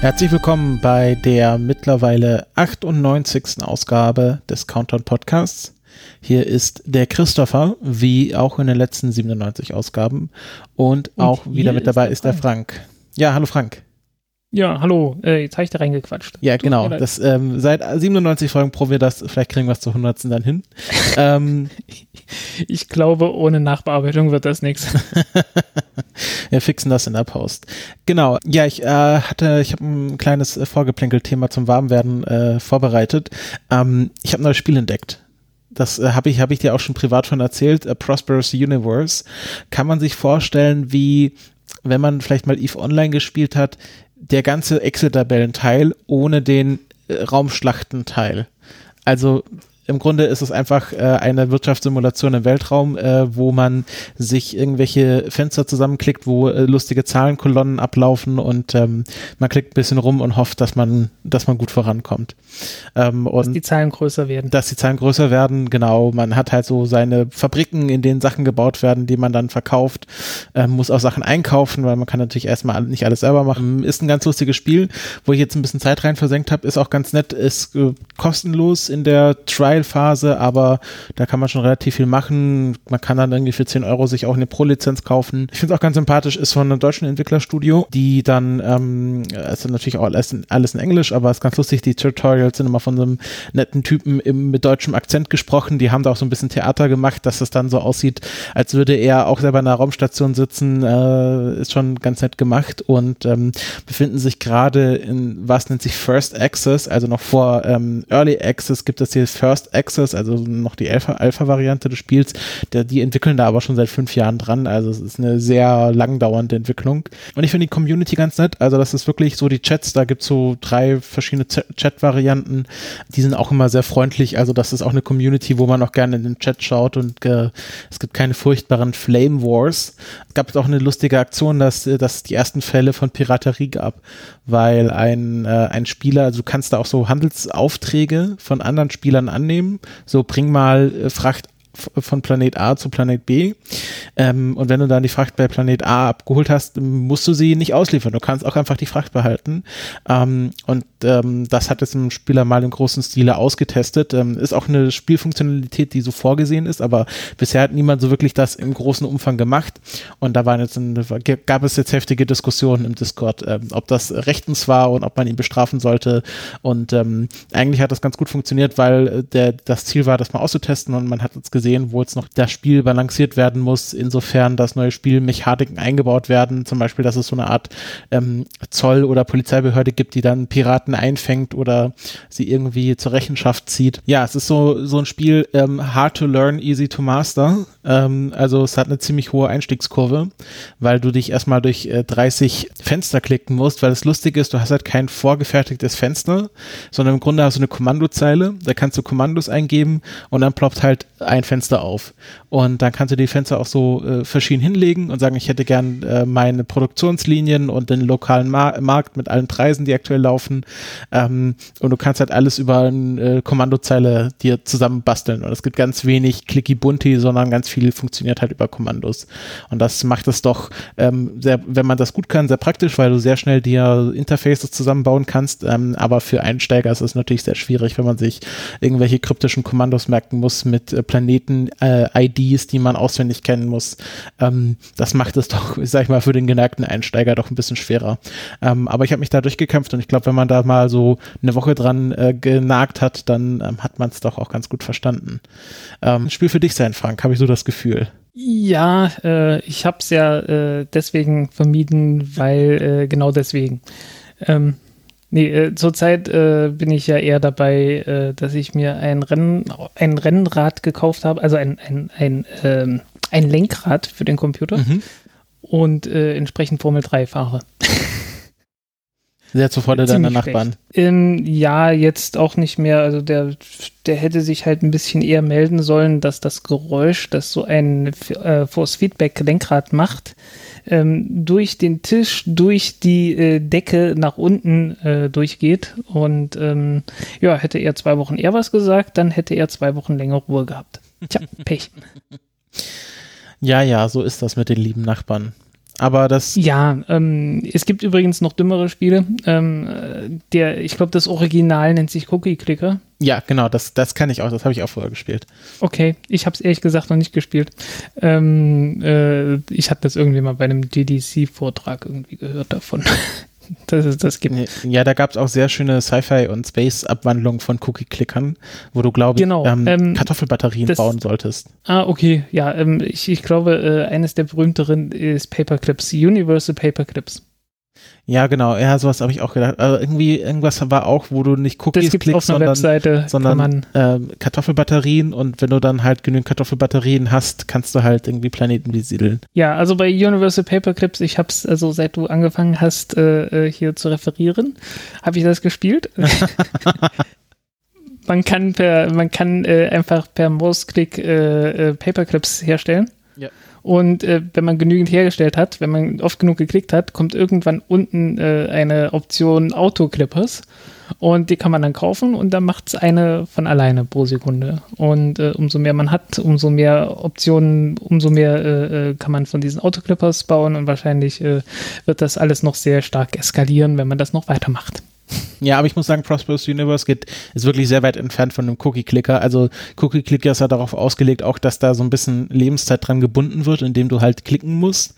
Herzlich willkommen bei der mittlerweile 98. Ausgabe des Countdown Podcasts. Hier ist der Christopher, wie auch in den letzten 97 Ausgaben. Und, Und auch wieder mit dabei ist der Frank. ist der Frank. Ja, hallo Frank. Ja, hallo, äh, jetzt habe ich da reingequatscht. Ja, Tut genau. Das, ähm, seit 97 Folgen probieren wir das, vielleicht kriegen wir es zur 100. dann hin. ähm, ich glaube, ohne Nachbearbeitung wird das nichts. wir fixen das in der Post. Genau, ja, ich äh, hatte, ich habe ein kleines äh, Vorgeplänkel-Thema zum Warmwerden äh, vorbereitet. Ähm, ich habe ein neues Spiel entdeckt. Das äh, habe ich, hab ich dir auch schon privat schon erzählt. A Prosperous Universe. Kann man sich vorstellen, wie wenn man vielleicht mal EVE Online gespielt hat, der ganze Excel-Tabellenteil ohne den äh, Raumschlachtenteil. Also im Grunde ist es einfach äh, eine Wirtschaftssimulation im Weltraum, äh, wo man sich irgendwelche Fenster zusammenklickt, wo äh, lustige Zahlenkolonnen ablaufen und ähm, man klickt ein bisschen rum und hofft, dass man, dass man gut vorankommt. Ähm, dass die Zahlen größer werden. Dass die Zahlen größer werden, genau. Man hat halt so seine Fabriken, in denen Sachen gebaut werden, die man dann verkauft, ähm, muss auch Sachen einkaufen, weil man kann natürlich erstmal nicht alles selber machen. Ist ein ganz lustiges Spiel, wo ich jetzt ein bisschen Zeit rein versenkt habe, ist auch ganz nett, ist äh, kostenlos in der Trial Trial-Phase, aber da kann man schon relativ viel machen. Man kann dann irgendwie für 10 Euro sich auch eine Pro-Lizenz kaufen. Ich finde es auch ganz sympathisch, ist von einem deutschen Entwicklerstudio, die dann, ähm, ist natürlich auch alles in, alles in Englisch, aber es ist ganz lustig, die Tutorials sind immer von so einem netten Typen im, mit deutschem Akzent gesprochen. Die haben da auch so ein bisschen Theater gemacht, dass es dann so aussieht, als würde er auch selber in einer Raumstation sitzen. Äh, ist schon ganz nett gemacht und ähm, befinden sich gerade in, was nennt sich First Access, also noch vor ähm, Early Access gibt es hier First Access, also noch die Alpha-Variante des Spiels, der, die entwickeln da aber schon seit fünf Jahren dran. Also es ist eine sehr langdauernde Entwicklung. Und ich finde die Community ganz nett. Also das ist wirklich so die Chats, da gibt es so drei verschiedene Chat-Varianten. Die sind auch immer sehr freundlich. Also das ist auch eine Community, wo man auch gerne in den Chat schaut und äh, es gibt keine furchtbaren Flame Wars. Es gab auch eine lustige Aktion, dass, dass die ersten Fälle von Piraterie gab, weil ein, äh, ein Spieler, also du kannst da auch so Handelsaufträge von anderen Spielern annehmen nehmen. So, bring mal äh, Fracht von Planet A zu Planet B. Ähm, und wenn du dann die Fracht bei Planet A abgeholt hast, musst du sie nicht ausliefern. Du kannst auch einfach die Fracht behalten. Ähm, und ähm, das hat jetzt ein Spieler mal im großen Stile ausgetestet. Ähm, ist auch eine Spielfunktionalität, die so vorgesehen ist, aber bisher hat niemand so wirklich das im großen Umfang gemacht. Und da waren jetzt ein, gab es jetzt heftige Diskussionen im Discord, ähm, ob das rechtens war und ob man ihn bestrafen sollte. Und ähm, eigentlich hat das ganz gut funktioniert, weil äh, der, das Ziel war, das mal auszutesten und man hat jetzt gesehen, gesehen, wo jetzt noch das Spiel balanciert werden muss, insofern, dass neue Spielmechaniken eingebaut werden, zum Beispiel, dass es so eine Art ähm, Zoll- oder Polizeibehörde gibt, die dann Piraten einfängt oder sie irgendwie zur Rechenschaft zieht. Ja, es ist so, so ein Spiel, ähm, hard to learn, easy to master. Ähm, also es hat eine ziemlich hohe Einstiegskurve, weil du dich erstmal durch äh, 30 Fenster klicken musst, weil das Lustige ist, du hast halt kein vorgefertigtes Fenster, sondern im Grunde hast du eine Kommandozeile, da kannst du Kommandos eingeben und dann ploppt halt ein Fenster auf. Und dann kannst du die Fenster auch so äh, verschieden hinlegen und sagen, ich hätte gern äh, meine Produktionslinien und den lokalen Mar Markt mit allen Preisen, die aktuell laufen. Ähm, und du kannst halt alles über eine äh, Kommandozeile dir zusammenbasteln. Und es gibt ganz wenig clicky bunti, sondern ganz viel funktioniert halt über Kommandos. Und das macht es doch ähm, sehr, wenn man das gut kann, sehr praktisch, weil du sehr schnell dir Interfaces zusammenbauen kannst. Ähm, aber für Einsteiger ist es natürlich sehr schwierig, wenn man sich irgendwelche kryptischen Kommandos merken muss mit äh, Planeten-IDs, äh, die man auswendig kennen muss. Ähm, das macht es doch, sag ich mal, für den geneigten Einsteiger doch ein bisschen schwerer. Ähm, aber ich habe mich da durchgekämpft und ich glaube, wenn man da mal so eine Woche dran äh, genagt hat, dann ähm, hat man es doch auch ganz gut verstanden. Ähm, Spiel für dich sein, Frank, habe ich so das Gefühl. Ja, äh, ich habe es ja äh, deswegen vermieden, weil äh, genau deswegen. Ähm, Nee, äh, zurzeit äh, bin ich ja eher dabei, äh, dass ich mir ein, Rennen, ein Rennrad gekauft habe, also ein, ein, ein ähm, ein Lenkrad für den Computer mhm. und äh, entsprechend Formel 3 fahre. Sehr zur Freude deiner Nachbarn. Ähm, ja, jetzt auch nicht mehr. Also der, der hätte sich halt ein bisschen eher melden sollen, dass das Geräusch, das so ein äh, Force Feedback Lenkrad macht, ähm, durch den Tisch, durch die äh, Decke nach unten äh, durchgeht. Und ähm, ja, hätte er zwei Wochen eher was gesagt, dann hätte er zwei Wochen länger Ruhe gehabt. Tja, Pech. Ja, ja, so ist das mit den lieben Nachbarn. Aber das. Ja, ähm, es gibt übrigens noch dümmere Spiele. Ähm, der, ich glaube, das Original nennt sich Cookie Clicker. Ja, genau, das, das kann ich auch, das habe ich auch vorher gespielt. Okay, ich habe es ehrlich gesagt noch nicht gespielt. Ähm, äh, ich hatte das irgendwie mal bei einem GDC-Vortrag irgendwie gehört davon. dass es das gibt. Ja, da gab es auch sehr schöne Sci-Fi- und Space-Abwandlungen von Cookie-Clickern, wo du, glaube ich, genau, ähm, ähm, Kartoffelbatterien das, bauen solltest. Ah, okay. Ja, ähm, ich, ich glaube, äh, eines der berühmteren ist Paperclips, Universal Paperclips. Ja, genau. Ja, sowas habe ich auch gedacht. Also irgendwie, irgendwas war auch, wo du nicht Cookies klickst, sondern, sondern äh, Kartoffelbatterien und wenn du dann halt genügend Kartoffelbatterien hast, kannst du halt irgendwie Planeten besiedeln. Ja, also bei Universal Paperclips, ich habe es, also seit du angefangen hast, äh, äh hier zu referieren, habe ich das gespielt. man kann per, man kann äh, einfach per Mausklick äh, äh, Paperclips herstellen. Und äh, wenn man genügend hergestellt hat, wenn man oft genug geklickt hat, kommt irgendwann unten äh, eine Option Autoclippers. Und die kann man dann kaufen und dann macht es eine von alleine pro Sekunde. Und äh, umso mehr man hat, umso mehr Optionen, umso mehr äh, äh kann man von diesen Autoclippers bauen und wahrscheinlich äh, wird das alles noch sehr stark eskalieren, wenn man das noch weitermacht. Ja, aber ich muss sagen, Prosperous Universe geht, ist wirklich sehr weit entfernt von einem Cookie-Clicker. Also Cookie-Clicker ist ja darauf ausgelegt, auch dass da so ein bisschen Lebenszeit dran gebunden wird, indem du halt klicken musst.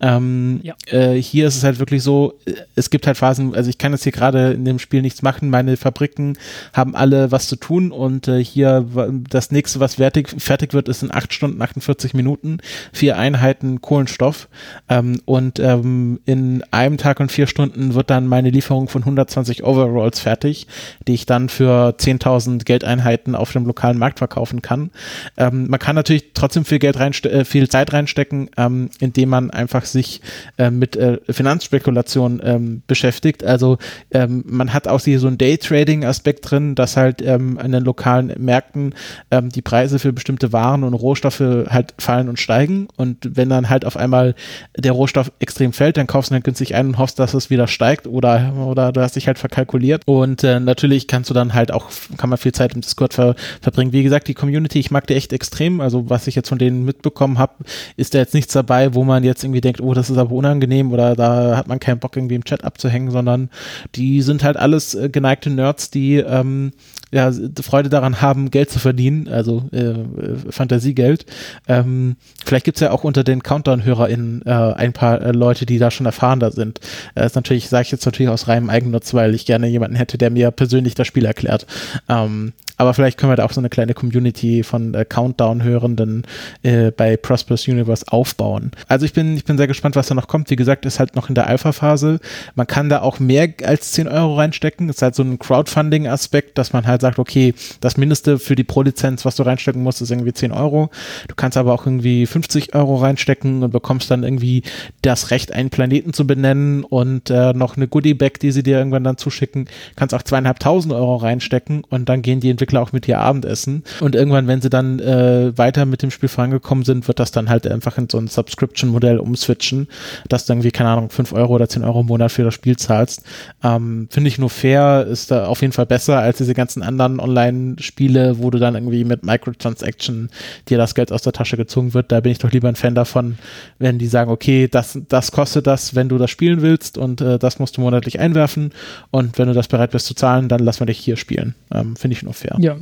Ähm, ja. äh, hier ist es halt wirklich so, äh, es gibt halt Phasen, also ich kann jetzt hier gerade in dem Spiel nichts machen. Meine Fabriken haben alle was zu tun und äh, hier das nächste, was fertig, fertig wird, ist in 8 Stunden, 48 Minuten, vier Einheiten Kohlenstoff. Ähm, und ähm, in einem Tag und vier Stunden wird dann meine Lieferung von 120 Overalls fertig, die ich dann für 10.000 Geldeinheiten auf dem lokalen Markt verkaufen kann. Ähm, man kann natürlich trotzdem viel Geld reinste äh, viel Zeit reinstecken, ähm, indem man einfach sich äh, mit äh, Finanzspekulation ähm, beschäftigt. Also ähm, man hat auch hier so einen Daytrading-Aspekt drin, dass halt ähm, an den lokalen Märkten ähm, die Preise für bestimmte Waren und Rohstoffe halt fallen und steigen. Und wenn dann halt auf einmal der Rohstoff extrem fällt, dann kaufst du halt günstig ein und hoffst, dass es wieder steigt oder, oder du hast dich halt verkalkuliert. Und äh, natürlich kannst du dann halt auch, kann man viel Zeit im Discord ver verbringen. Wie gesagt, die Community, ich mag die echt extrem. Also was ich jetzt von denen mitbekommen habe, ist da jetzt nichts dabei, wo man jetzt irgendwie denkt, oh, das ist aber unangenehm oder da hat man keinen Bock irgendwie im Chat abzuhängen, sondern die sind halt alles äh, geneigte Nerds, die ähm, ja, Freude daran haben, Geld zu verdienen, also äh, äh Fantasiegeld. Ähm, vielleicht gibt's ja auch unter den Countdown-HörerInnen äh, ein paar äh, Leute, die da schon erfahrener sind. Äh, das ist natürlich, sage ich jetzt natürlich aus reinem Eigennutz, weil ich gerne jemanden hätte, der mir persönlich das Spiel erklärt. Ähm, aber vielleicht können wir da auch so eine kleine Community von äh, Countdown-Hörenden äh, bei Prosperous Universe aufbauen. Also ich bin, ich bin sehr gespannt, was da noch kommt. Wie gesagt, ist halt noch in der Alpha-Phase. Man kann da auch mehr als 10 Euro reinstecken. ist halt so ein Crowdfunding-Aspekt, dass man halt sagt, okay, das Mindeste für die Pro-Lizenz, was du reinstecken musst, ist irgendwie 10 Euro. Du kannst aber auch irgendwie 50 Euro reinstecken und bekommst dann irgendwie das Recht, einen Planeten zu benennen und äh, noch eine Goodie-Bag, die sie dir irgendwann dann zuschicken. Kannst auch zweieinhalbtausend Euro reinstecken und dann gehen die Entwickler Entwickler auch mit ihr Abendessen. Und irgendwann, wenn sie dann äh, weiter mit dem Spiel vorangekommen sind, wird das dann halt einfach in so ein Subscription-Modell umswitchen, dass du irgendwie, keine Ahnung, 5 Euro oder 10 Euro im Monat für das Spiel zahlst. Ähm, Finde ich nur fair, ist da auf jeden Fall besser als diese ganzen anderen Online-Spiele, wo du dann irgendwie mit Microtransaction dir das Geld aus der Tasche gezogen wird. Da bin ich doch lieber ein Fan davon, wenn die sagen, okay, das, das kostet das, wenn du das spielen willst und äh, das musst du monatlich einwerfen und wenn du das bereit bist zu zahlen, dann lassen wir dich hier spielen. Ähm, Finde ich nur fair. Ja,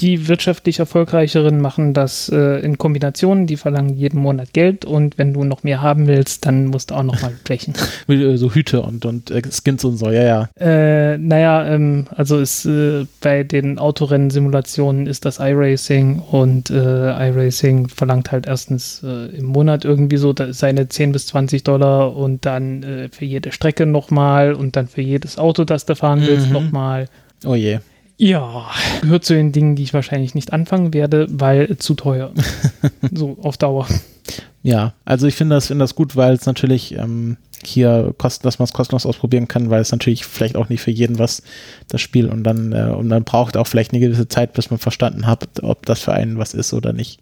die wirtschaftlich erfolgreicheren machen das äh, in Kombination, die verlangen jeden Monat Geld und wenn du noch mehr haben willst, dann musst du auch noch mal blechen. Äh, so Hüte und, und äh, Skins und so, ja, ja. Äh, naja, ähm, also ist äh, bei den Autorennen-Simulationen ist das iRacing und iRacing verlangt halt erstens im Monat irgendwie so seine 10 bis 20 Dollar und dann für jede Strecke nochmal und dann für jedes Auto, das du fahren willst, mhm. nochmal. Oh je Ja, gehört zu den Dingen, die ich wahrscheinlich nicht anfangen werde, weil zu teuer. so auf Dauer. Ja, also ich finde das, finde das gut, weil es natürlich ähm, hier kosten, dass man es kostenlos ausprobieren kann, weil es natürlich vielleicht auch nicht für jeden was das Spiel und dann äh, und dann braucht auch vielleicht eine gewisse Zeit, bis man verstanden hat, ob das für einen was ist oder nicht.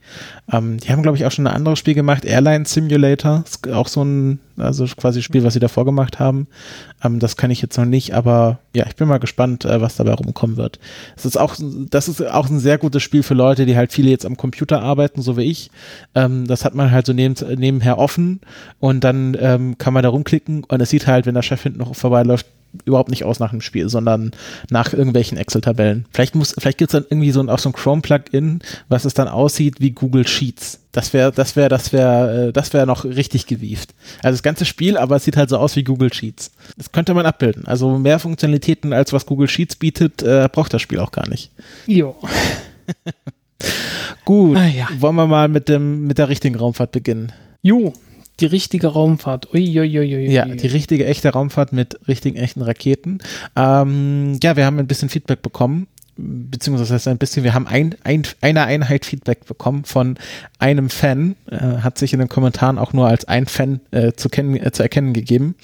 Ähm, die haben glaube ich auch schon ein anderes Spiel gemacht, Airline Simulator, auch so ein also quasi Spiel, was sie davor gemacht haben. Ähm, das kann ich jetzt noch nicht, aber ja, ich bin mal gespannt, äh, was dabei rumkommen wird. Das ist auch das ist auch ein sehr gutes Spiel für Leute, die halt viele jetzt am Computer arbeiten, so wie ich. Ähm, das hat man halt so neben, nebenher offen und dann ähm, kann man da rumklicken und es sieht halt, wenn der Chef hinten noch vorbeiläuft, überhaupt nicht aus nach dem Spiel, sondern nach irgendwelchen Excel-Tabellen. Vielleicht muss, vielleicht gibt's dann irgendwie so ein, auch so ein Chrome-Plugin, was es dann aussieht wie Google Sheets. Das wäre, das wäre, das wäre, äh, das wäre noch richtig gewieft. Also das ganze Spiel, aber es sieht halt so aus wie Google Sheets. Das könnte man abbilden. Also mehr Funktionalitäten als was Google Sheets bietet, äh, braucht das Spiel auch gar nicht. Jo. Gut, ah, ja. wollen wir mal mit dem, mit der richtigen Raumfahrt beginnen. Jo, die richtige Raumfahrt. Uiuiui. Ja, die richtige, echte Raumfahrt mit richtigen, echten Raketen. Ähm, ja, wir haben ein bisschen Feedback bekommen beziehungsweise ein bisschen, wir haben ein, ein, eine Einheit Feedback bekommen von einem Fan, äh, hat sich in den Kommentaren auch nur als ein Fan äh, zu, kennen, äh, zu erkennen gegeben.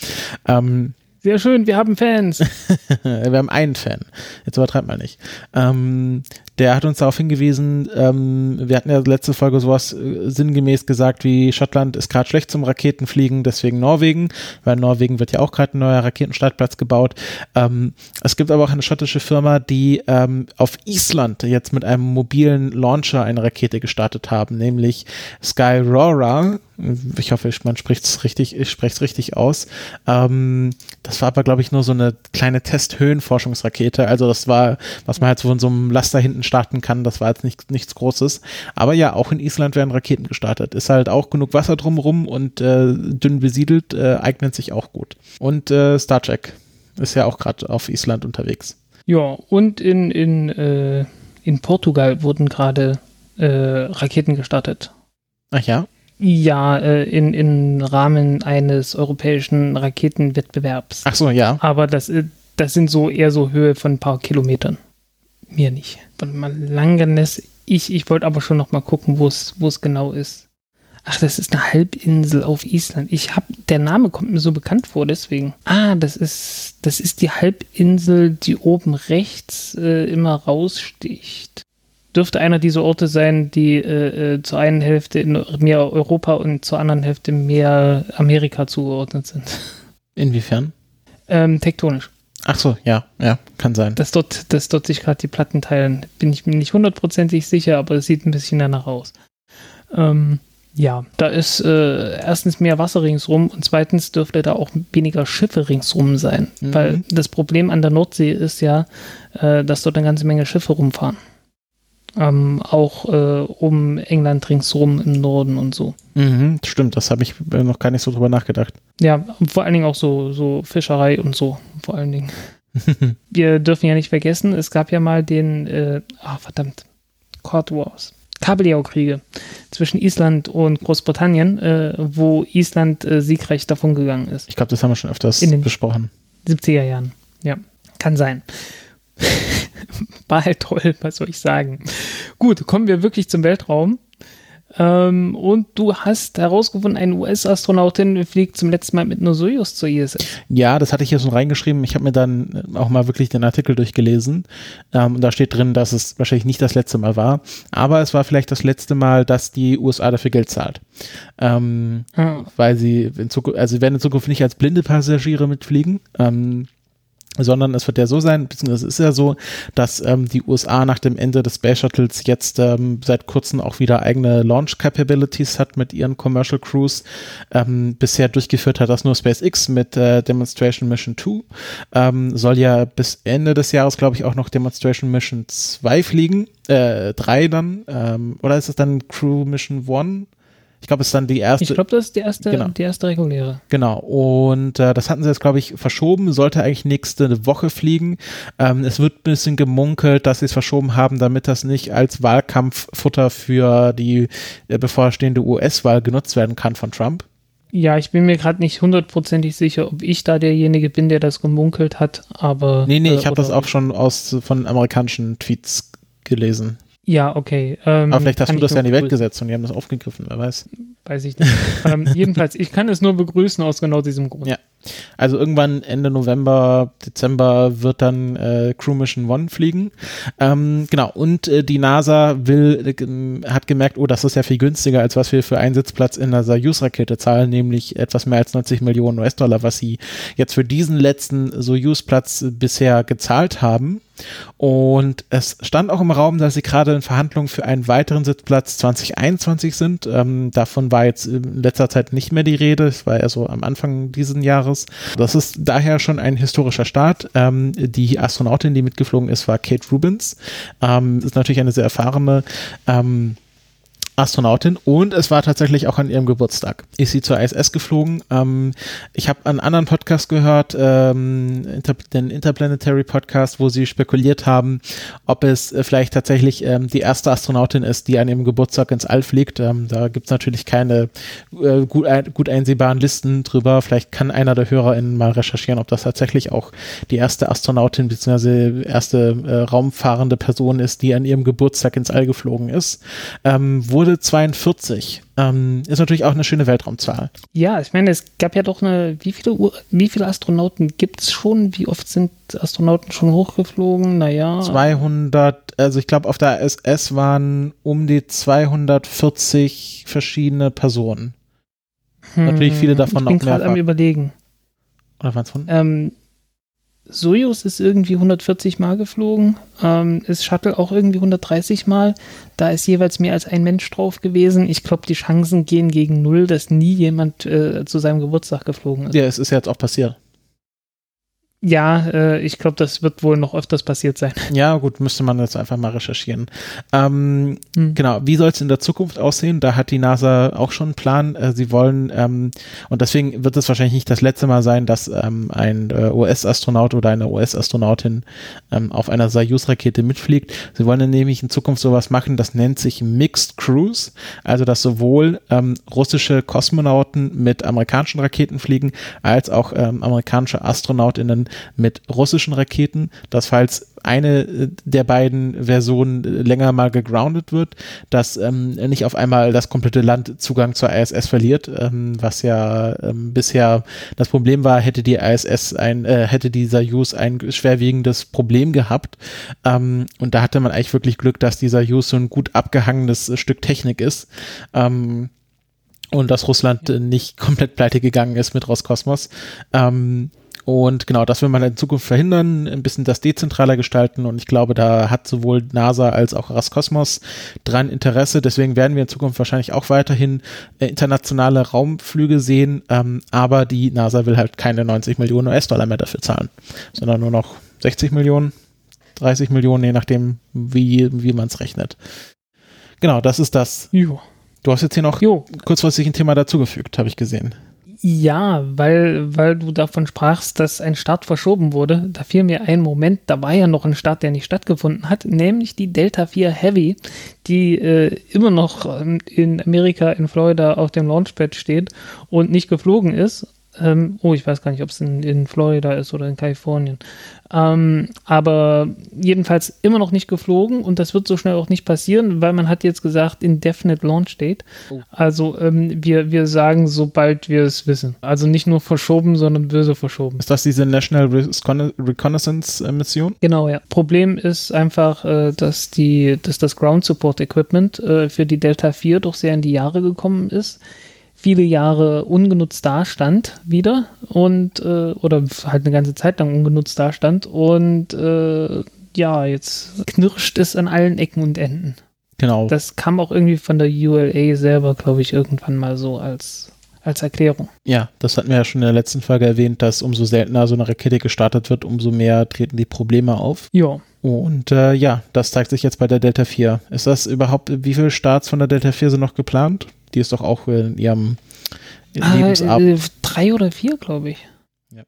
Ähm, Sehr schön, wir haben Fans. wir haben einen Fan. Jetzt übertreibt man nicht. Ähm, der hat uns darauf hingewiesen, ähm, wir hatten ja letzte Folge sowas äh, sinngemäß gesagt wie Schottland ist gerade schlecht zum Raketenfliegen, deswegen Norwegen, weil Norwegen wird ja auch gerade ein neuer Raketenstartplatz gebaut. Ähm, es gibt aber auch eine schottische Firma, die ähm, auf Island jetzt mit einem mobilen Launcher eine Rakete gestartet haben, nämlich Skyrora. Ich hoffe, man spricht es richtig, ich spreche es richtig aus. Ähm, das war aber, glaube ich, nur so eine kleine Testhöhenforschungsrakete. Also das war, was man halt so von so einem Laster hinten starten kann. Das war jetzt nicht, nichts Großes. Aber ja, auch in Island werden Raketen gestartet. Ist halt auch genug Wasser drumherum und äh, dünn besiedelt, äh, eignet sich auch gut. Und äh, Star Trek ist ja auch gerade auf Island unterwegs. Ja, und in, in, äh, in Portugal wurden gerade äh, Raketen gestartet. Ach ja? Ja, äh, in, im Rahmen eines europäischen Raketenwettbewerbs. Ach so, ja. Aber das, das sind so eher so Höhe von ein paar Kilometern. Mir nicht. Von Langenes, ich, ich wollte aber schon noch mal gucken, wo es genau ist. Ach, das ist eine Halbinsel auf Island. Ich hab, der Name kommt mir so bekannt vor, deswegen. Ah, das ist, das ist die Halbinsel, die oben rechts äh, immer raussticht. Dürfte einer dieser Orte sein, die äh, äh zur einen Hälfte in mehr Europa und zur anderen Hälfte mehr Amerika zugeordnet sind. Inwiefern? Ähm, tektonisch. Ach so, ja, ja, kann sein. Dass dort, dass dort sich gerade die Platten teilen, bin ich mir nicht hundertprozentig sicher, aber es sieht ein bisschen danach aus. Ähm, ja, da ist äh, erstens mehr Wasser ringsrum und zweitens dürfte da auch weniger Schiffe ringsrum sein. Mhm. Weil das Problem an der Nordsee ist ja, äh, dass dort eine ganze Menge Schiffe rumfahren. Ähm, auch äh, um England ringsrum im Norden und so. Mhm, stimmt, das habe ich äh, noch gar nicht so drüber nachgedacht. Ja, vor allen Dingen auch so, so Fischerei und so, vor allen Dingen. Wir dürfen ja nicht vergessen, es gab ja mal den, äh, oh, verdammt, Court Wars. Kabeljau-Kriege zwischen Island und Großbritannien, äh, wo Island äh, siegreich davon gegangen ist. Ich glaube, das haben wir schon öfters In den besprochen. 70er Jahren, ja. Kann sein. War halt toll, was soll ich sagen. Gut, kommen wir wirklich zum Weltraum. Ähm, und du hast herausgefunden, eine US-Astronautin fliegt zum letzten Mal mit einer Soyuz zur ISS. Ja, das hatte ich hier schon reingeschrieben. Ich habe mir dann auch mal wirklich den Artikel durchgelesen. Ähm, und da steht drin, dass es wahrscheinlich nicht das letzte Mal war. Aber es war vielleicht das letzte Mal, dass die USA dafür Geld zahlt. Ähm, ah. Weil sie in Zukunft, also sie werden in Zukunft nicht als blinde Passagiere mitfliegen. Ähm, sondern es wird ja so sein, beziehungsweise es ist ja so, dass ähm, die USA nach dem Ende des Space Shuttles jetzt ähm, seit kurzem auch wieder eigene Launch Capabilities hat mit ihren Commercial Crews. Ähm, bisher durchgeführt hat das nur SpaceX mit äh, Demonstration Mission 2. Ähm, soll ja bis Ende des Jahres, glaube ich, auch noch Demonstration Mission 2 fliegen. Äh, 3 dann. Ähm, oder ist es dann Crew Mission 1? Ich glaube, es ist dann die erste. Ich glaube, das ist die erste, genau. die erste reguläre. Genau. Und äh, das hatten sie jetzt, glaube ich, verschoben. Sollte eigentlich nächste Woche fliegen. Ähm, es wird ein bisschen gemunkelt, dass sie es verschoben haben, damit das nicht als Wahlkampffutter für die äh, bevorstehende US-Wahl genutzt werden kann von Trump. Ja, ich bin mir gerade nicht hundertprozentig sicher, ob ich da derjenige bin, der das gemunkelt hat, aber. Nee, nee, äh, ich habe das auch schon aus von amerikanischen Tweets gelesen. Ja, okay. Ähm, Aber vielleicht hast du das ja in die Welt gesetzt und die haben das aufgegriffen, wer weiß. Weiß ich nicht. ähm, jedenfalls, ich kann es nur begrüßen aus genau diesem Grund. Ja. Also irgendwann Ende November, Dezember wird dann äh, Crew Mission One fliegen. Ähm, genau, und äh, die NASA will, äh, hat gemerkt, oh, das ist ja viel günstiger, als was wir für einen Sitzplatz in der Soyuz-Rakete zahlen, nämlich etwas mehr als 90 Millionen US-Dollar, was sie jetzt für diesen letzten Soyuz-Platz bisher gezahlt haben. Und es stand auch im Raum, dass sie gerade in Verhandlungen für einen weiteren Sitzplatz 2021 sind. Ähm, davon war jetzt in letzter Zeit nicht mehr die Rede. Es war eher so am Anfang dieses Jahres. Das ist daher schon ein historischer Start. Ähm, die Astronautin, die mitgeflogen ist, war Kate Rubins. Ähm, ist natürlich eine sehr erfahrene ähm, Astronautin und es war tatsächlich auch an ihrem Geburtstag. Ist sie zur ISS geflogen. Ähm, ich habe einen anderen Podcast gehört, ähm, den Interplanetary Podcast, wo sie spekuliert haben, ob es äh, vielleicht tatsächlich ähm, die erste Astronautin ist, die an ihrem Geburtstag ins All fliegt. Ähm, da gibt's natürlich keine äh, gut, ein, gut einsehbaren Listen drüber. Vielleicht kann einer der HörerInnen mal recherchieren, ob das tatsächlich auch die erste Astronautin bzw. erste äh, raumfahrende Person ist, die an ihrem Geburtstag ins All geflogen ist. Ähm, wo wurde 42. Ähm, ist natürlich auch eine schöne Weltraumzahl. Ja, ich meine, es gab ja doch eine, wie viele, Uhr, wie viele Astronauten gibt es schon? Wie oft sind Astronauten schon hochgeflogen? Naja. 200, also ich glaube, auf der ISS waren um die 240 verschiedene Personen. Hm, natürlich viele davon ich bin gerade am überlegen. Oder waren es von? Ähm, Soyuz ist irgendwie 140 Mal geflogen, ähm, ist Shuttle auch irgendwie 130 Mal. Da ist jeweils mehr als ein Mensch drauf gewesen. Ich glaube, die Chancen gehen gegen null, dass nie jemand äh, zu seinem Geburtstag geflogen ist. Ja, es ist jetzt auch passiert. Ja, äh, ich glaube, das wird wohl noch öfters passiert sein. Ja, gut, müsste man jetzt einfach mal recherchieren. Ähm, hm. Genau, wie soll es in der Zukunft aussehen? Da hat die NASA auch schon einen Plan. Äh, sie wollen, ähm, und deswegen wird es wahrscheinlich nicht das letzte Mal sein, dass ähm, ein äh, US-Astronaut oder eine US-Astronautin ähm, auf einer Soyuz-Rakete mitfliegt. Sie wollen nämlich in Zukunft sowas machen, das nennt sich Mixed Cruise, also dass sowohl ähm, russische Kosmonauten mit amerikanischen Raketen fliegen, als auch ähm, amerikanische Astronautinnen mit russischen Raketen, dass falls eine äh, der beiden Versionen äh, länger mal gegroundet wird, dass ähm, nicht auf einmal das komplette Land Zugang zur ISS verliert, ähm, was ja ähm, bisher das Problem war, hätte die ISS ein, äh, hätte dieser Use ein schwerwiegendes Problem gehabt. Ähm, und da hatte man eigentlich wirklich Glück, dass dieser Use so ein gut abgehangenes Stück Technik ist. Ähm, und dass Russland nicht komplett pleite gegangen ist mit Roskosmos. Ähm, und genau, das will man in Zukunft verhindern, ein bisschen das dezentraler gestalten. Und ich glaube, da hat sowohl NASA als auch Raskosmos dran Interesse. Deswegen werden wir in Zukunft wahrscheinlich auch weiterhin äh, internationale Raumflüge sehen. Ähm, aber die NASA will halt keine 90 Millionen US-Dollar mehr dafür zahlen, sondern nur noch 60 Millionen, 30 Millionen, je nachdem, wie, wie man es rechnet. Genau, das ist das. Jo. Du hast jetzt hier noch jo. kurzfristig ein Thema dazugefügt, habe ich gesehen. Ja, weil, weil du davon sprachst, dass ein Start verschoben wurde. Da fiel mir ein Moment, da war ja noch ein Start, der nicht stattgefunden hat, nämlich die Delta 4 Heavy, die äh, immer noch ähm, in Amerika, in Florida auf dem Launchpad steht und nicht geflogen ist. Ähm, oh, ich weiß gar nicht, ob es in, in, Florida ist oder in Kalifornien. Ähm, aber jedenfalls immer noch nicht geflogen und das wird so schnell auch nicht passieren, weil man hat jetzt gesagt, indefinite Launch Date. Oh. Also ähm, wir, wir sagen, sobald wir es wissen. Also nicht nur verschoben, sondern böse verschoben. Ist das diese National Reconnaissance Mission? Genau, ja. Problem ist einfach, äh, dass, die, dass das Ground Support Equipment äh, für die Delta 4 doch sehr in die Jahre gekommen ist viele Jahre ungenutzt dastand wieder und äh, oder halt eine ganze Zeit lang ungenutzt dastand und äh, ja, jetzt knirscht es an allen Ecken und Enden. Genau. Das kam auch irgendwie von der ULA selber, glaube ich, irgendwann mal so als als Erklärung. Ja, das hatten wir ja schon in der letzten Folge erwähnt, dass umso seltener so eine Rakete gestartet wird, umso mehr treten die Probleme auf. Ja. Und äh, ja, das zeigt sich jetzt bei der Delta 4. Ist das überhaupt, wie viele Starts von der Delta 4 sind noch geplant? Die ist doch auch in ihrem ah, Lebensabend. Äh, drei oder vier, glaube ich. Ja.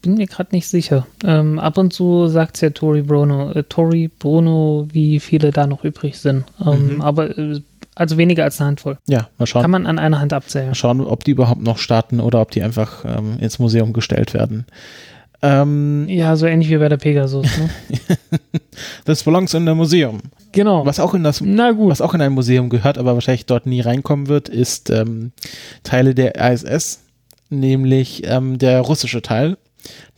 Bin mir gerade nicht sicher. Ähm, ab und zu sagt es ja Tori Bruno, äh, Tori Bruno, wie viele da noch übrig sind. Ähm, mhm. Aber äh, Also weniger als eine Handvoll. Ja, mal schauen. Kann man an einer Hand abzählen. Mal schauen, ob die überhaupt noch starten oder ob die einfach ähm, ins Museum gestellt werden. Ähm, ja, so ähnlich wie bei der Pegasus. Ne? das belongs in der Museum. Genau. Was auch in das, was auch in ein Museum gehört, aber wahrscheinlich dort nie reinkommen wird, ist ähm, Teile der ISS, nämlich ähm, der russische Teil,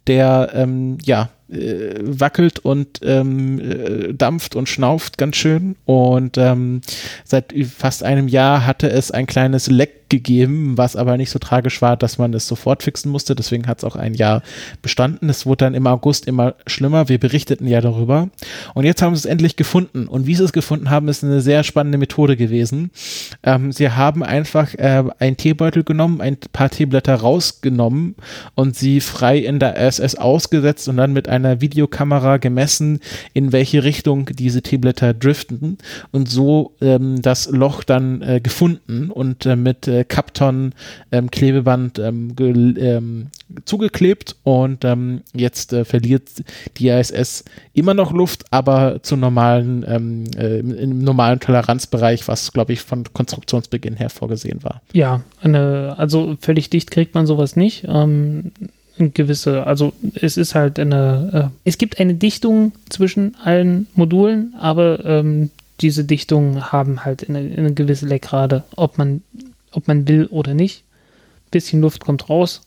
der ähm, ja äh, wackelt und ähm, äh, dampft und schnauft ganz schön. Und ähm, seit fast einem Jahr hatte es ein kleines Leck gegeben, was aber nicht so tragisch war, dass man es sofort fixen musste. Deswegen hat es auch ein Jahr bestanden. Es wurde dann im August immer schlimmer. Wir berichteten ja darüber. Und jetzt haben sie es endlich gefunden. Und wie sie es gefunden haben, ist eine sehr spannende Methode gewesen. Ähm, sie haben einfach äh, einen Teebeutel genommen, ein paar Teeblätter rausgenommen und sie frei in der SS ausgesetzt und dann mit einer Videokamera gemessen, in welche Richtung diese Teeblätter driften und so ähm, das Loch dann äh, gefunden und äh, mit äh, Kapton ähm, Klebeband ähm, ähm, zugeklebt und ähm, jetzt äh, verliert die ISS immer noch Luft, aber zu normalen, ähm, äh, im normalen Toleranzbereich, was glaube ich von Konstruktionsbeginn her vorgesehen war. Ja, eine, also völlig dicht kriegt man sowas nicht. Ähm, gewisse, also es ist halt eine, äh, es gibt eine Dichtung zwischen allen Modulen, aber ähm, diese Dichtungen haben halt eine, eine gewisse Leckrate, ob man ob man will oder nicht. Bisschen Luft kommt raus.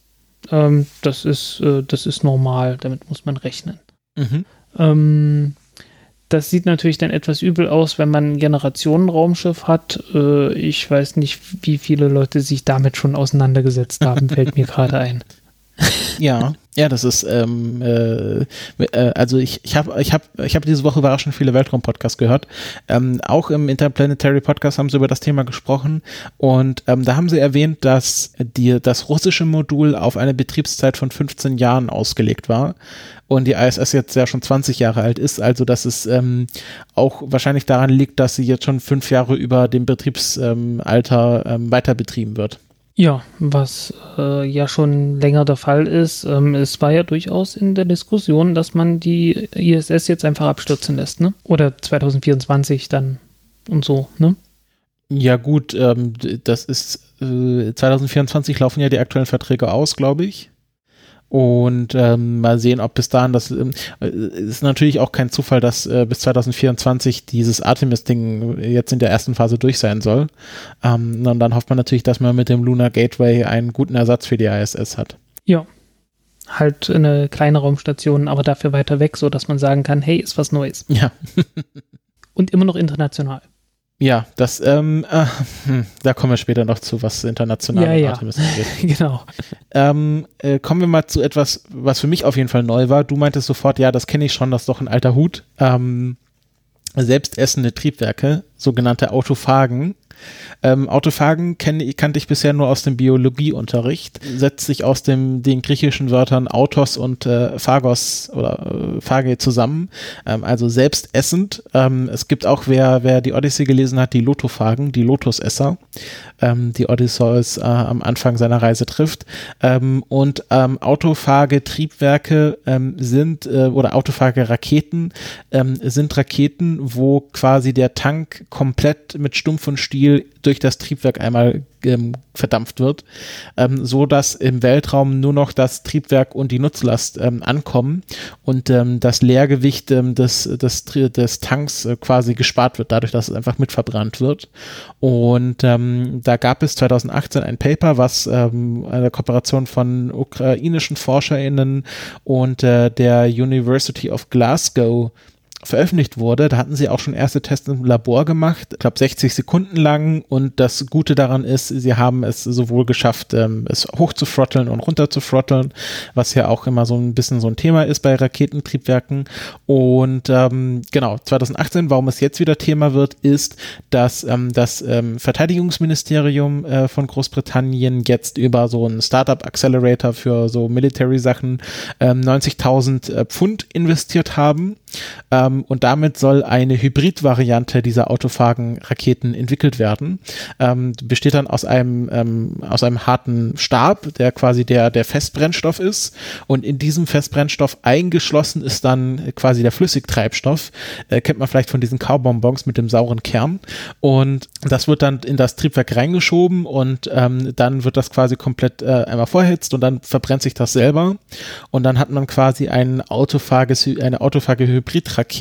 Ähm, das, ist, äh, das ist normal, damit muss man rechnen. Mhm. Ähm, das sieht natürlich dann etwas übel aus, wenn man ein Generationenraumschiff hat. Äh, ich weiß nicht, wie viele Leute sich damit schon auseinandergesetzt haben, fällt mir gerade ein. Ja, ja, das ist, ähm, äh, äh, also ich, ich habe ich hab, ich hab diese Woche überraschend viele Weltraum-Podcasts gehört. Ähm, auch im Interplanetary Podcast haben sie über das Thema gesprochen und ähm, da haben sie erwähnt, dass die, das russische Modul auf eine Betriebszeit von 15 Jahren ausgelegt war und die ISS jetzt ja schon 20 Jahre alt ist, also dass es ähm, auch wahrscheinlich daran liegt, dass sie jetzt schon fünf Jahre über dem Betriebsalter ähm, weiter betrieben wird. Ja, was äh, ja schon länger der Fall ist. Ähm, es war ja durchaus in der Diskussion, dass man die ISS jetzt einfach abstürzen lässt, ne? Oder 2024 dann und so, ne? Ja gut, ähm, das ist äh, 2024 laufen ja die aktuellen Verträge aus, glaube ich. Und ähm, mal sehen, ob bis dahin das ähm, ist natürlich auch kein Zufall, dass äh, bis 2024 dieses Artemis-Ding jetzt in der ersten Phase durch sein soll. Ähm, und dann hofft man natürlich, dass man mit dem Lunar Gateway einen guten Ersatz für die ISS hat. Ja. Halt eine kleine Raumstation, aber dafür weiter weg, so dass man sagen kann, hey, ist was Neues. Ja. und immer noch international. Ja, das, ähm, äh, hm, da kommen wir später noch zu, was international ja, ja. Artemis angeht. genau. Ähm, äh, kommen wir mal zu etwas, was für mich auf jeden Fall neu war. Du meintest sofort, ja, das kenne ich schon, das ist doch ein alter Hut. Ähm, selbstessende Triebwerke, sogenannte Autophagen, ähm, Autophagen kenn, kannte ich bisher nur aus dem Biologieunterricht. Setzt sich aus dem, den griechischen Wörtern Autos und äh, Phagos oder äh, Phage zusammen. Ähm, also selbstessend. Ähm, es gibt auch, wer, wer die Odyssee gelesen hat, die Lotophagen, die Lotusesser, ähm, die Odysseus äh, am Anfang seiner Reise trifft. Ähm, und ähm, autophage Triebwerke ähm, sind äh, oder autophage Raketen sind Raketen, wo quasi der Tank komplett mit Stumpf und Stiel durch das Triebwerk einmal ähm, verdampft wird, ähm, so dass im Weltraum nur noch das Triebwerk und die Nutzlast ähm, ankommen und ähm, das Leergewicht ähm, des, des, des Tanks äh, quasi gespart wird, dadurch, dass es einfach mit verbrannt wird. Und ähm, da gab es 2018 ein Paper, was ähm, eine Kooperation von ukrainischen ForscherInnen und äh, der University of Glasgow veröffentlicht wurde, da hatten sie auch schon erste Tests im Labor gemacht, ich glaube 60 Sekunden lang. Und das Gute daran ist, sie haben es sowohl geschafft, ähm, es hoch zu throtteln und runter zu throtteln, was ja auch immer so ein bisschen so ein Thema ist bei Raketentriebwerken. Und ähm, genau, 2018, warum es jetzt wieder Thema wird, ist, dass ähm, das ähm, Verteidigungsministerium äh, von Großbritannien jetzt über so einen Startup Accelerator für so Military Sachen 90.000 ähm, äh, Pfund investiert haben. Ähm, Ähm, und damit soll eine Hybridvariante dieser autophagen Raketen entwickelt werden. Ähm, besteht dann aus einem, ähm, aus einem harten Stab, der quasi der, der Festbrennstoff ist. Und in diesem Festbrennstoff eingeschlossen ist dann quasi der Flüssigtreibstoff. Äh, kennt man vielleicht von diesen Kaubonbons mit dem sauren Kern. Und das wird dann in das Triebwerk reingeschoben und ähm, dann wird das quasi komplett äh, einmal vorhitzt und dann verbrennt sich das selber. Und dann hat man quasi ein autophages, eine autophage Hybridrakete.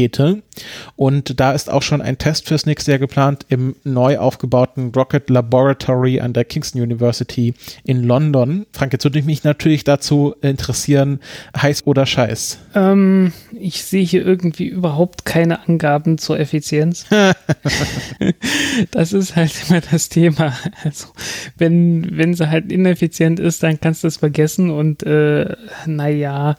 Und da ist auch schon ein Test fürs nächste Jahr geplant im neu aufgebauten Rocket Laboratory an der Kingston University in London. Frank, jetzt würde ich mich natürlich dazu interessieren, heiß oder scheiß? Ähm, ich sehe hier irgendwie überhaupt keine Angaben zur Effizienz. das ist halt immer das Thema. Also, wenn, wenn sie halt ineffizient ist, dann kannst du es vergessen und äh, naja,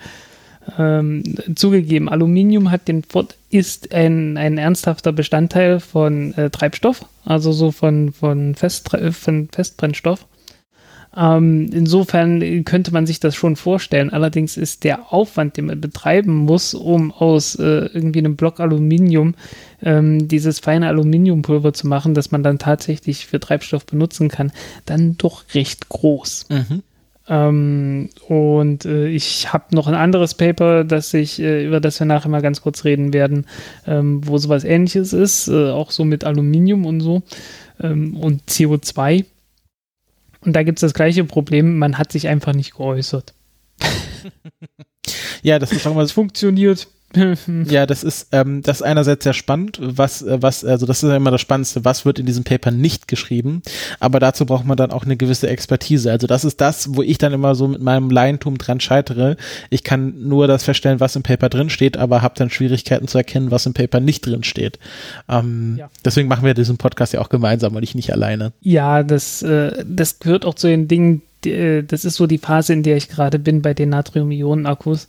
ähm, zugegeben, Aluminium hat den ist ein, ein ernsthafter Bestandteil von äh, Treibstoff, also so von, von, Fest, von Festbrennstoff. Ähm, insofern könnte man sich das schon vorstellen. Allerdings ist der Aufwand, den man betreiben muss, um aus äh, irgendwie einem Block Aluminium ähm, dieses feine Aluminiumpulver zu machen, das man dann tatsächlich für Treibstoff benutzen kann, dann doch recht groß. Mhm. Ähm, und äh, ich habe noch ein anderes Paper, das ich, äh, über das wir nachher mal ganz kurz reden werden, ähm, wo sowas ähnliches ist, äh, auch so mit Aluminium und so ähm, und CO2. Und da gibt es das gleiche Problem, man hat sich einfach nicht geäußert. ja, das ist auch mal, es funktioniert. ja, das ist, ähm, das ist einerseits sehr spannend, was, äh, was, also das ist ja immer das Spannendste, was wird in diesem Paper nicht geschrieben, aber dazu braucht man dann auch eine gewisse Expertise. Also das ist das, wo ich dann immer so mit meinem Laientum dran scheitere. Ich kann nur das feststellen, was im Paper drin steht, aber habe dann Schwierigkeiten zu erkennen, was im Paper nicht drin steht. Ähm, ja. Deswegen machen wir diesen Podcast ja auch gemeinsam und ich nicht alleine. Ja, das, äh, das gehört auch zu den Dingen, das ist so die Phase, in der ich gerade bin bei den Natrium-Ionen-Akkus,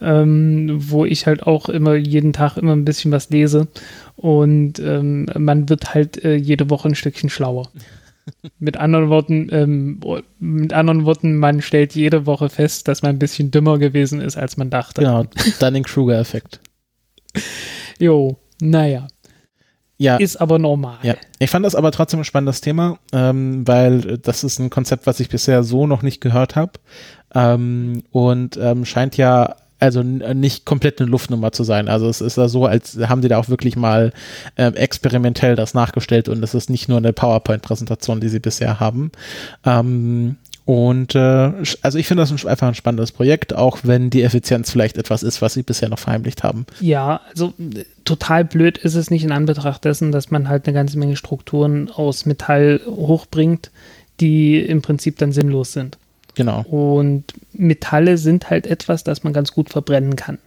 ähm, wo ich halt auch immer jeden Tag immer ein bisschen was lese und ähm, man wird halt äh, jede Woche ein Stückchen schlauer. mit anderen Worten, ähm, mit anderen Worten, man stellt jede Woche fest, dass man ein bisschen dümmer gewesen ist, als man dachte. Genau, Dunning-Kruger-Effekt. jo, naja. Ja. Ist aber normal. Ja. Ich fand das aber trotzdem ein spannendes Thema, ähm, weil das ist ein Konzept, was ich bisher so noch nicht gehört habe. Ähm, und ähm, scheint ja also nicht komplett eine Luftnummer zu sein. Also es ist ja so, als haben die da auch wirklich mal äh, experimentell das nachgestellt und es ist nicht nur eine PowerPoint-Präsentation, die sie bisher haben. Ähm, und äh, also ich finde das ein, einfach ein spannendes Projekt, auch wenn die Effizienz vielleicht etwas ist, was sie bisher noch verheimlicht haben. Ja, also total blöd ist es nicht in Anbetracht dessen, dass man halt eine ganze Menge Strukturen aus Metall hochbringt, die im Prinzip dann sinnlos sind. Genau. Und Metalle sind halt etwas, das man ganz gut verbrennen kann.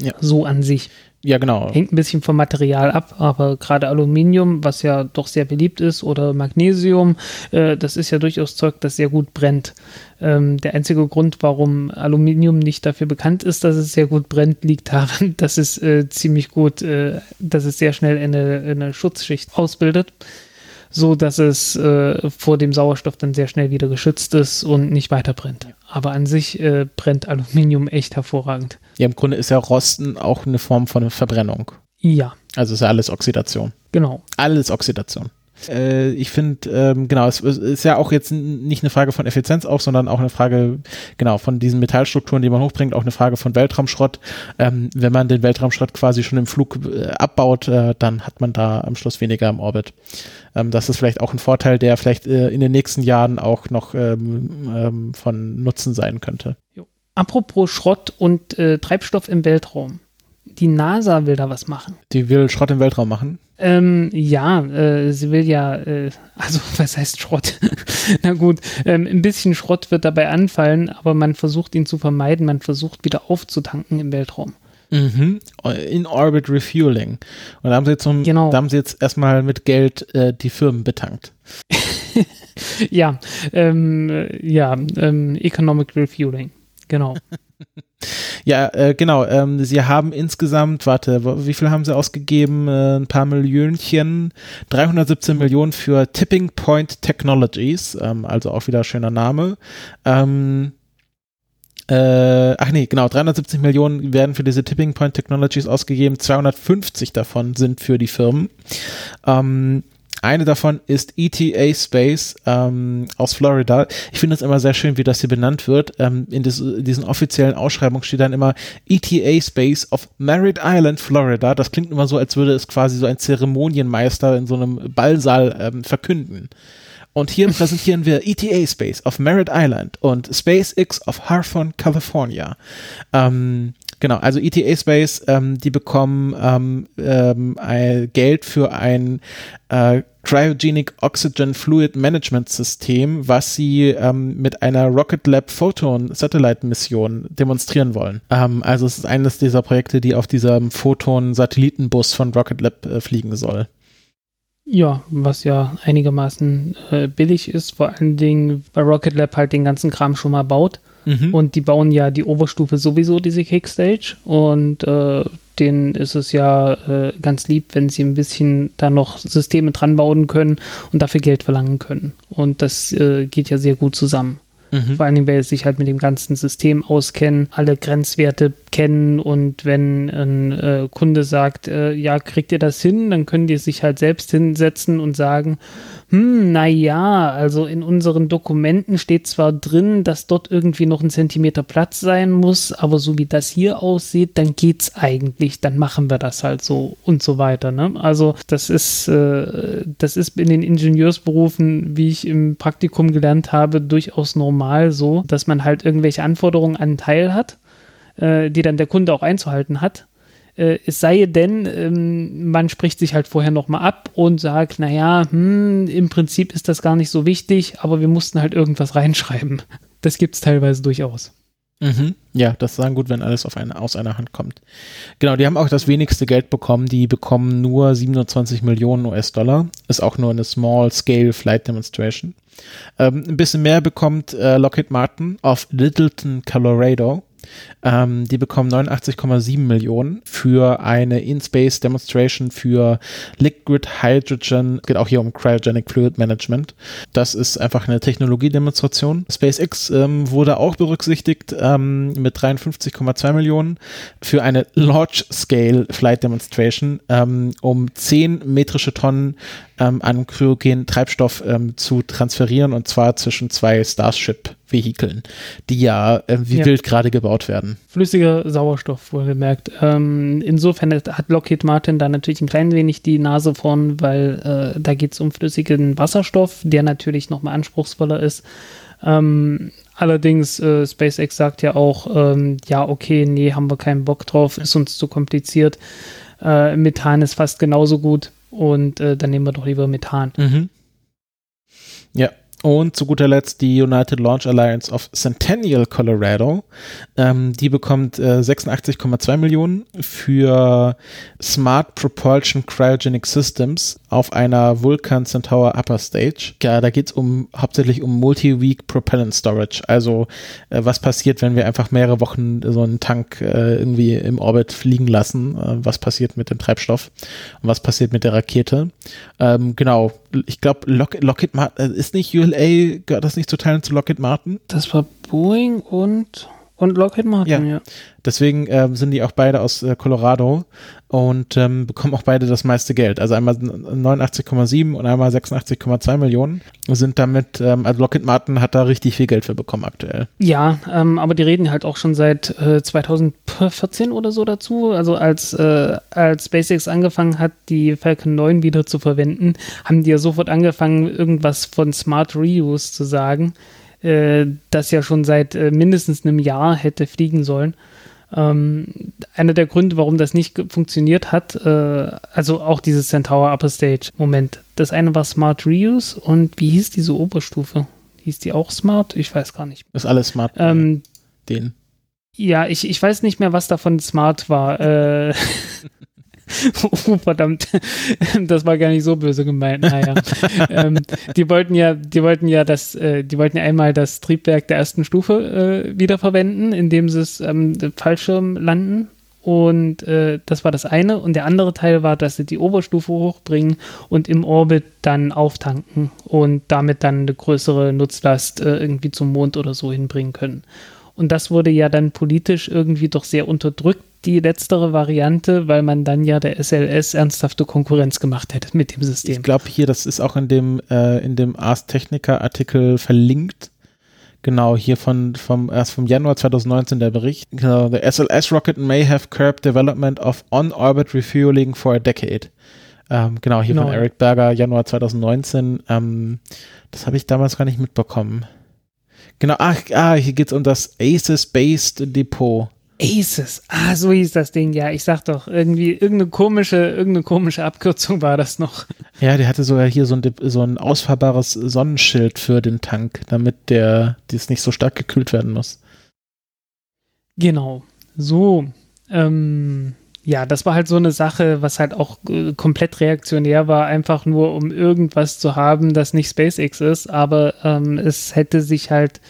Ja. So an sich. Ja, genau. Hängt ein bisschen vom Material ab, aber gerade Aluminium, was ja doch sehr beliebt ist, oder Magnesium, äh, das ist ja durchaus Zeug, das sehr gut brennt. Ähm, der einzige Grund, warum Aluminium nicht dafür bekannt ist, dass es sehr gut brennt, liegt daran, dass es äh, ziemlich gut, äh, dass es sehr schnell eine, eine Schutzschicht ausbildet so dass es äh, vor dem Sauerstoff dann sehr schnell wieder geschützt ist und nicht weiter brennt. Aber an sich äh, brennt Aluminium echt hervorragend. Ja, im Grunde ist ja Rosten auch eine Form von Verbrennung. Ja. Also ist ja alles Oxidation. Genau. Alles Oxidation. Äh, ich finde, ähm, genau, es ist ja auch jetzt nicht eine Frage von Effizienz auch, sondern auch eine Frage, genau, von diesen Metallstrukturen, die man hochbringt, auch eine Frage von Weltraumschrott. Ähm, wenn man den Weltraumschrott quasi schon im Flug äh, abbaut, äh, dann hat man da am Schluss weniger im Orbit. Ähm, das ist vielleicht auch ein Vorteil, der vielleicht in den nächsten Jahren auch noch von Nutzen sein könnte. Apropos Schrott und äh, Treibstoff im Weltraum. Die NASA will da was machen. Die will Schrott im Weltraum machen? Ähm, ja, äh, sie will ja, äh, also was heißt Schrott? Na gut, ähm, ein bisschen Schrott wird dabei anfallen, aber man versucht ihn zu vermeiden, man versucht wieder aufzutanken im Weltraum. Mhm. In Orbit Refueling. Und da haben sie jetzt, zum, genau. da haben sie jetzt erstmal mit Geld äh, die Firmen betankt. ja, ähm, ja, ähm, Economic Refueling. Genau. Ja, äh, genau. Ähm, sie haben insgesamt, warte, wie viel haben sie ausgegeben? Äh, ein paar Millionchen. 317 Millionen für Tipping Point Technologies, ähm, also auch wieder schöner Name. Ähm, Äh, ach nee, genau, 370 Millionen werden für diese Tipping Point Technologies ausgegeben, 250 davon sind für die Firmen. Ähm, eine davon ist ETA Space ähm, aus Florida. Ich finde es immer sehr schön, wie das hier benannt wird. Ähm, in, des, in diesen offiziellen Ausschreibungen steht dann immer ETA Space of Merritt Island, Florida. Das klingt immer so, als würde es quasi so ein Zeremonienmeister in so einem Ballsaal ähm, verkünden. Und hier präsentieren wir ETA Space of Merritt Island und SpaceX of Hawthorne, California. Ähm, genau, also ETA Space, ähm, die bekommen ähm, ähm, Geld für ein äh, Cryogenic Oxygen Fluid Management System, was sie ähm, mit einer Rocket Lab Photon Satellite Mission demonstrieren wollen. Ähm, also es ist eines dieser Projekte, die auf diesem Photon Satellitenbus von Rocket Lab äh, fliegen soll. Ja, was ja einigermaßen äh, billig ist, vor allen Dingen, weil Rocket Lab halt den ganzen Kram schon mal baut. Mhm. Und die bauen ja die Oberstufe sowieso, diese Kickstage. Und äh, denen ist es ja äh, ganz lieb, wenn sie ein bisschen da noch Systeme dran bauen können und dafür Geld verlangen können. Und das äh, geht ja sehr gut zusammen. Mhm. Vor allen Dingen, weil sie sich halt mit dem ganzen System auskennen, alle Grenzwerte kennen und wenn ein äh, Kunde sagt, äh, ja, kriegt ihr das hin, dann können die sich halt selbst hinsetzen und sagen, hm, naja, also in unseren Dokumenten steht zwar drin, dass dort irgendwie noch ein Zentimeter Platz sein muss, aber so wie das hier aussieht, dann geht's eigentlich, dann machen wir das halt so und so weiter. Ne? Also das ist, äh, das ist in den Ingenieursberufen, wie ich im Praktikum gelernt habe, durchaus normal so, dass man halt irgendwelche Anforderungen an einen Teil hat, äh, die dann der Kunde auch einzuhalten hat äh, es sei denn, ähm, man spricht sich halt vorher nochmal ab und sagt, naja, hm, im Prinzip ist das gar nicht so wichtig, aber wir mussten halt irgendwas reinschreiben. Das gibt es teilweise durchaus. Mhm. Ja, das ist dann gut, wenn alles auf eine, aus einer Hand kommt. Genau, die haben auch das wenigste Geld bekommen. Die bekommen nur 27 Millionen US-Dollar. Ist auch nur eine Small-Scale Flight Demonstration. Ähm, ein bisschen mehr bekommt äh, Lockheed Martin auf Littleton, Colorado. Ähm, die bekommen 89,7 Millionen für eine In-Space Demonstration für Liquid Hydrogen. Es geht auch hier um Cryogenic Fluid Management. Das ist einfach eine Technologiedemonstration. SpaceX ähm, wurde auch berücksichtigt ähm, mit 53,2 Millionen für eine Large Scale Flight Demonstration, ähm, um 10 metrische Tonnen ähm, an kryogenen Treibstoff ähm, zu transferieren und zwar zwischen zwei Starship-Vehikeln, die ja äh, wie ja. wild gerade gebaut werden. Flüssiger Sauerstoff, wohlgemerkt. Ähm, insofern hat Lockheed Martin da natürlich ein klein wenig die Nase vorn, weil äh, da geht es um flüssigen Wasserstoff, der natürlich nochmal anspruchsvoller ist. Ähm, allerdings, äh, SpaceX sagt ja auch, ähm, ja, okay, nee, haben wir keinen Bock drauf, ist uns zu kompliziert. Äh, Methan ist fast genauso gut und äh, dann nehmen wir doch lieber Methan. Mhm. Ja, und zu guter Letzt die United Launch Alliance of Centennial, Colorado. Ähm, die bekommt äh, 86,2 Millionen für Smart Propulsion Cryogenic Systems auf einer Vulcan Centaur Upper Stage. Ja, da geht es um, hauptsächlich um Multi-Week Propellant Storage. Also äh, was passiert, wenn wir einfach mehrere Wochen so einen Tank äh, irgendwie im Orbit fliegen lassen? Äh, was passiert mit dem Treibstoff? Und was passiert mit der Rakete? Ähm, genau, ich glaube, Lock Lockheed Martin, äh, ist nicht ULA, gehört das nicht zu Teilen zu Lockheed Martin? Das war Boeing und und Lockheed Martin, ja. ja. Deswegen äh, sind die auch beide aus äh, Colorado und ähm, bekommen auch beide das meiste Geld. Also einmal 89,7 und einmal 86,2 Millionen sind damit, ähm, also Lockheed Martin hat da richtig viel Geld für bekommen aktuell. Ja, ähm, aber die reden halt auch schon seit äh, 2014 oder so dazu. Also als, äh, als SpaceX angefangen hat, die Falcon 9 wieder zu verwenden, haben die ja sofort angefangen, irgendwas von Smart Reuse zu sagen äh, das ja schon seit äh, mindestens einem Jahr hätte fliegen sollen. Ähm, einer der Gründe, warum das nicht funktioniert hat, äh, also auch dieses Centaur Upper Stage. Moment, das eine war Smart Reuse und wie hieß diese Oberstufe? Hieß die auch Smart? Ich weiß gar nicht. Das ist alles Smart. Ähm, den. Ja, ich, ich weiß nicht mehr, was davon Smart war. Äh, oh, verdammt, das war gar nicht so böse gemeint. Naja, ähm, die wollten ja, die wollten ja das, äh, die wollten ja einmal das Triebwerk der ersten Stufe äh, wiederverwenden, indem sie es ähm, Fallschirm landen. Und äh, das war das eine. Und der andere Teil war, dass sie die Oberstufe hochbringen und im Orbit dann auftanken und damit dann eine größere Nutzlast äh, irgendwie zum Mond oder so hinbringen können. Und das wurde ja dann politisch irgendwie doch sehr unterdrückt, die letztere Variante, weil man dann ja der SLS ernsthafte Konkurrenz gemacht hätte mit dem System. Ich glaube hier, das ist auch in dem, äh, in dem Ars Technica Artikel verlinkt. Genau, hier von, vom, erst vom Januar 2019 der Bericht. Genau, the SLS rocket may have curbed development of on-orbit refueling for a decade. Ähm, genau, hier genau. von Eric Berger, Januar 2019. Ähm, das habe ich damals gar nicht mitbekommen. Genau, ach, ah, hier geht es um das ACES-Based Depot. ACES, ah, so hieß das Ding, ja. Ich sag doch, irgendwie, irgendeine komische, irgendeine komische Abkürzung war das noch. Ja, der hatte sogar hier so ein, so ein ausfahrbares Sonnenschild für den Tank, damit der, das nicht so stark gekühlt werden muss. Genau. So, ähm, ja, das war halt so eine Sache, was halt auch äh, komplett reaktionär war, einfach nur um irgendwas zu haben, das nicht SpaceX ist, aber ähm, es hätte sich halt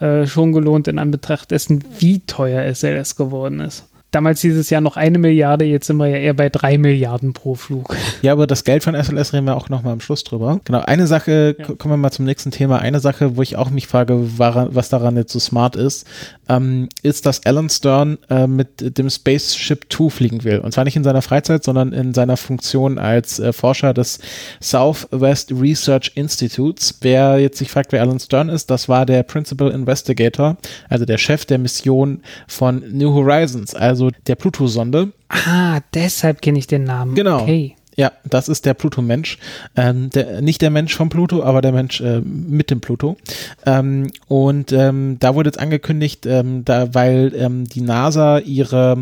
äh, schon gelohnt in Anbetracht dessen, wie teuer SLS geworden ist damals dieses Jahr noch eine Milliarde, jetzt sind wir ja eher bei drei Milliarden pro Flug. Ja, aber das Geld von SLS reden wir auch nochmal am Schluss drüber. Genau, eine Sache, ja. kommen wir mal zum nächsten Thema. Eine Sache, wo ich auch mich frage, was daran jetzt so smart ist, ähm, ist, dass Alan Stern äh, mit dem Spaceship Two fliegen will. Und zwar nicht in seiner Freizeit, sondern in seiner Funktion als äh, Forscher des Southwest Research Institutes. Wer jetzt sich fragt, wer Alan Stern ist, das war der Principal Investigator, also der Chef der Mission von New Horizons, also also der Pluto-Sonde. Ah, deshalb kenne ich den Namen. Genau. Okay. Ja, das ist der Pluto-Mensch. Ähm, der, nicht der Mensch vom Pluto, aber der Mensch äh, mit dem Pluto. Ähm, und ähm, da wurde jetzt angekündigt, ähm, da, weil ähm, die NASA ihre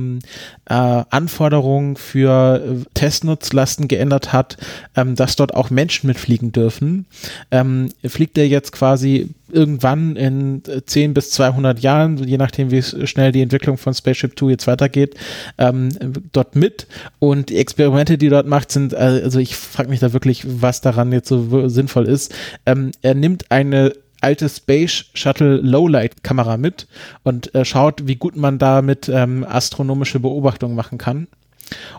äh, Anforderungen für äh, Testnutzlasten geändert hat, ähm, dass dort auch Menschen mitfliegen dürfen, fliegt er jetzt quasi irgendwann in 10 äh, bis 200 Jahren, je nachdem, wie schnell die Entwicklung von Spaceship Two jetzt weitergeht, ähm, dort mit. Und die Experimente, die dort macht, sind, äh, also ich frage mich da wirklich, was daran jetzt so sinnvoll ist. Ähm, er nimmt eine alte Space Shuttle Lowlight Kamera mit und äh, schaut, wie gut man damit ähm, astronomische Beobachtungen machen kann.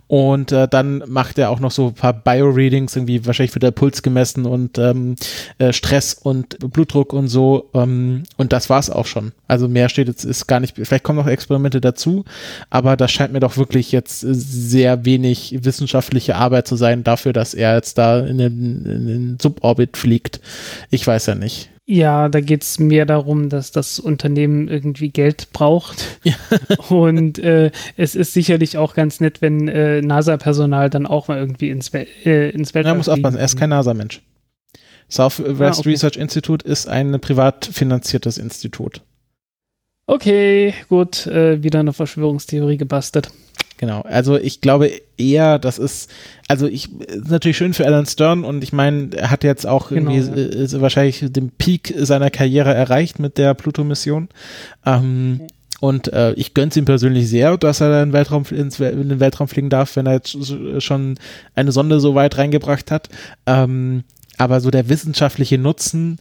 Und äh, dann macht er auch noch so ein paar Bio-Readings, irgendwie wahrscheinlich wird der Puls gemessen und ähm, äh, Stress und Blutdruck und so. Ähm, und das war's auch schon. Also mehr steht jetzt, ist gar nicht, vielleicht kommen noch Experimente dazu, aber das scheint mir doch wirklich jetzt sehr wenig wissenschaftliche Arbeit zu sein dafür, dass er jetzt da in den, in den Suborbit fliegt. Ich weiß ja nicht. Ja, da geht es mehr darum, dass das Unternehmen irgendwie Geld braucht. Ja. Und äh, es ist sicherlich auch ganz nett, wenn äh, NASA-Personal dann auch mal irgendwie ins, We äh, ins Weltall. Ja, muss aufpassen, er ist kein NASA-Mensch. Southwest ah, okay. Research Institute ist ein privat finanziertes Institut. Okay, gut, äh, wieder eine Verschwörungstheorie gebastelt. Genau, also ich glaube eher, das ist, also ich, ist natürlich schön für Alan Stern und ich meine, er hat jetzt auch genau, irgendwie ja. wahrscheinlich den Peak seiner Karriere erreicht mit der Pluto-Mission. Ähm, ja. Und äh, ich gönn's ihm persönlich sehr, dass er in den, Weltraum, ins, in den Weltraum fliegen darf, wenn er jetzt schon eine Sonde so weit reingebracht hat. Ähm, aber so der wissenschaftliche Nutzen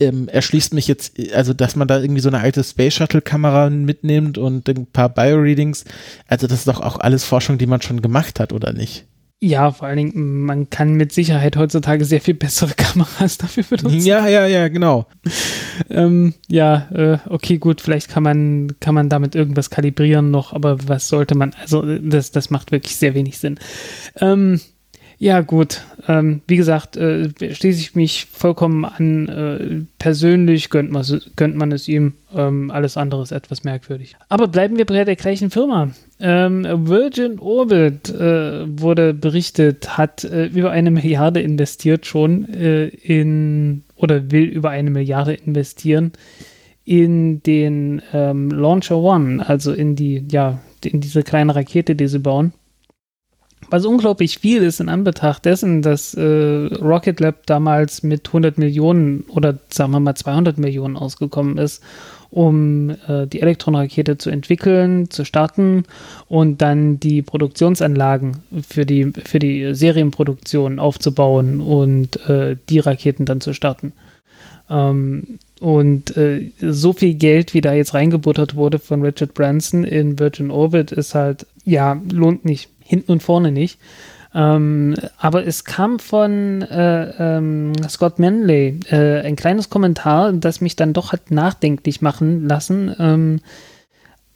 ähm, erschließt mich jetzt, also dass man da irgendwie so eine alte Space Shuttle Kamera mitnimmt und ein paar Bio-Readings, also das ist doch auch alles Forschung, die man schon gemacht hat, oder nicht? Ja, vor allen Dingen, man kann mit Sicherheit heutzutage sehr viel bessere Kameras dafür benutzen. Ja, ja, ja, genau. ähm, ja, äh, okay, gut, vielleicht kann man, kann man damit irgendwas kalibrieren noch, aber was sollte man, also das, das macht wirklich sehr wenig Sinn. Ähm, ja, gut. Ähm, wie gesagt, äh, schließe ich mich vollkommen an. Äh, persönlich gönnt man, gönnt man es ihm. Ähm, alles andere ist etwas merkwürdig. Aber bleiben wir bei der gleichen Firma. Ähm, Virgin Orbit äh, wurde berichtet, hat äh, über eine Milliarde investiert schon äh, in oder will über eine Milliarde investieren in den ähm, Launcher One, also in die, ja, in diese kleine Rakete, die sie bauen was unglaublich viel ist in Anbetracht dessen, dass äh, Rocket Lab damals mit 100 Millionen oder sagen wir mal 200 Millionen ausgekommen ist, um äh, die Elektronrakete zu entwickeln, zu starten und dann die Produktionsanlagen für die, für die Serienproduktion aufzubauen und äh, die Raketen dann zu starten. Ähm, und äh, so viel Geld, wie da jetzt reingebuttert wurde von Richard Branson in Virgin Orbit, ist halt, ja, lohnt nicht hinten und vorne nicht. Ähm, aber es kam von äh, ähm, Scott Manley äh, ein kleines Kommentar, das mich dann doch hat nachdenklich machen lassen. Ähm,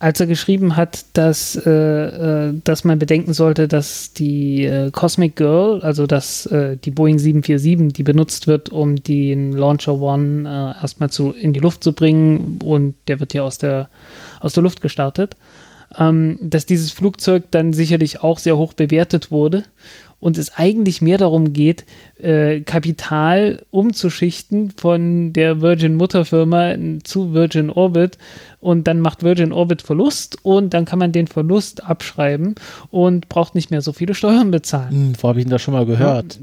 als er geschrieben hat, dass, äh, äh, dass man bedenken sollte, dass die äh, Cosmic Girl, also dass äh, die Boeing 747, die benutzt wird, um den Launcher One erstmal zu, in die Luft zu bringen und der wird ja aus der, aus der Luft gestartet, ähm, dass dieses Flugzeug dann sicherlich auch sehr hoch bewertet wurde und es eigentlich mehr darum geht, äh, Kapital umzuschichten von der Virgin Mutterfirma zu Virgin Orbit und dann macht Virgin Orbit Verlust und dann kann man den Verlust abschreiben und braucht nicht mehr so viele Steuern bezahlen. Hm, wo habe ich ihn das schon mal gehört?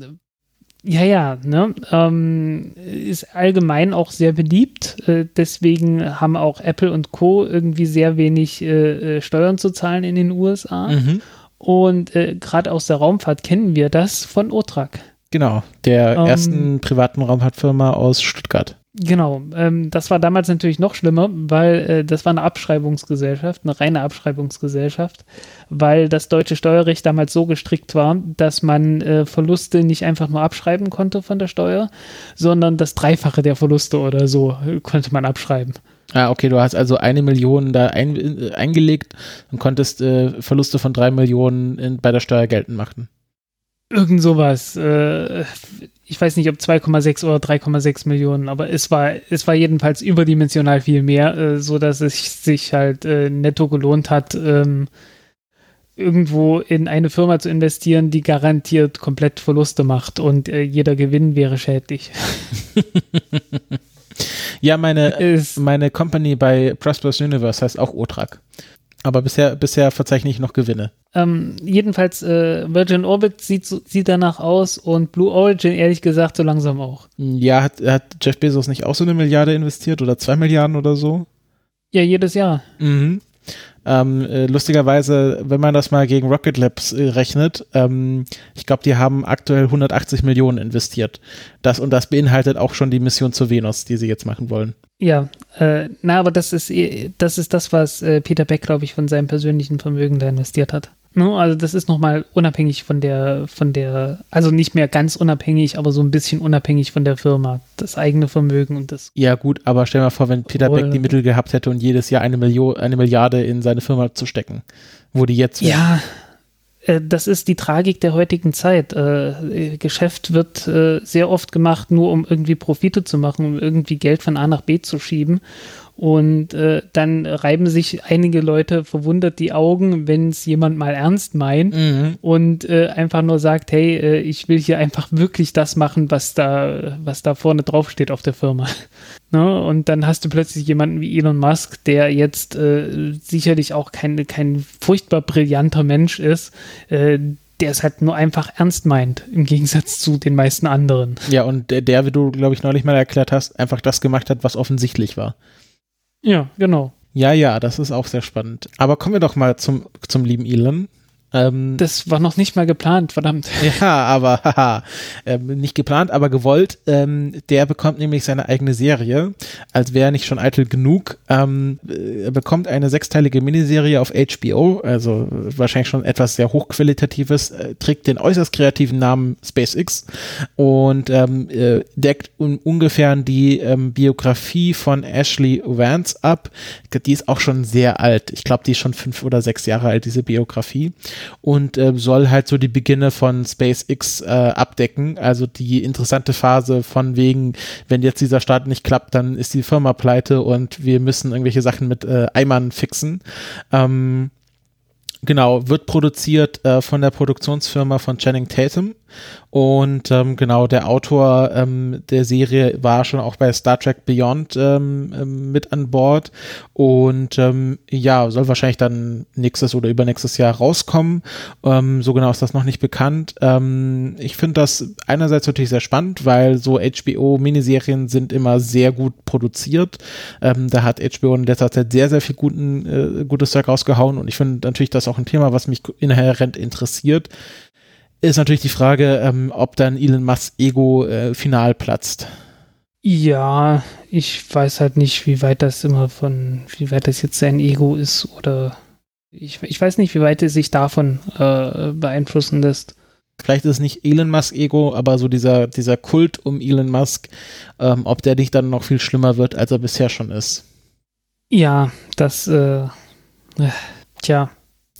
Ja, ja, ne? Ähm, ist allgemein auch sehr beliebt. Äh, deswegen haben auch Apple und Co. irgendwie sehr wenig äh, äh Steuern zu zahlen in den USA. Mhm. Und äh, gerade aus der Raumfahrt kennen wir das von Otrak. Genau, der ähm, ersten privaten Raumfahrtfirma aus Stuttgart. Genau, ähm, das war damals natürlich noch schlimmer, weil äh, das war eine Abschreibungsgesellschaft, eine reine Abschreibungsgesellschaft, weil das deutsche Steuerrecht damals so gestrickt war, dass man äh, Verluste nicht einfach nur abschreiben konnte von der Steuer, sondern das Dreifache der Verluste oder so äh, konnte man abschreiben. Ah, okay, du hast also eine Million da ein, äh, eingelegt und konntest äh, Verluste von drei Millionen in, bei der Steuer geltend machen. Irgend sowas. Äh, ich weiß nicht, ob 2,6 oder 3,6 Millionen, aber es war, es war jedenfalls überdimensional viel mehr, äh, so dass es sich halt äh, netto gelohnt hat, ähm, irgendwo in eine Firma zu investieren, die garantiert komplett Verluste macht und äh, jeder Gewinn wäre schädlich. Ja, meine, meine Company bei Prosperous Universe heißt auch Otrak. Aber bisher, bisher verzeichne ich noch Gewinne. Ähm, jedenfalls, äh, Virgin Orbit sieht, sieht danach aus und Blue Origin ehrlich gesagt so langsam auch. Ja, hat, hat Jeff Bezos nicht auch so eine Milliarde investiert oder zwei Milliarden oder so? Ja, jedes Jahr. Mhm. Ähm, äh, lustigerweise, wenn man das mal gegen Rocket Labs äh, rechnet, ähm, ich glaube, die haben aktuell 180 Millionen investiert. Das und das beinhaltet auch schon die Mission zur Venus, die sie jetzt machen wollen. Ja, äh, na, aber das ist eh, das ist das, was äh, Peter Beck, glaube ich, von seinem persönlichen Vermögen da investiert hat. No, also das ist nochmal unabhängig von der, von der, also nicht mehr ganz unabhängig, aber so ein bisschen unabhängig von der Firma. Das eigene Vermögen und das. Ja, gut, aber stell mal vor, wenn Peter Beck die Mittel gehabt hätte und jedes Jahr eine Million, eine Milliarde in seine Firma zu stecken, wo die jetzt. Ja, äh, das ist die Tragik der heutigen Zeit. Äh, Geschäft wird äh, sehr oft gemacht, nur um irgendwie Profite zu machen, um irgendwie Geld von A nach B zu schieben. Und äh, dann reiben sich einige Leute verwundert die Augen, wenn es jemand mal ernst meint mhm. und äh, einfach nur sagt, hey, äh, ich will hier einfach wirklich das machen, was da, was da vorne drauf steht auf der Firma. ne? Und dann hast du plötzlich jemanden wie Elon Musk, der jetzt äh, sicherlich auch kein, kein furchtbar brillanter Mensch ist, äh, der es halt nur einfach ernst meint, im Gegensatz zu den meisten anderen. Ja, und der, der wie du, glaube ich, neulich mal erklärt hast, einfach das gemacht hat, was offensichtlich war. Ja, genau. Ja, ja, das ist auch sehr spannend. Aber kommen wir doch mal zum, zum lieben Elon. Ähm, das war noch nicht mal geplant, verdammt. Ja, aber haha, ähm, nicht geplant, aber gewollt. Ähm, der bekommt nämlich seine eigene Serie, als wäre nicht schon eitel genug. Ähm, er bekommt eine sechsteilige Miniserie auf HBO, also wahrscheinlich schon etwas sehr hochqualitatives, äh, trägt den äußerst kreativen Namen SpaceX und ähm, äh, deckt un ungefähr die ähm, Biografie von Ashley Vance ab. Die ist auch schon sehr alt. Ich glaube, die ist schon fünf oder sechs Jahre alt, diese Biografie und äh, soll halt so die Beginne von SpaceX äh, abdecken. Also die interessante Phase von wegen, wenn jetzt dieser Start nicht klappt, dann ist die Firma pleite und wir müssen irgendwelche Sachen mit äh, Eimern fixen. Ähm, genau, wird produziert äh, von der Produktionsfirma von Channing Tatum und ähm, genau, der Autor ähm, der Serie war schon auch bei Star Trek Beyond ähm, ähm, mit an Bord und ähm, ja, soll wahrscheinlich dann nächstes oder übernächstes Jahr rauskommen. Ähm, so genau ist das noch nicht bekannt. Ich finde das einerseits natürlich sehr spannend, weil so HBO-Miniserien sind immer sehr gut produziert. Da hat HBO in letzter Zeit sehr, sehr viel guten, äh, gutes Zeug rausgehauen und ich finde natürlich das auch ein Thema, was mich inhärent interessiert ist natürlich die Frage, ähm, ob dann Elon Musk Ego äh, final platzt. Ja, ich weiß halt nicht, wie weit das immer von, wie weit das jetzt sein Ego ist oder ich, ich weiß nicht, wie weit er sich davon äh, beeinflussen lässt. vielleicht ist es nicht Elon Musk Ego, aber so dieser, dieser Kult um Elon Musk, ähm, ob der nicht dann noch viel schlimmer wird, als er bisher schon ist. Ja, das, äh, äh tja,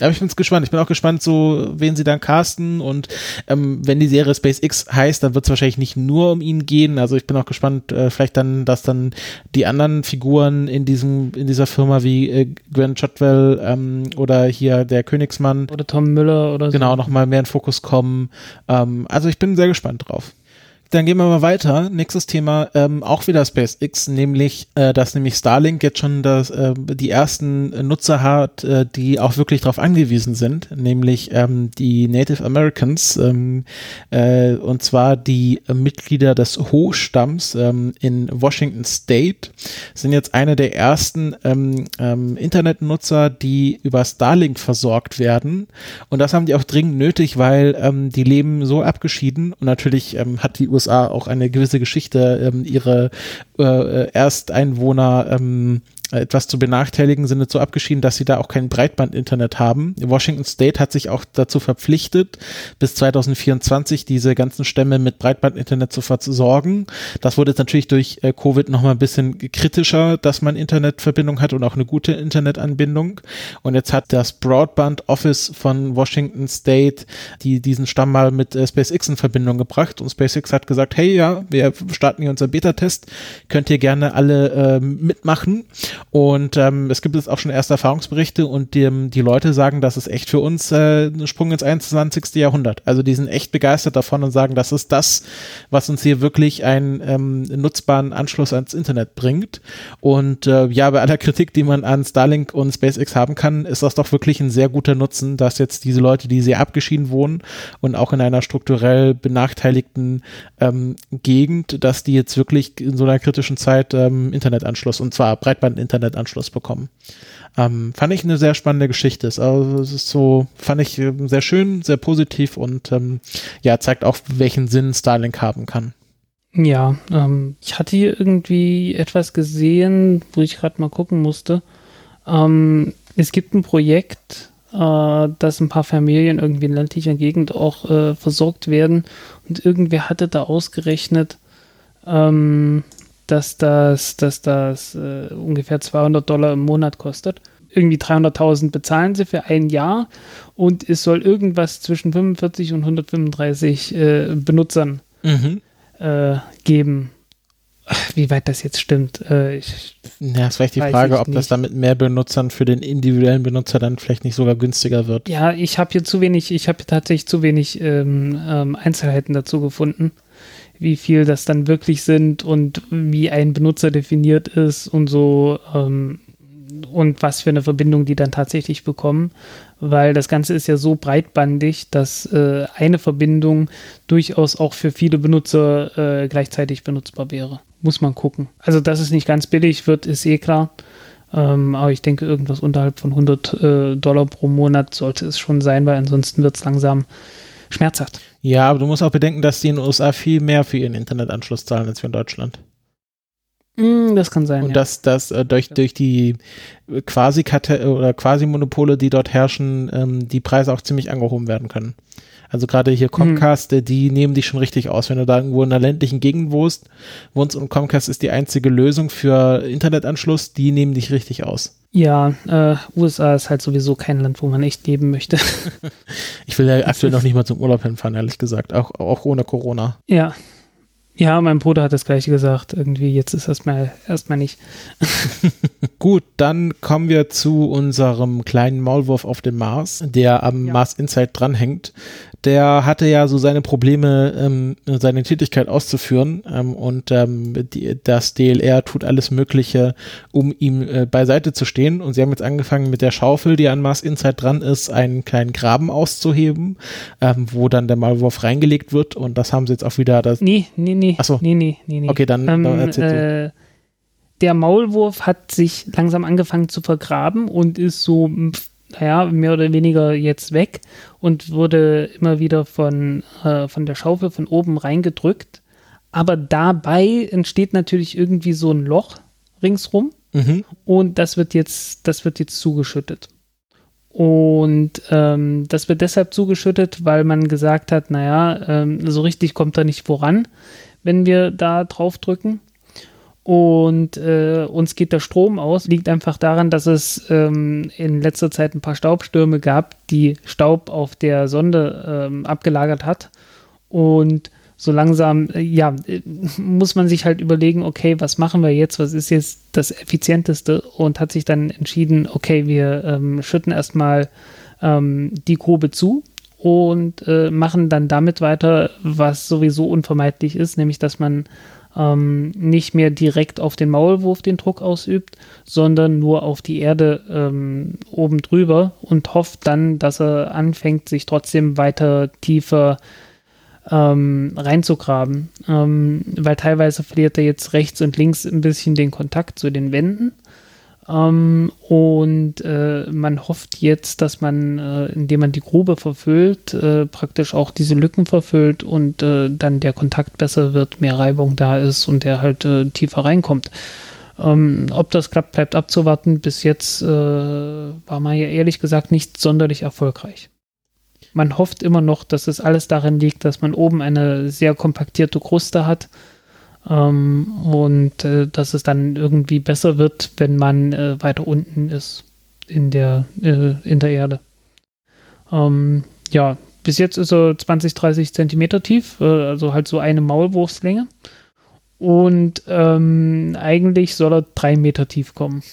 aber ich bin gespannt. Ich bin auch gespannt, so wen sie dann casten und ähm, wenn die Serie SpaceX heißt, dann wird es wahrscheinlich nicht nur um ihn gehen. Also ich bin auch gespannt, äh, vielleicht dann, dass dann die anderen Figuren in diesem in dieser Firma wie äh, Grant Chotwell ähm, oder hier der Königsmann oder Tom Müller oder so genau noch mal mehr in Fokus kommen. Ähm, also ich bin sehr gespannt drauf. Dann gehen wir mal weiter. Nächstes Thema, ähm, auch wieder SpaceX, nämlich, äh, dass nämlich Starlink jetzt schon das, äh, die ersten Nutzer hat, äh, die auch wirklich darauf angewiesen sind, nämlich ähm, die Native Americans, ähm, äh, und zwar die Mitglieder des Ho-Stamms ähm, in Washington State, sind jetzt eine der ersten ähm, ähm, Internetnutzer, die über Starlink versorgt werden. Und das haben die auch dringend nötig, weil ähm, die leben so abgeschieden und natürlich ähm, hat die USA auch eine gewisse Geschichte, ähm, ihre äh, Ersteinwohner ähm, etwas zu benachteiligen, sind so abgeschieden, dass sie da auch kein Breitbandinternet haben. Washington State hat sich auch dazu verpflichtet, bis 2024 diese ganzen Stämme mit Breitbandinternet zu versorgen. Das wurde jetzt natürlich durch äh, Covid nochmal ein bisschen kritischer, dass man Internetverbindung hat und auch eine gute Internetanbindung. Und jetzt hat das Broadband Office von Washington State die diesen Stamm mal mit äh, SpaceX in Verbindung gebracht und SpaceX hat gesagt, hey ja, wir starten hier unser Beta-Test, könnt ihr gerne alle äh, mitmachen. Und ähm, es gibt jetzt auch schon erste Erfahrungsberichte und die, die Leute sagen, das ist echt für uns äh, ein Sprung ins 21. Jahrhundert. Also die sind echt begeistert davon und sagen, das ist das, was uns hier wirklich einen ähm, nutzbaren Anschluss ans Internet bringt. Und äh, ja, bei aller Kritik, die man an Starlink und SpaceX haben kann, ist das doch wirklich ein sehr guter Nutzen, dass jetzt diese Leute, die sehr abgeschieden wohnen und auch in einer strukturell benachteiligten ähm, Gegend, dass die jetzt wirklich in so einer kritischen Zeit ähm, Internetanschluss und zwar Breitbandinternet Internetanschluss bekommen. Ähm, fand ich eine sehr spannende Geschichte. Also es ist so, fand ich ähm, sehr schön, sehr positiv und ähm, ja, zeigt auch, welchen Sinn Starlink haben kann. Ja, ähm, ich hatte hier irgendwie etwas gesehen, wo ich gerade mal gucken musste. Ähm, es gibt ein Projekt, äh, dass ein paar Familien irgendwie in ländlicher Gegend auch äh, versorgt werden und irgendwer hatte da ausgerechnet, ähm, dass das, dass das äh, ungefähr 200 Dollar im Monat kostet. Irgendwie 300.000 bezahlen sie für ein Jahr und es soll irgendwas zwischen 45 und 135 äh, Benutzern mhm. äh, geben. Wie weit das jetzt stimmt. Äh, ich, ja, ist vielleicht die Frage, ob nicht. das dann mit mehr Benutzern für den individuellen Benutzer dann vielleicht nicht sogar günstiger wird. Ja, ich habe hier zu wenig, ich habe tatsächlich zu wenig ähm, ähm, Einzelheiten dazu gefunden wie viel das dann wirklich sind und wie ein Benutzer definiert ist und so ähm, und was für eine Verbindung die dann tatsächlich bekommen, weil das Ganze ist ja so breitbandig, dass äh, eine Verbindung durchaus auch für viele Benutzer äh, gleichzeitig benutzbar wäre. Muss man gucken. Also, dass es nicht ganz billig wird, ist eh klar. Ähm, aber ich denke, irgendwas unterhalb von 100 äh, Dollar pro Monat sollte es schon sein, weil ansonsten wird es langsam schmerzhaft. Ja, aber du musst auch bedenken, dass die in den USA viel mehr für ihren Internetanschluss zahlen als wir in Deutschland. Mm, das kann sein. Und ja. dass das äh, durch, durch die quasi oder quasi Monopole, die dort herrschen, ähm, die Preise auch ziemlich angehoben werden können. Also gerade hier Comcast, mhm. die nehmen dich schon richtig aus. Wenn du da irgendwo in einer ländlichen Gegend wohnst, wohnst und Comcast ist die einzige Lösung für Internetanschluss, die nehmen dich richtig aus. Ja, äh, USA ist halt sowieso kein Land, wo man echt leben möchte. ich will ja aktuell noch nicht mal zum Urlaub hinfahren, ehrlich gesagt, auch, auch ohne Corona. Ja. Ja, mein Bruder hat das gleiche gesagt. Irgendwie, jetzt ist erstmal erstmal nicht. Gut, dann kommen wir zu unserem kleinen Maulwurf auf dem Mars, der am ja. Mars Insight dranhängt der hatte ja so seine Probleme, ähm, seine Tätigkeit auszuführen ähm, und ähm, die, das DLR tut alles Mögliche, um ihm äh, beiseite zu stehen und sie haben jetzt angefangen mit der Schaufel, die an Mars Insight dran ist, einen kleinen Graben auszuheben, ähm, wo dann der Maulwurf reingelegt wird und das haben sie jetzt auch wieder das... Nee, nee, nee. Achso. Nee, nee, nee, nee. Okay, dann, ähm, dann erzähl äh, Der Maulwurf hat sich langsam angefangen zu vergraben und ist so naja, mehr oder weniger jetzt weg und wurde immer wieder von, äh, von der Schaufel von oben reingedrückt. Aber dabei entsteht natürlich irgendwie so ein Loch ringsrum mhm. und das wird jetzt, das wird jetzt zugeschüttet. Und ähm, das wird deshalb zugeschüttet, weil man gesagt hat, naja, ähm, so richtig kommt er nicht voran, wenn wir da drauf drücken. Und äh, uns geht der Strom aus. Liegt einfach daran, dass es ähm, in letzter Zeit ein paar Staubstürme gab, die Staub auf der Sonde ähm, abgelagert hat. Und so langsam, äh, ja, muss man sich halt überlegen, okay, was machen wir jetzt? Was ist jetzt das Effizienteste? Und hat sich dann entschieden, okay, wir ähm, schütten erstmal ähm, die Grube zu und äh, machen dann damit weiter, was sowieso unvermeidlich ist, nämlich dass man ähm, nicht mehr direkt auf den Maulwurf den Druck ausübt, sondern nur auf die Erde ähm, oben drüber und hofft dann, dass er anfängt, sich trotzdem weiter tiefer ähm, reinzugraben, ähm, weil teilweise verliert er jetzt rechts und links ein bisschen den Kontakt zu den Wänden. Ähm, und äh, man hofft jetzt, dass man, äh, indem man die Grube verfüllt, äh, praktisch auch diese Lücken verfüllt und äh, dann der Kontakt besser wird, mehr Reibung da ist und der halt äh, tiefer reinkommt. Ähm, ob das klappt, bleibt abzuwarten. Bis jetzt äh, war man ja ehrlich gesagt nicht sonderlich erfolgreich man hofft immer noch, dass es alles darin liegt, dass man oben eine sehr kompaktierte Kruste hat ähm, und äh, dass es dann irgendwie besser wird, wenn man äh, weiter unten ist in der, äh, in der Erde. Ähm, ja, bis jetzt ist er 20, 30 Zentimeter tief, äh, also halt so eine Maulwurfslänge. Und ähm, eigentlich soll er drei Meter tief kommen.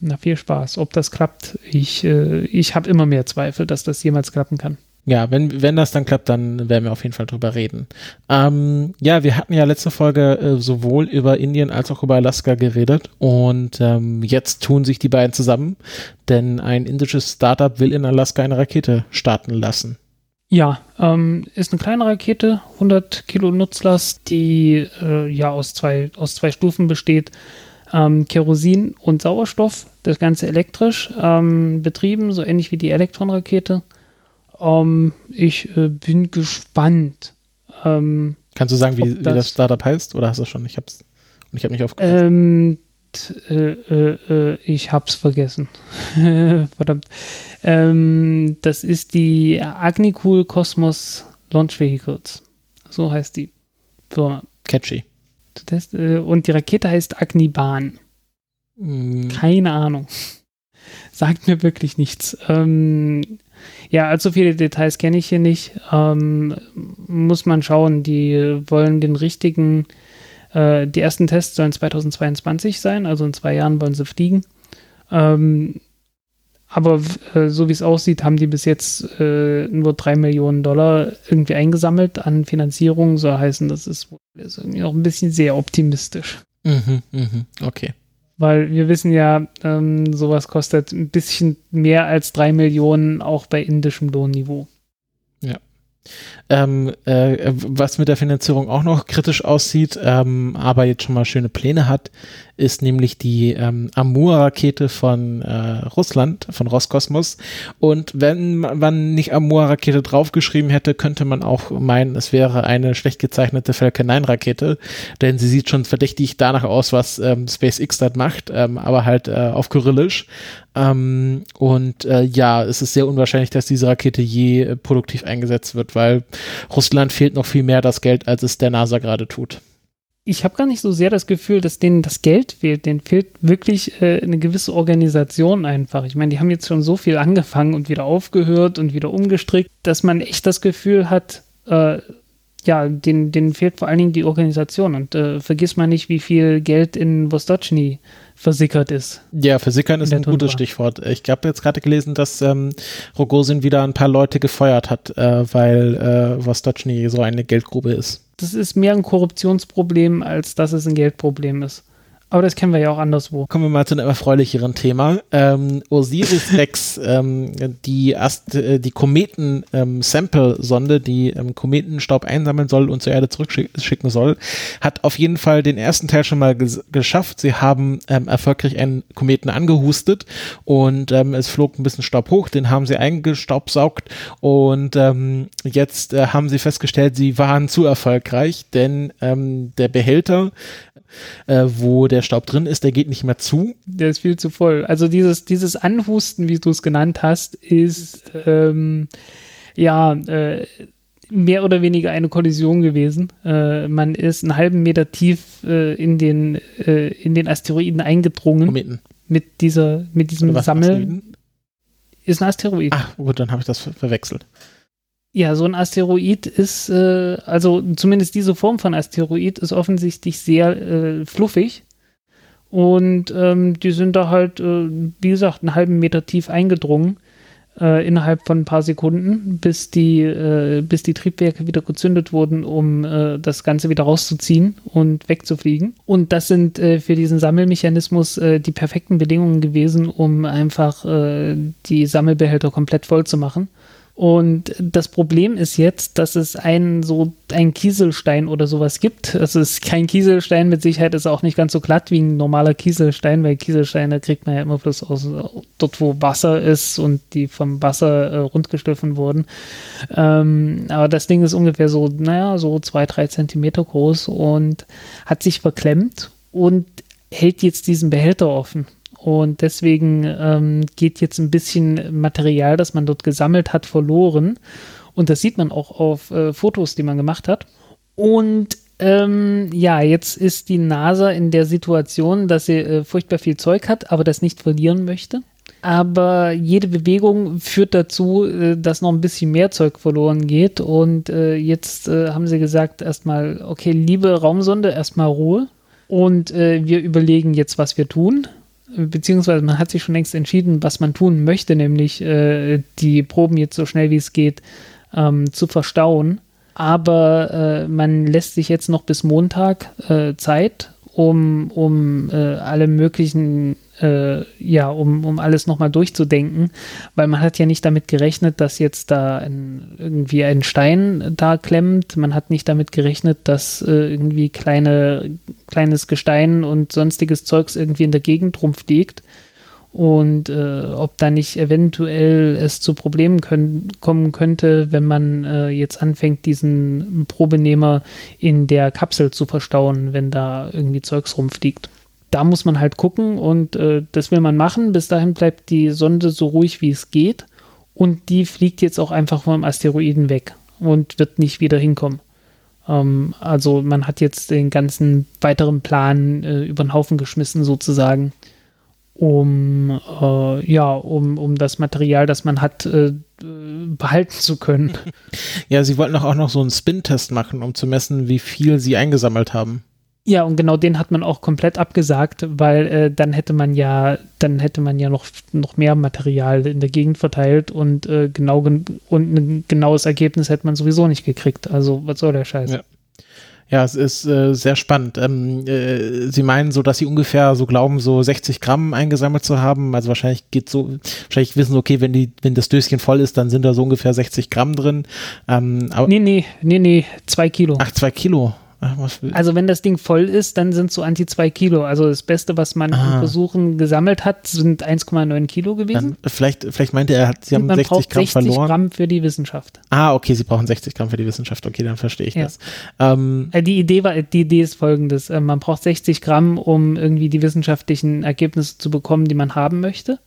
Na, viel Spaß. Ob das klappt, ich, äh, ich habe immer mehr Zweifel, dass das jemals klappen kann. Ja, wenn, wenn das dann klappt, dann werden wir auf jeden Fall drüber reden. Ähm, ja, wir hatten ja letzte Folge äh, sowohl über Indien als auch über Alaska geredet und ähm, jetzt tun sich die beiden zusammen, denn ein indisches Startup will in Alaska eine Rakete starten lassen. Ja, ähm, ist eine kleine Rakete, 100 Kilo Nutzlast, die äh, ja aus zwei, aus zwei Stufen besteht. Ähm, Kerosin und Sauerstoff, das Ganze elektrisch ähm, betrieben, so ähnlich wie die Elektronrakete. Ähm, ich äh, bin gespannt. Ähm, Kannst du sagen, wie, das, wie das Startup heißt? Oder hast du schon? Ich hab's und ich habe nicht aufgepasst. Ähm, äh, äh, äh, ich hab's vergessen. Verdammt. Ähm, das ist die Agnicool Cosmos Launch Vehicles. So heißt die Firma. Catchy. Das, äh, und die Rakete heißt Agniban. Mm. Keine Ahnung. Sagt mir wirklich nichts. Ähm, ja, allzu viele Details kenne ich hier nicht. Ähm, muss man schauen. Die wollen den richtigen, äh, die ersten Tests sollen 2022 sein, also in zwei Jahren wollen sie fliegen. Ähm, aber äh, so wie es aussieht, haben die bis jetzt äh, nur drei Millionen Dollar irgendwie eingesammelt an Finanzierung. So heißen, das ist, ist irgendwie noch ein bisschen sehr optimistisch. Mhm, mh, okay. Weil wir wissen ja, ähm, sowas kostet ein bisschen mehr als drei Millionen auch bei indischem Lohnniveau. Ähm, äh, was mit der Finanzierung auch noch kritisch aussieht, ähm, aber jetzt schon mal schöne Pläne hat, ist nämlich die ähm, Amur-Rakete von äh, Russland, von Roskosmos. Und wenn man nicht Amur-Rakete draufgeschrieben hätte, könnte man auch meinen, es wäre eine schlecht gezeichnete Falcon 9-Rakete, denn sie sieht schon verdächtig danach aus, was ähm, SpaceX dort macht, ähm, aber halt äh, auf Kyrillisch. Ähm, und äh, ja, es ist sehr unwahrscheinlich, dass diese Rakete je äh, produktiv eingesetzt wird, weil Russland fehlt noch viel mehr das Geld, als es der NASA gerade tut ich habe gar nicht so sehr das Gefühl, dass denen das Geld fehlt. Denen fehlt wirklich äh, eine gewisse Organisation einfach. Ich meine, die haben jetzt schon so viel angefangen und wieder aufgehört und wieder umgestrickt, dass man echt das Gefühl hat, äh, ja, denen, denen fehlt vor allen Dingen die Organisation. Und äh, vergiss mal nicht, wie viel Geld in Vostochny versickert ist. Ja, versickern ist ein gutes Stichwort. Ich habe jetzt gerade gelesen, dass ähm, Rogozin wieder ein paar Leute gefeuert hat, äh, weil äh, Vostochny so eine Geldgrube ist das ist mehr ein Korruptionsproblem, als dass es ein Geldproblem ist. Aber das kennen wir ja auch anderswo. Kommen wir mal zu einem erfreulicheren Thema. Ähm, Osiris Rex, ähm, die, Ast äh, die Kometen-Sample-Sonde, ähm, die ähm, Kometenstaub einsammeln soll und zur Erde zurückschicken soll, hat auf jeden Fall den ersten Teil schon mal geschafft. Sie haben ähm, erfolgreich einen Kometen angehustet und ähm, es flog ein bisschen Staub hoch, den haben sie eingestaubsaugt und jetzt äh, haben sie festgestellt, sie waren zu erfolgreich, denn der Behälter äh, wo der Staub drin ist, der geht nicht mehr zu. Der ist viel zu voll. Also dieses, dieses Anhusten, wie du es genannt hast, ist ähm, ja äh, mehr oder weniger eine Kollision gewesen. Äh, man ist einen halben Meter tief äh, in, den, äh, in den Asteroiden eingedrungen. Kometen. Mit dieser, mit diesem Sammel. Ist ein Asteroid. Ach, gut, dann habe ich das ver verwechselt. Ja, so ein Asteroid ist, äh, also zumindest diese Form von Asteroid ist offensichtlich sehr äh, fluffig. Und ähm, die sind da halt, äh, wie gesagt, einen halben Meter tief eingedrungen äh, innerhalb von ein paar Sekunden, bis die, äh, bis die Triebwerke wieder gezündet wurden, um äh, das Ganze wieder rauszuziehen und wegzufliegen. Und das sind äh, für diesen Sammelmechanismus äh, die perfekten Bedingungen gewesen, um einfach äh, die Sammelbehälter komplett voll zu machen. Und das Problem ist jetzt, dass es einen so ein Kieselstein oder sowas gibt. Es ist kein Kieselstein, mit Sicherheit ist er auch nicht ganz so glatt wie ein normaler Kieselstein, weil Kieselsteine kriegt man ja immer bloß aus dort, wo Wasser ist und die vom Wasser äh, rundgeschliffen wurden. Ähm, aber das Ding ist ungefähr so, naja, so zwei, drei Zentimeter groß und hat sich verklemmt und hält jetzt diesen Behälter offen. Und deswegen ähm, geht jetzt ein bisschen Material, das man dort gesammelt hat, verloren. Und das sieht man auch auf äh, Fotos, die man gemacht hat. Und ähm, ja, jetzt ist die NASA in der Situation, dass sie äh, furchtbar viel Zeug hat, aber das nicht verlieren möchte. Aber jede Bewegung führt dazu, äh, dass noch ein bisschen mehr Zeug verloren geht. Und äh, jetzt äh, haben sie gesagt, erstmal, okay, liebe Raumsonde, erstmal Ruhe. Und äh, wir überlegen jetzt, was wir tun beziehungsweise man hat sich schon längst entschieden, was man tun möchte, nämlich äh, die Proben jetzt so schnell wie es geht ähm, zu verstauen. Aber äh, man lässt sich jetzt noch bis Montag äh, Zeit, um, um äh, alle möglichen äh, ja, um, um alles nochmal durchzudenken, weil man hat ja nicht damit gerechnet, dass jetzt da ein, irgendwie ein Stein da klemmt. Man hat nicht damit gerechnet, dass äh, irgendwie kleine, kleines Gestein und sonstiges Zeugs irgendwie in der Gegend rumfliegt. Und äh, ob da nicht eventuell es zu Problemen können, kommen könnte, wenn man äh, jetzt anfängt, diesen Probenehmer in der Kapsel zu verstauen, wenn da irgendwie Zeugs rumfliegt da muss man halt gucken und äh, das will man machen. Bis dahin bleibt die Sonde so ruhig wie es geht und die fliegt jetzt auch einfach vom Asteroiden weg und wird nicht wieder hinkommen. Ähm, also man hat jetzt den ganzen weiteren Plan äh, über den Haufen geschmissen sozusagen, um äh, ja um, um das Material, das man hat, äh, behalten zu können. Ja, sie wollten auch noch so einen Spin-Test machen, um zu messen, wie viel sie eingesammelt haben. Ja, und genau den hat man auch komplett abgesagt, weil äh, dann hätte man ja, dann hätte man ja noch, noch mehr Material in der Gegend verteilt und äh, genau und ein genaues Ergebnis hätte man sowieso nicht gekriegt. Also was soll der Scheiß? Ja. Ja, es ist äh, sehr spannend. Ähm, äh, Sie meinen so, dass Sie ungefähr so glauben, so 60 Gramm eingesammelt zu haben. Also wahrscheinlich geht so, wahrscheinlich wissen, okay, wenn die, wenn das Döschen voll ist, dann sind da so ungefähr 60 Gramm drin. Ähm, aber nee, nee, nee, nee, zwei Kilo. Ach, zwei Kilo. Also wenn das Ding voll ist, dann sind so anti 2 Kilo. Also das Beste, was man ah. in Versuchen gesammelt hat, sind 1,9 Kilo gewesen. Dann vielleicht, vielleicht meinte er, sie haben 60 Gramm 60 verloren. Gramm für die Wissenschaft. Ah, okay, sie brauchen 60 Gramm für die Wissenschaft. Okay, dann verstehe ich ja. das. Ähm, äh, die Idee war, die Idee ist folgendes: äh, Man braucht 60 Gramm, um irgendwie die wissenschaftlichen Ergebnisse zu bekommen, die man haben möchte.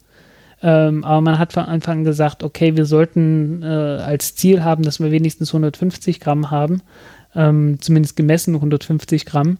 Ähm, aber man hat von Anfang an gesagt, okay, wir sollten äh, als Ziel haben, dass wir wenigstens 150 Gramm haben ähm, zumindest gemessen 150 Gramm,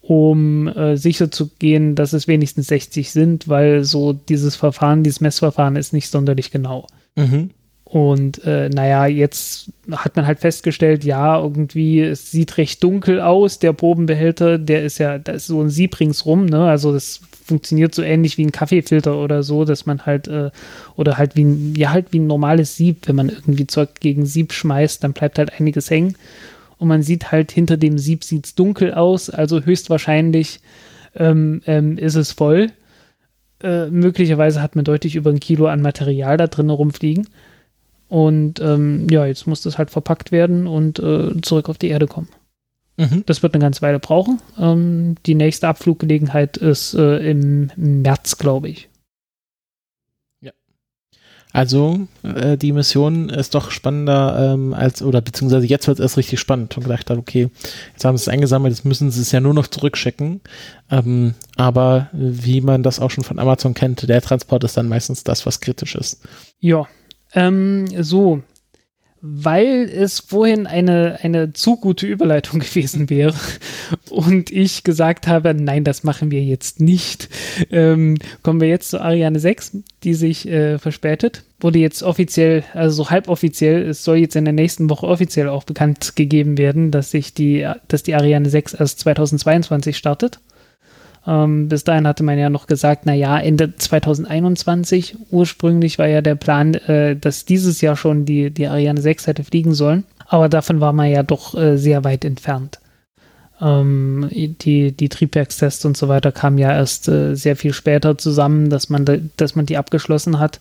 um äh, sicher zu gehen, dass es wenigstens 60 sind, weil so dieses Verfahren, dieses Messverfahren ist nicht sonderlich genau. Mhm. Und äh, naja, jetzt hat man halt festgestellt, ja, irgendwie, es sieht recht dunkel aus, der Probenbehälter, der ist ja, da ist so ein Sieb ringsrum, ne? Also das funktioniert so ähnlich wie ein Kaffeefilter oder so, dass man halt, äh, oder halt wie ein, ja, halt wie ein normales Sieb, wenn man irgendwie Zeug gegen Sieb schmeißt, dann bleibt halt einiges hängen und man sieht halt hinter dem Sieb sieht es dunkel aus, also höchstwahrscheinlich ähm, ähm, ist es voll. Äh, möglicherweise hat man deutlich über ein Kilo an Material da drin rumfliegen. Und ähm, ja, jetzt muss das halt verpackt werden und äh, zurück auf die Erde kommen. Mhm. Das wird eine ganze Weile brauchen. Ähm, die nächste Abfluggelegenheit ist äh, im März, glaube ich. Also äh, die Mission ist doch spannender ähm, als, oder beziehungsweise jetzt wird es erst richtig spannend und gedacht habe, okay, jetzt haben sie es eingesammelt, jetzt müssen sie es ja nur noch zurückschicken. Ähm, aber wie man das auch schon von Amazon kennt, der Transport ist dann meistens das, was kritisch ist. Ja, ähm, so, weil es vorhin eine, eine zu gute Überleitung gewesen wäre und ich gesagt habe, nein, das machen wir jetzt nicht, ähm, kommen wir jetzt zu Ariane 6, die sich äh, verspätet. Wurde jetzt offiziell, also so halboffiziell, es soll jetzt in der nächsten Woche offiziell auch bekannt gegeben werden, dass sich die, dass die Ariane 6 erst 2022 startet. Ähm, bis dahin hatte man ja noch gesagt, na ja, Ende 2021. Ursprünglich war ja der Plan, äh, dass dieses Jahr schon die, die Ariane 6 hätte fliegen sollen. Aber davon war man ja doch äh, sehr weit entfernt. Ähm, die, die Triebwerkstests und so weiter kamen ja erst äh, sehr viel später zusammen, dass man, de, dass man die abgeschlossen hat.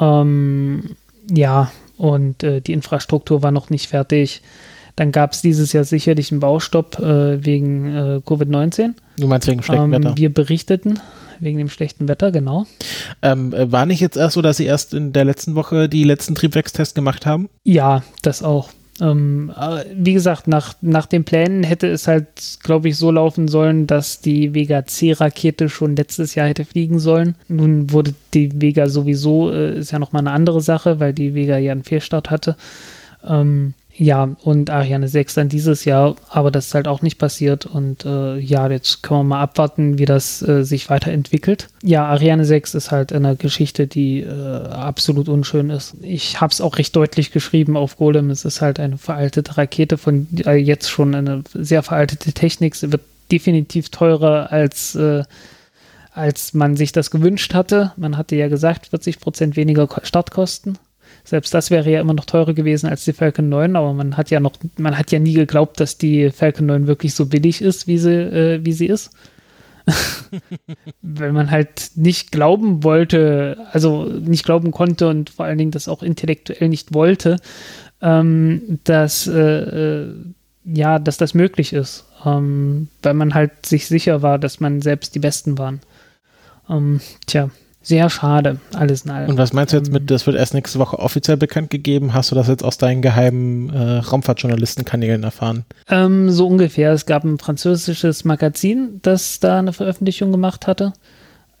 Ähm, ja, und äh, die Infrastruktur war noch nicht fertig. Dann gab es dieses Jahr sicherlich einen Baustopp äh, wegen äh, Covid-19. Du meinst wegen schlechtem ähm, Wetter? Wir berichteten wegen dem schlechten Wetter, genau. Ähm, äh, war nicht jetzt erst so, dass sie erst in der letzten Woche die letzten Triebwerkstests gemacht haben? Ja, das auch. Ähm, wie gesagt, nach, nach den Plänen hätte es halt, glaube ich, so laufen sollen, dass die Vega C-Rakete schon letztes Jahr hätte fliegen sollen. Nun wurde die Vega sowieso, äh, ist ja nochmal eine andere Sache, weil die Vega ja einen Fehlstart hatte. Ähm, ja, und Ariane 6 dann dieses Jahr, aber das ist halt auch nicht passiert. Und äh, ja, jetzt können wir mal abwarten, wie das äh, sich weiterentwickelt. Ja, Ariane 6 ist halt eine Geschichte, die äh, absolut unschön ist. Ich habe es auch recht deutlich geschrieben auf Golem. Es ist halt eine veraltete Rakete von äh, jetzt schon eine sehr veraltete Technik. Sie wird definitiv teurer als äh, als man sich das gewünscht hatte. Man hatte ja gesagt, 40 Prozent weniger Startkosten. Selbst das wäre ja immer noch teurer gewesen als die Falcon 9, aber man hat ja noch, man hat ja nie geglaubt, dass die Falcon 9 wirklich so billig ist, wie sie, äh, wie sie ist. Weil man halt nicht glauben wollte, also nicht glauben konnte und vor allen Dingen das auch intellektuell nicht wollte, ähm, dass, äh, äh, ja, dass das möglich ist. Ähm, weil man halt sich sicher war, dass man selbst die Besten waren. Ähm, tja, sehr schade, alles in allem. Und was meinst du jetzt mit, ähm, das wird erst nächste Woche offiziell bekannt gegeben? Hast du das jetzt aus deinen geheimen äh, Raumfahrtjournalistenkanälen erfahren? Ähm, so ungefähr. Es gab ein französisches Magazin, das da eine Veröffentlichung gemacht hatte.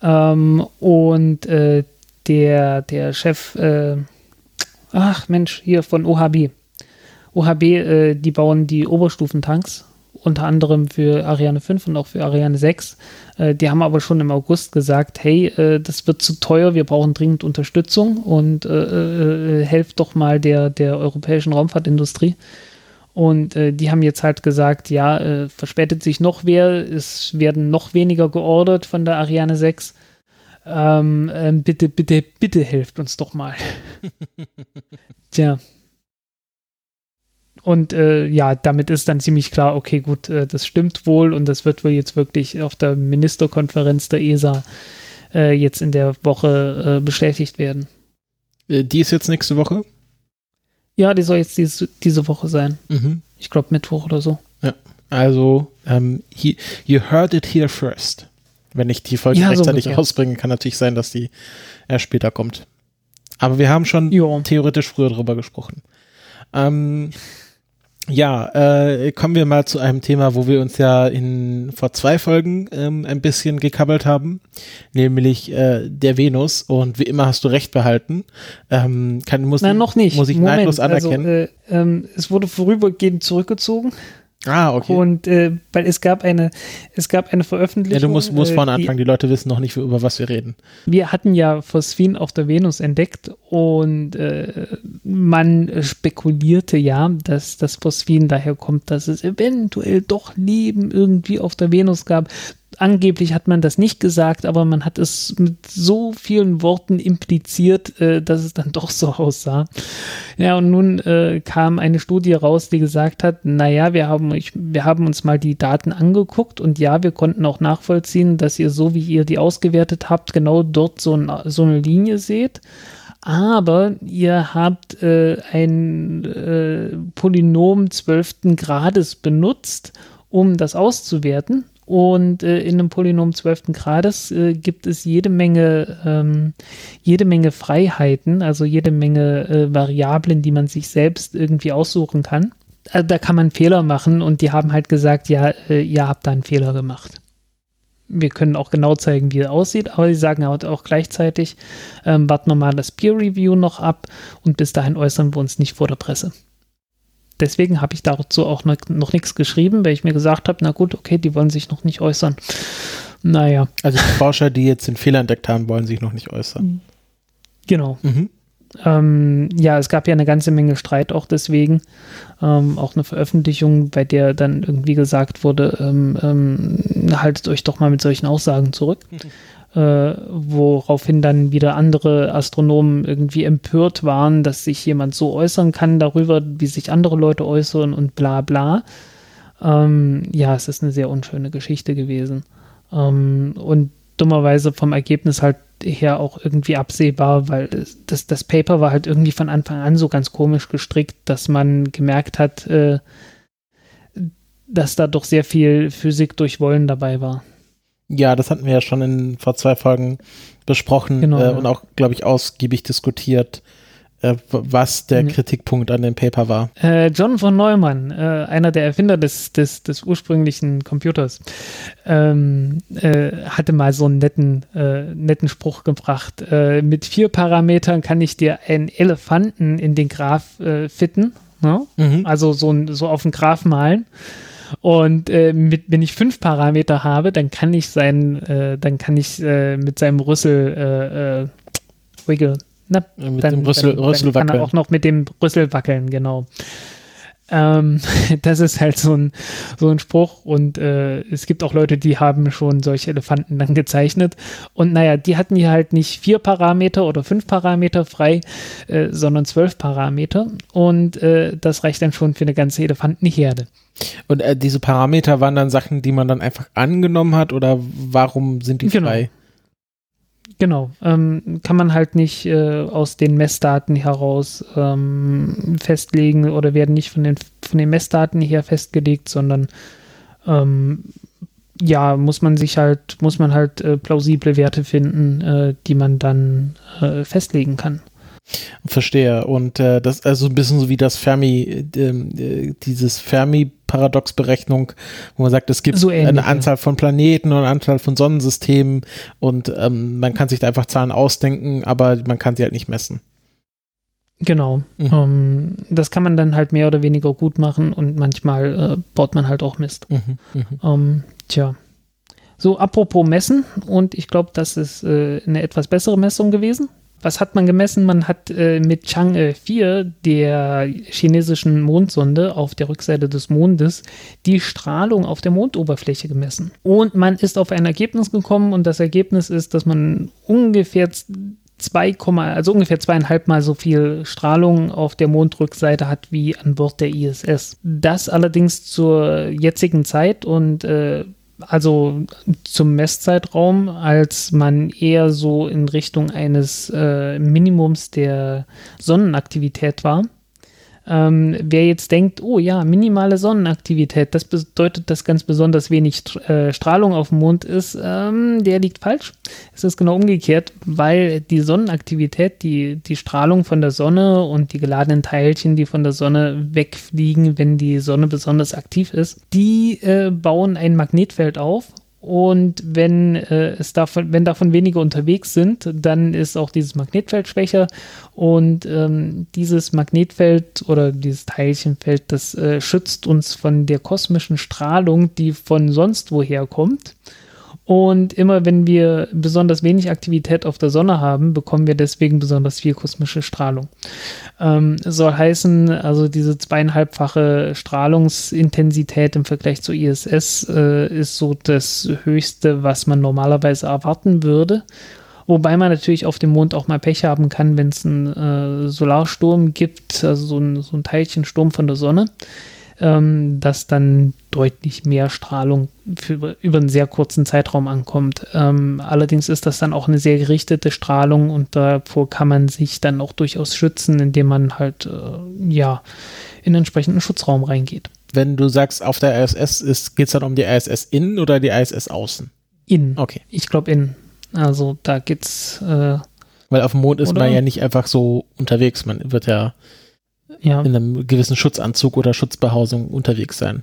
Ähm, und äh, der, der Chef, äh, ach Mensch, hier von OHB. OHB, äh, die bauen die Oberstufentanks unter anderem für Ariane 5 und auch für Ariane 6. Äh, die haben aber schon im August gesagt, hey, äh, das wird zu teuer, wir brauchen dringend Unterstützung und äh, äh, äh helft doch mal der, der europäischen Raumfahrtindustrie. Und äh, die haben jetzt halt gesagt, ja, verspätet sich noch wer, es werden noch weniger geordert von der Ariane 6. Ähm, ähm, bitte, bitte, bitte helft uns doch mal. Tja, und äh, ja, damit ist dann ziemlich klar, okay, gut, äh, das stimmt wohl und das wird wohl jetzt wirklich auf der Ministerkonferenz der ESA äh, jetzt in der Woche äh, bestätigt werden. Äh, die ist jetzt nächste Woche? Ja, die soll jetzt diese, diese Woche sein. Mhm. Ich glaube Mittwoch oder so. Ja, also um, he, you heard it here first. Wenn ich die Folge ja, rechtzeitig so rausbringen, kann natürlich sein, dass die erst später kommt. Aber wir haben schon jo. theoretisch früher drüber gesprochen. Ähm, ja, äh, kommen wir mal zu einem Thema, wo wir uns ja in vor zwei Folgen ähm, ein bisschen gekabbelt haben, nämlich äh, der Venus. Und wie immer hast du recht behalten. Ähm, kann, muss, Nein, noch nicht. Muss ich Moment, neidlos also, anerkennen. Also, äh, ähm, es wurde vorübergehend zurückgezogen. Ah, okay. Und äh, weil es gab eine, es gab eine Veröffentlichung. Ja, du musst, musst äh, vorne anfangen, die, die, Leute wissen noch nicht, über was wir reden. Wir hatten ja Phosphin auf der Venus entdeckt und äh, man spekulierte ja, dass das Phosphin daher kommt, dass es eventuell doch Leben irgendwie auf der Venus gab angeblich hat man das nicht gesagt, aber man hat es mit so vielen Worten impliziert, äh, dass es dann doch so aussah. Ja, und nun äh, kam eine Studie raus, die gesagt hat, naja, wir haben, ich, wir haben uns mal die Daten angeguckt und ja, wir konnten auch nachvollziehen, dass ihr so, wie ihr die ausgewertet habt, genau dort so, ein, so eine Linie seht aber ihr habt äh, ein äh, Polynom zwölften Grades benutzt, um das auszuwerten Und äh, in einem Polynom 12. Grades äh, gibt es jede Menge, ähm, jede Menge Freiheiten, also jede Menge äh, Variablen, die man sich selbst irgendwie aussuchen kann. Also da kann man Fehler machen und die haben halt gesagt, ja, äh, ihr habt da einen Fehler gemacht. Wir können auch genau zeigen, wie er aussieht, aber sie sagen halt auch gleichzeitig, ähm, warten wir mal das Peer Review noch ab und bis dahin äußern wir uns nicht vor der Presse deswegen habe ich dazu auch noch, noch nichts geschrieben, weil ich mir gesagt habe, na gut, okay, die wollen sich noch nicht äußern. Naja. Also die Forscher, die jetzt den Fehler entdeckt haben, wollen sich noch nicht äußern. Genau. Mhm. Ähm, ja, es gab ja eine ganze Menge Streit auch deswegen. Ähm, auch eine Veröffentlichung, bei der dann irgendwie gesagt wurde, ähm, ähm haltet euch doch mal mit solchen Aussagen zurück. Mhm. äh, woraufhin dann wieder andere Astronomen irgendwie empört waren, dass sich jemand so äußern kann darüber, wie sich andere Leute äußern und bla bla. Ähm, ja, es ist eine sehr unschöne Geschichte gewesen. Ähm, und dummerweise vom Ergebnis halt her auch irgendwie absehbar, weil das, das Paper war halt irgendwie von Anfang an so ganz komisch gestrickt, dass man gemerkt hat, äh, dass da doch sehr viel Physik durch Wollen dabei war. Ja, das hatten wir ja schon in vor zwei Folgen besprochen genau, äh, und auch, glaube ich, ausgiebig diskutiert, äh, was der mhm. Kritikpunkt an dem Paper war. Äh, John von Neumann, äh, einer der Erfinder des, des, des ursprünglichen Computers, ähm, äh, hatte mal so einen netten, äh, netten Spruch gebracht. mit vier Parametern kann ich dir einen Elefanten in den Graph fitten. Ne? Mhm. Also so, so auf den Graph malen. Und äh, mit, wenn ich fünf Parameter habe, dann kann ich sein, äh, dann kann ich äh, mit seinem Rüssel äh, äh, wiggle. Na, mit dann, dem Rüssel, dann, Rüssel dann kann er auch noch mit dem Rüssel wackeln, genau. Ähm, das ist halt so ein, so ein Spruch und äh, es gibt auch Leute, die haben schon solche Elefanten dann gezeichnet und naja, die hatten hier halt nicht vier Parameter oder fünf Parameter frei, äh, sondern zwölf Parameter und äh, das reicht dann schon für eine ganze Elefantenherde. Und äh, diese Parameter waren dann Sachen, die man dann einfach angenommen hat oder warum sind die genau. frei? Genau, ähm, kann man halt nicht äh, aus den Messdaten heraus ähm, festlegen oder werden nicht von den, von den Messdaten her festgelegt, sondern ähm, ja, muss man sich halt, muss man halt äh, plausible Werte finden, äh, die man dann äh, festlegen kann. Verstehe. Und äh, das also ein bisschen so wie das Fermi, ähm, äh, dieses Fermi-Paradox-Berechnung, wo man sagt, es gibt so eine Anzahl von Planeten und eine Anzahl von Sonnensystemen und ähm, man kann sich da einfach Zahlen ausdenken, aber man kann sie halt nicht messen. Genau. Mhm. Ähm, das kann man dann halt mehr oder weniger gut machen und manchmal äh, baut man halt auch Mist. Mhm. Mhm. Ähm, tja. So, apropos Messen, und ich glaube, das ist äh, eine etwas bessere Messung gewesen was hat man gemessen? Man hat äh, mit Chang'e 4, der chinesischen Mondsonde auf der Rückseite des Mondes, die Strahlung auf der Mondoberfläche gemessen. Und man ist auf ein Ergebnis gekommen und das Ergebnis ist, dass man ungefähr 2, also ungefähr zweieinhalb Mal so viel Strahlung auf der Mondrückseite hat wie an Bord der ISS. Das allerdings zur jetzigen Zeit und äh, also zum Messzeitraum, als man eher so in Richtung eines äh, Minimums der Sonnenaktivität war. Ähm, wer jetzt denkt, oh ja, minimale Sonnenaktivität, das bedeutet, dass ganz besonders wenig äh, Strahlung auf dem Mond ist, ähm, der liegt falsch. Es ist genau umgekehrt, weil die Sonnenaktivität, die, die Strahlung von der Sonne und die geladenen Teilchen, die von der Sonne wegfliegen, wenn die Sonne besonders aktiv ist, die äh, bauen ein Magnetfeld auf und wenn äh, es davon, wenn davon wenige unterwegs sind, dann ist auch dieses Magnetfeld schwächer. Und ähm, dieses Magnetfeld oder dieses Teilchenfeld, das äh, schützt uns von der kosmischen Strahlung, die von sonst woher kommt. Und immer wenn wir besonders wenig Aktivität auf der Sonne haben, bekommen wir deswegen besonders viel kosmische Strahlung. Ähm, soll heißen, also diese zweieinhalbfache Strahlungsintensität im Vergleich zur ISS äh, ist so das Höchste, was man normalerweise erwarten würde. Wobei man natürlich auf dem Mond auch mal Pech haben kann, wenn es einen äh, Solarsturm gibt, also so ein, so ein Teilchensturm von der Sonne ähm, dass dann deutlich mehr Strahlung für, über einen sehr kurzen Zeitraum ankommt. Ähm, allerdings ist das dann auch eine sehr gerichtete Strahlung und davor kann man sich dann auch durchaus schützen, indem man halt äh, ja in einen entsprechenden Schutzraum reingeht. wenn du sagst, auf der ISS geht es dann um die ISS innen oder die ISS außen? Innen. Okay. Ich glaube innen. Also da geht's. Äh, Weil auf dem Mond ist oder? man ja nicht einfach so unterwegs. Man wird ja, ja, in einem gewissen Schutzanzug oder Schutzbehausung unterwegs sein.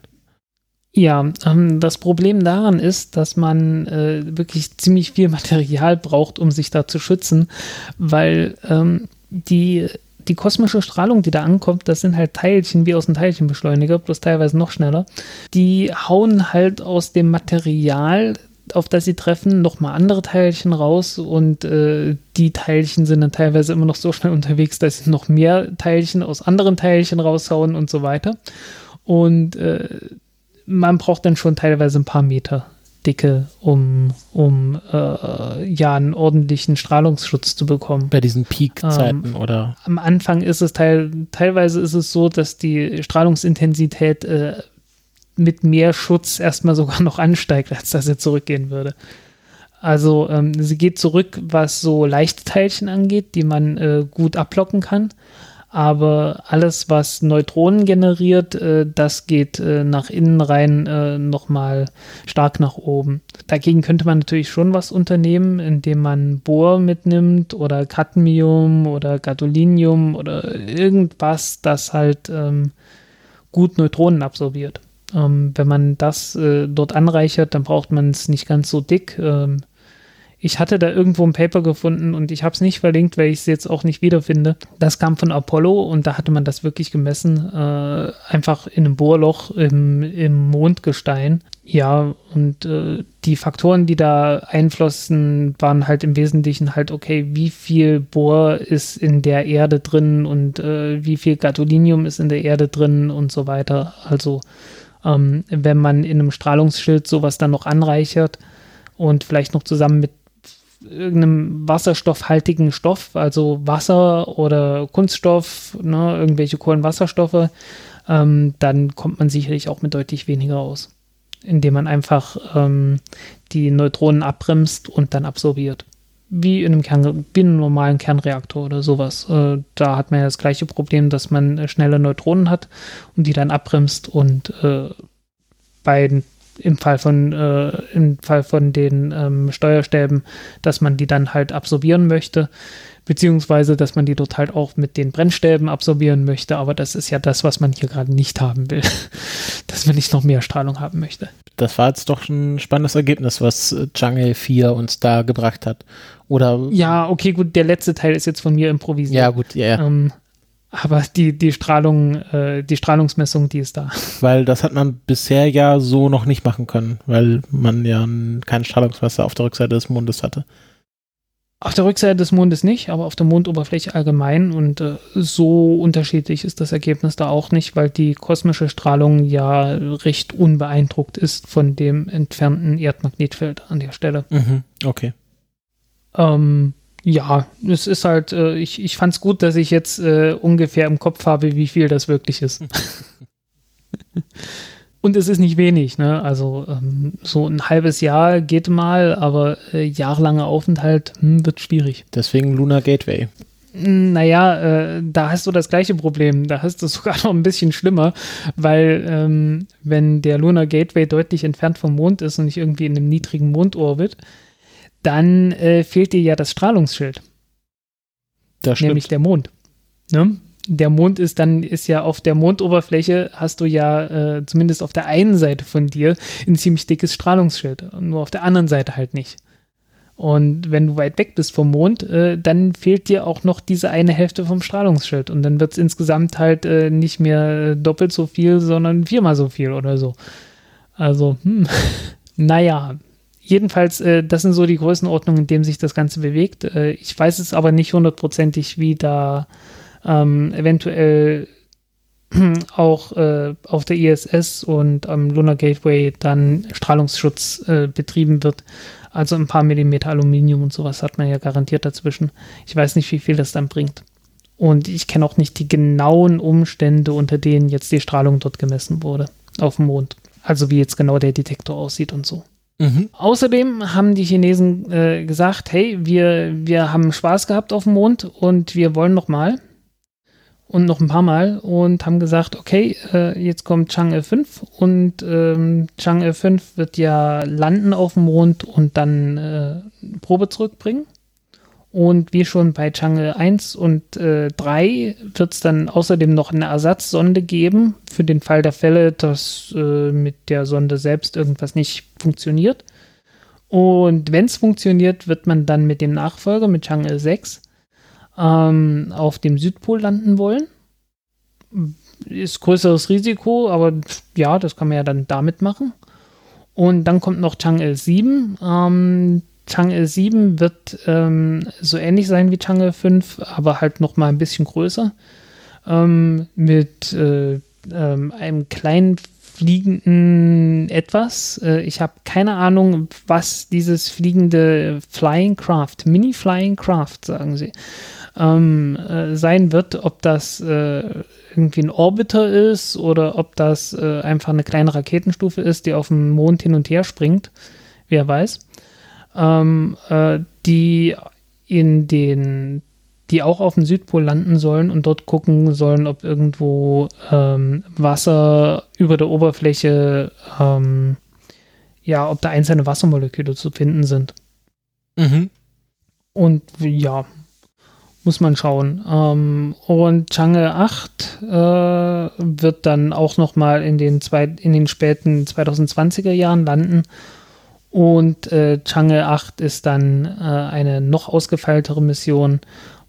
Ja, ähm, das Problem daran ist, dass man äh, wirklich ziemlich viel Material braucht, um sich da zu schützen, weil ähm, die die kosmische Strahlung, die da ankommt, das sind halt Teilchen wie aus einem Teilchenbeschleuniger, bloß teilweise noch schneller. Die hauen halt aus dem Material, auf das sie treffen, nochmal andere Teilchen raus und äh, die Teilchen sind dann teilweise immer noch so schnell unterwegs, dass sie noch mehr Teilchen aus anderen Teilchen raushauen und so weiter. Und äh, man braucht dann schon teilweise ein paar Meter Dicke, um, um äh, ja einen ordentlichen Strahlungsschutz zu bekommen. Bei diesen Peak-Zeiten ähm, oder? Am Anfang ist es teil, teilweise ist es so, dass die Strahlungsintensität äh, mit mehr Schutz erstmal sogar noch ansteigt, als dass er zurückgehen würde. Also ähm, sie geht zurück, was so leichte Teilchen angeht, die man äh, gut ablocken kann aber alles, was Neutronen generiert, äh, das geht äh, nach innen rein äh, nochmal stark nach oben. Dagegen könnte man natürlich schon was unternehmen, indem man Bohr mitnimmt oder Cadmium oder Gadolinium oder irgendwas, das halt ähm, gut Neutronen absorbiert. Ähm, wenn man das äh, dort anreichert, dann braucht man es nicht ganz so dick. Ähm, ich hatte da irgendwo ein Paper gefunden und ich habe es nicht verlinkt, weil ich es jetzt auch nicht wiederfinde. Das kam von Apollo und da hatte man das wirklich gemessen, äh, einfach in einem Bohrloch im, im Mondgestein. Ja, und äh, die Faktoren, die da einflossen, waren halt im Wesentlichen halt, okay, wie viel Bohr ist in der Erde drin und äh, wie viel Gadolinium ist in der Erde drin und so weiter. Also, ähm, wenn man in einem Strahlungsschild sowas dann noch anreichert und vielleicht noch zusammen mit irgendeinem wasserstoffhaltigen Stoff, also Wasser oder Kunststoff, ne, irgendwelche Kohlenwasserstoffe, ähm, dann kommt man sicherlich auch mit deutlich weniger aus, indem man einfach ähm, die Neutronen abbremst und dann absorbiert. Wie in einem, Kern, wie in einem normalen Kernreaktor oder sowas. Äh, da hat man ja das gleiche Problem, dass man äh, schnelle Neutronen hat und die dann abbremst und äh, bei im Fall von, äh, im Fall von den ähm, Steuerstäben, dass man die dann halt absorbieren möchte, beziehungsweise dass man die dort halt auch mit den Brennstäben absorbieren möchte, aber das ist ja das, was man hier gerade nicht haben will, dass man nicht noch mehr Strahlung haben möchte. Das war jetzt doch ein spannendes Ergebnis, was Jungle 4 uns da gebracht hat. Oder ja, okay, gut, der letzte Teil ist jetzt von mir improvisiert. Ja, gut, ja. Yeah. Ähm, aber die, die Strahlung, äh, die Strahlungsmessung, die ist da. Weil das hat man bisher ja so noch nicht machen können, weil man ja kein Strahlungsmesser auf der Rückseite des Mondes hatte. Auf der Rückseite des Mondes nicht, aber auf der Mondoberfläche allgemein. Und äh, so unterschiedlich ist das Ergebnis da auch nicht, weil die kosmische Strahlung ja recht unbeeindruckt ist von dem entfernten Erdmagnetfeld an der Stelle. Mhm, okay. Ähm, ja, es ist halt, äh, ich, ich fand es gut, dass ich jetzt äh, ungefähr im Kopf habe, wie viel das wirklich ist. Und es ist nicht wenig, ne? Also ähm, so ein halbes Jahr geht mal, aber äh, jahrelanger Aufenthalt hm, wird schwierig. Deswegen Lunar Gateway. Hm, naja, äh, da hast du das gleiche Problem. Da hast du es sogar noch ein bisschen schlimmer, weil wenn, wenn der Lunar Gateway deutlich entfernt vom Mond ist und nicht irgendwie in einem niedrigen Mondorbit, dann äh, fehlt dir ja das Strahlungsschild. Das nämlich der Mond. Ne? Der Mond ist dann, ist ja auf der Mondoberfläche, hast du ja äh, zumindest auf der einen Seite von dir ein ziemlich dickes Strahlungsschild, nur auf der anderen Seite halt nicht. Und wenn du weit weg bist vom Mond, äh, dann fehlt dir auch noch diese eine Hälfte vom Strahlungsschild. Und dann wird es insgesamt halt äh, nicht mehr doppelt so viel, sondern viermal so viel oder so. Also, hm, naja, jedenfalls, äh, das sind so die Größenordnungen, in denen sich das Ganze bewegt. Äh, ich weiß es aber nicht hundertprozentig, wie da ähm, eventuell auch äh, auf der ISS und am Lunar Gateway dann Strahlungsschutz äh, betrieben wird. Also ein paar Millimeter Aluminium und sowas hat man ja garantiert dazwischen. Ich weiß nicht, wie viel das dann bringt. Und ich kenne auch nicht die genauen Umstände, unter denen jetzt die Strahlung dort gemessen wurde auf dem Mond. Also wie jetzt genau der Detektor aussieht und so. Mhm. Außerdem haben die Chinesen äh, gesagt, hey, wir, wir haben Spaß gehabt auf dem Mond und wir wollen noch mal. Und noch ein paar Mal und haben gesagt, okay, äh, jetzt kommt Chang'e 5 und ähm, Chang'e 5 wird ja landen auf dem Mond und dann äh, Probe zurückbringen. Und wie schon bei Chang'e 1 und äh, 3 wird es dann außerdem noch eine Ersatzsonde geben, für den Fall der Fälle, dass äh, mit der Sonde selbst irgendwas nicht funktioniert. Und wenn es funktioniert, wird man dann mit dem Nachfolger, mit Chang'e 6, ähm, auf dem Südpol landen wollen. Ist größeres Risiko, aber ja, das kann man ja dann damit machen. Und dann kommt noch Chang'e 7. Ähm, Chang'e 7 wird ähm, so ähnlich sein wie Chang'e 5, aber halt noch mal ein bisschen größer. Ähm, mit äh, ähm, einem kleinen fliegenden etwas. Äh, ich habe keine Ahnung, was dieses fliegende Flying Craft, Mini Flying Craft, sagen sie, ähm, äh, sein wird. Ob das äh, irgendwie ein Orbiter ist oder ob das äh, einfach eine kleine Raketenstufe ist, die auf dem Mond hin und her springt. Wer weiß ähm, äh, die in den, die auch auf dem Südpol landen sollen und dort gucken sollen, ob irgendwo ähm, Wasser über der Oberfläche, ähm, ja, ob da einzelne Wassermoleküle zu finden sind. Mhm. Und ja, muss man schauen. Ähm, und Chang'e 8 äh, wird dann auch noch mal in den, zwei, in den späten 2020er Jahren landen und äh, Chang'e 8 ist dann äh, eine noch ausgefeiltere Mission,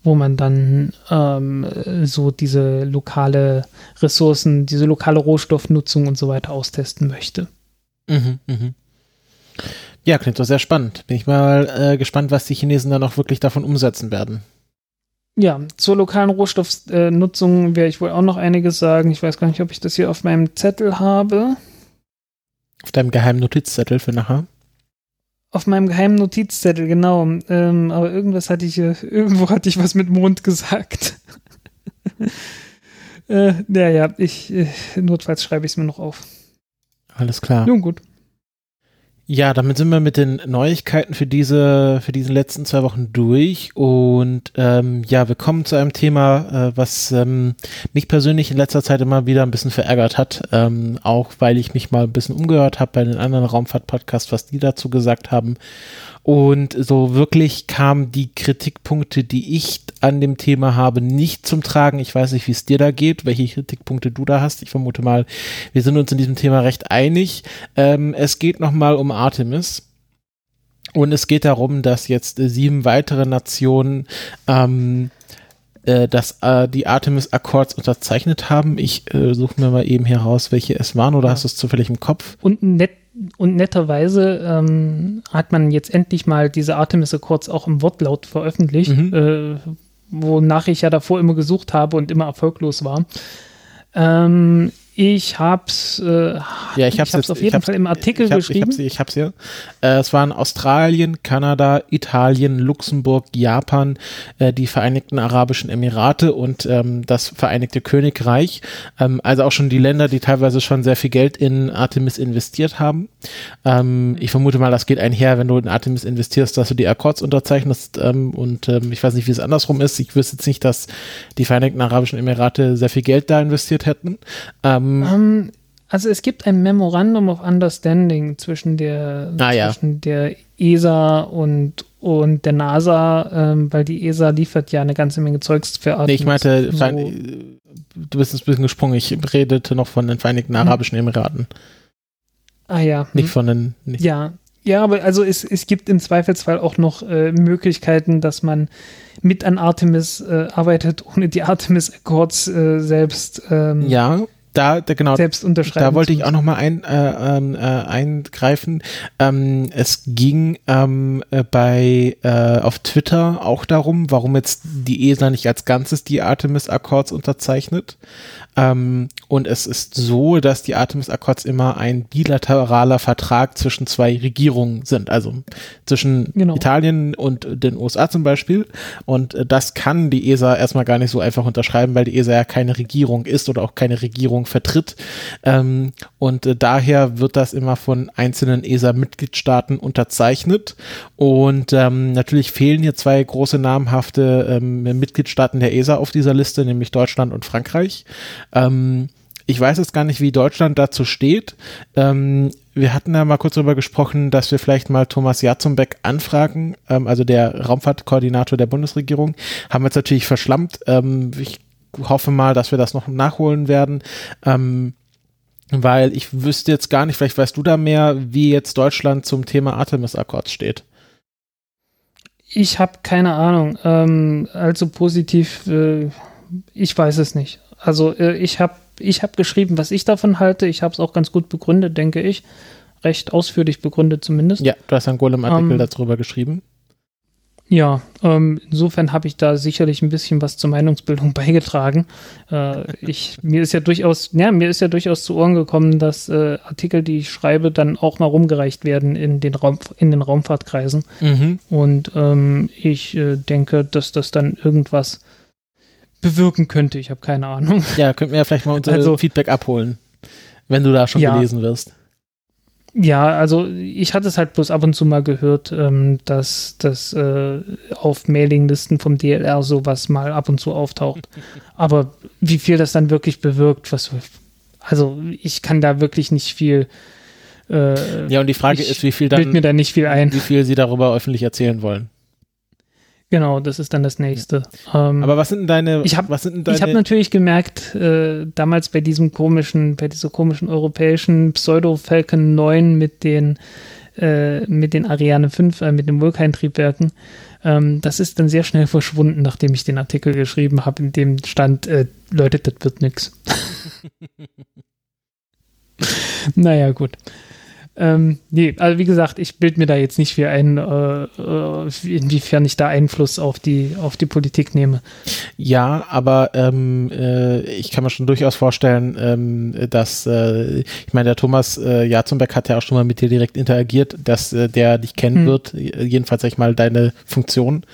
wo man dann ähm, so diese lokale Ressourcen, diese lokale Rohstoffnutzung und so weiter austesten möchte. Mhm, mh. Ja, klingt doch sehr spannend. Bin ich mal äh, gespannt, was die Chinesen dann auch wirklich davon umsetzen werden. Ja, zur lokalen Rohstoffnutzung werde ich wohl auch noch einiges sagen. Ich weiß gar nicht, ob ich das hier auf meinem Zettel habe. Auf deinem geheimen Notizzettel für nachher? Auf meinem geheimen Notizzettel, genau. Ähm, aber irgendwas hatte ich, irgendwo hatte ich was mit Mond gesagt. äh, naja, ich, äh, notfalls schreibe ich es mir noch auf. Alles klar. Nun gut. Ja, damit sind wir mit den Neuigkeiten für diese, für diese letzten zwei Wochen durch. Und ähm, ja, wir kommen zu einem Thema, äh, was ähm, mich persönlich in letzter Zeit immer wieder ein bisschen verärgert hat. Ähm, auch weil ich mich mal ein bisschen umgehört habe bei den anderen Raumfahrt-Podcasts, was die dazu gesagt haben. Und so wirklich kamen die Kritikpunkte, die ich an dem Thema habe, nicht zum Tragen. Ich weiß nicht, wie es dir da geht, welche Kritikpunkte du da hast. Ich vermute mal, wir sind uns in diesem Thema recht einig. Ähm, es geht nochmal um Artemis. Und es geht darum, dass jetzt sieben weitere Nationen ähm, äh, dass äh, die Artemis Accords unterzeichnet haben. Ich äh, suche mir mal eben hier raus, welche es waren, oder ja. hast du es zufällig im Kopf? Und net und netterweise ähm, hat man jetzt endlich mal diese Artemis Accords auch im Wortlaut veröffentlicht, mhm. äh, wonach ich ja davor immer gesucht habe und immer erfolglos war. Ähm, ich hab's, äh, ja, ich hab's, ich hab's auf jeden Fall im Artikel ich hab, geschrieben. Ich hab's, ich hab's hier. Äh, es waren Australien, Kanada, Italien, Luxemburg, Japan, äh, die Vereinigten Arabischen Emirate und ähm, das Vereinigte Königreich. Ähm, also auch schon die Länder, die teilweise schon sehr viel Geld in Artemis investiert haben. Ähm, ich vermute mal, das geht einher, wenn du in Artemis investierst, dass du die Akkords unterzeichnest. Ähm, und ähm, ich weiß nicht, wie es andersrum ist. Ich wüsste jetzt nicht, dass die Vereinigten Arabischen Emirate sehr viel Geld da investiert hätten. Ähm, ähm, also es gibt ein Memorandum of Understanding zwischen der, ah, ja. zwischen der ESA und, und der NASA, ähm, weil die ESA liefert ja eine ganze Menge Zeugs für Artemis. Nee, ich meinte, so. du bist ein bisschen gesprungen, ich redete noch von den Vereinigten hm. Arabischen Emiraten. Ah ja. Nicht hm. von den. Nicht. Ja. Ja, aber also es, es gibt im Zweifelsfall auch noch äh, Möglichkeiten, dass man mit an Artemis äh, arbeitet, ohne die Artemis Accords äh, selbst ähm, ja da, da genau, selbst unterschreiben. Da wollte ich auch noch mal ein, äh, ähm, äh, eingreifen. Ähm, es ging ähm, äh, bei äh, auf Twitter auch darum, warum jetzt die ESA nicht als Ganzes die Artemis Accords unterzeichnet. Ähm, und es ist so, dass die Artemis Accords immer ein bilateraler Vertrag zwischen zwei Regierungen sind, also zwischen genau. Italien und den USA zum Beispiel. Und äh, das kann die ESA erstmal gar nicht so einfach unterschreiben, weil die ESA ja keine Regierung ist oder auch keine Regierung vertritt. Ähm, und äh, daher wird das immer von einzelnen ESA-Mitgliedstaaten unterzeichnet. Und ähm, natürlich fehlen hier zwei große namhafte ähm, Mitgliedstaaten der ESA auf dieser Liste, nämlich Deutschland und Frankreich. Ähm, ich weiß jetzt gar nicht, wie Deutschland dazu steht. Ähm, wir hatten da mal kurz darüber gesprochen, dass wir vielleicht mal Thomas Jatzumbeck anfragen, ähm, also der Raumfahrtkoordinator der Bundesregierung. Haben wir jetzt natürlich verschlammt. Ähm, ich hoffe mal, dass wir das noch nachholen werden. Ähm, weil ich wüsste jetzt gar nicht, vielleicht weißt du da mehr, wie jetzt Deutschland zum Thema Artemis-Akkords steht. Ich habe keine Ahnung. Ähm, also positiv, äh, ich weiß es nicht. Also äh, ich habe ich habe geschrieben, was ich davon halte. Ich habe es auch ganz gut begründet, denke ich. Recht ausführlich begründet zumindest. Ja, du hast einen Golem-Artikel ähm, darüber geschrieben. Ja, ähm, insofern habe ich da sicherlich ein bisschen was zur Meinungsbildung beigetragen. Äh, ich, mir ist ja durchaus, ja, mir ist ja durchaus zu Ohren gekommen, dass äh, Artikel, die ich schreibe, dann auch mal rumgereicht werden in den Raum, in den Raumfahrtkreisen. Mhm. Und ähm, ich äh, denke, dass das dann irgendwas bewirken könnte. Ich habe keine Ahnung. Ja, könnten wir ja vielleicht mal unser also, Feedback abholen, wenn du da schon ja, gelesen wirst. Ja, also ich hatte es halt bloß ab und zu mal gehört, ähm, dass das äh, auf Mailinglisten vom DLR sowas mal ab und zu auftaucht. Aber wie viel das dann wirklich bewirkt, was also ich kann da wirklich nicht viel. Äh, ja, und die Frage ist, wie viel dann, mir da nicht viel ein. wie viel sie darüber öffentlich erzählen wollen. Genau, das ist dann das nächste. Ähm, Aber was sind denn deine? Ich habe hab natürlich gemerkt, äh, damals bei diesem komischen, bei dieser komischen europäischen Pseudo Falcon 9 mit den äh, mit den Ariane 5, äh, mit den Vulkan-Triebwerken, ähm, das ist dann sehr schnell verschwunden, nachdem ich den Artikel geschrieben habe, in dem stand, äh, Leute, das wird nix. naja, gut. Ähm, nee, also wie gesagt, ich bild mir da jetzt nicht viel ein, äh, äh, inwiefern ich da Einfluss auf die, auf die Politik nehme. Ja, aber ähm, äh, ich kann mir schon durchaus vorstellen, ähm, dass, äh, ich meine, der Thomas äh, Jazumbeck hat ja auch schon mal mit dir direkt interagiert, dass äh, der dich kennen hm. wird, jedenfalls sag ich mal deine Funktion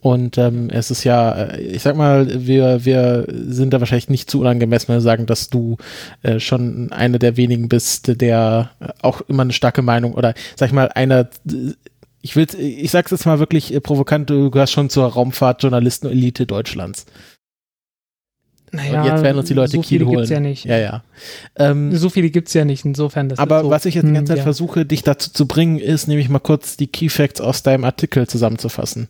und ähm, es ist ja, äh, ich sag mal, wir, wir sind da wahrscheinlich nicht zu unangemessen, wenn wir sagen, dass du äh, schon einer der wenigen bist, der auch immer eine starke Meinung oder sag ich mal, einer, ich will, ich sag's jetzt mal wirklich äh, provokant, du gehörst schon zur Raumfahrtjournalisten-Elite Deutschlands. Naja, jetzt werden uns die Leute so Kiel holen. Ja, nicht. ja, ja. Ähm, so viele gibt es ja nicht, insofern. Das aber so, was ich jetzt die ganze Zeit ja. versuche, dich dazu zu bringen, ist nämlich mal kurz die Key Facts aus deinem Artikel zusammenzufassen.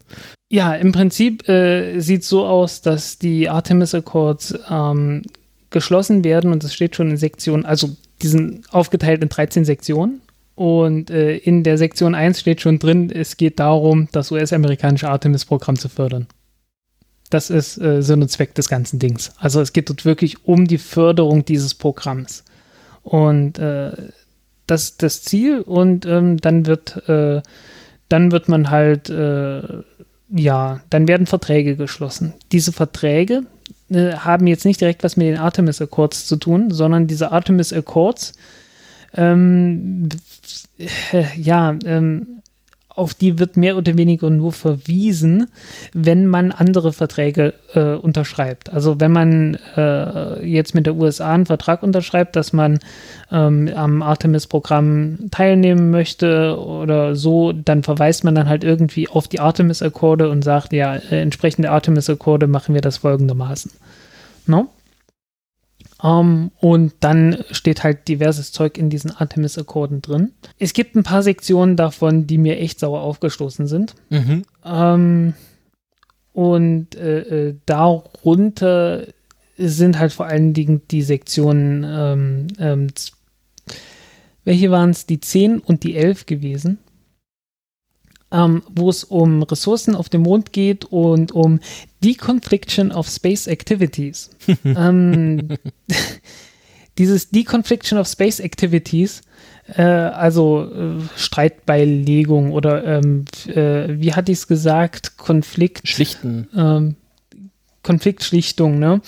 Ja, im Prinzip äh, sieht es so aus, dass die Artemis Accords ähm, geschlossen werden und es steht schon in Sektionen, also die sind aufgeteilt in 13 Sektionen. Und äh, in der Sektion 1 steht schon drin, es geht darum, das US-amerikanische Artemis-Programm zu fördern. Das ist äh, Sinn und Zweck des ganzen Dings. Also es geht dort wirklich um die Förderung dieses Programms. Und äh, das ist das Ziel und ähm, dann wird äh, dann wird man halt äh, ja, dann werden Verträge geschlossen. Diese Verträge äh, haben jetzt nicht direkt was mit den Artemis Accords zu tun, sondern diese Artemis Accords ähm, äh, ja, ähm, auf die wird mehr oder weniger nur verwiesen, wenn man andere Verträge äh, unterschreibt. Also wenn man äh, jetzt mit der USA einen Vertrag unterschreibt, dass man ähm, am Artemis-Programm teilnehmen möchte oder so, dann verweist man dann halt irgendwie auf die Artemis-Akkorde und sagt, ja, äh, entsprechend Artemis-Akkorde machen wir das folgendermaßen. No? Um, ähm, und dann steht halt diverses Zeug in diesen Artemis-Akkorden drin. Es gibt ein paar Sektionen davon, die mir echt sauer aufgestoßen sind. Mhm. Um, ähm, und äh, äh, darunter sind halt vor allen Dingen die Sektionen, ähm, ähm, welche waren es, die 10 und die 11 gewesen ähm, wo es um Ressourcen auf dem Mond geht und um Deconfliction of Space Activities. ähm, dieses Deconfliction of Space Activities, äh, also äh, Streitbeilegung oder ähm, äh, wie hatte ich es gesagt, Konflikt. Schlichten. Ähm, Konfliktschlichtung, ne?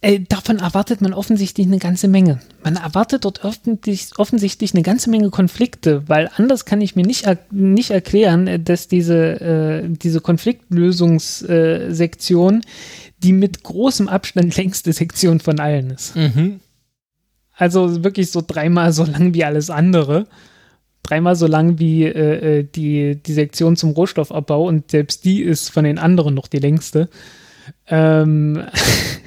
Äh, davon erwartet man offensichtlich eine ganze Menge. Man erwartet dort offensichtlich eine ganze Menge Konflikte, weil anders kann ich mir nicht, er nicht erklären, dass diese, äh, diese Konfliktlösungssektion die mit großem Abstand längste Sektion von allen ist. Mhm. Also wirklich so dreimal so lang wie alles andere. Dreimal so lang wie äh, äh die, die Sektion zum Rohstoffabbau und selbst die ist von den anderen noch die längste. Ähm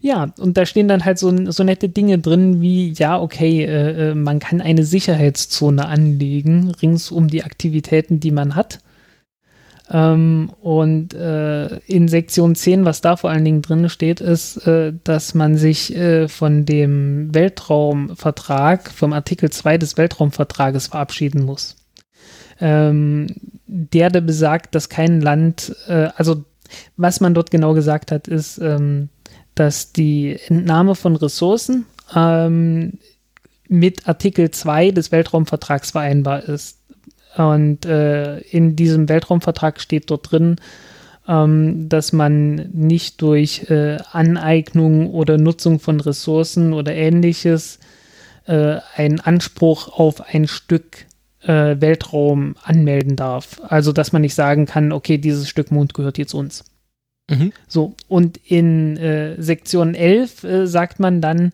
ja, und da stehen dann halt so, so nette Dinge drin wie, ja, okay, äh, äh, man kann eine Sicherheitszone anlegen, rings um die Aktivitäten, die man hat. Ähm, und äh, in Sektion 10, was da vor allen Dingen drin steht, ist, äh, dass man sich äh, von dem Weltraumvertrag, vom Artikel 2 des Weltraumvertrages verabschieden muss. Ähm, der, der besagt, dass kein Land, äh, also was man dort genau gesagt hat, ist, ähm, dass die Entnahme von Ressourcen ähm, mit Artikel 2 des Weltraumvertrags vereinbar ist. Und äh, in diesem Weltraumvertrag steht dort drin, ähm, dass man nicht durch äh, Aneignung oder Nutzung von Ressourcen oder ähnliches äh, einen Anspruch auf ein Stück äh, Weltraum anmelden darf. Also dass man nicht sagen kann, okay, dieses Stück Mond gehört jetzt uns. Mhm. So, und in äh, Sektion 11 äh, sagt man dann,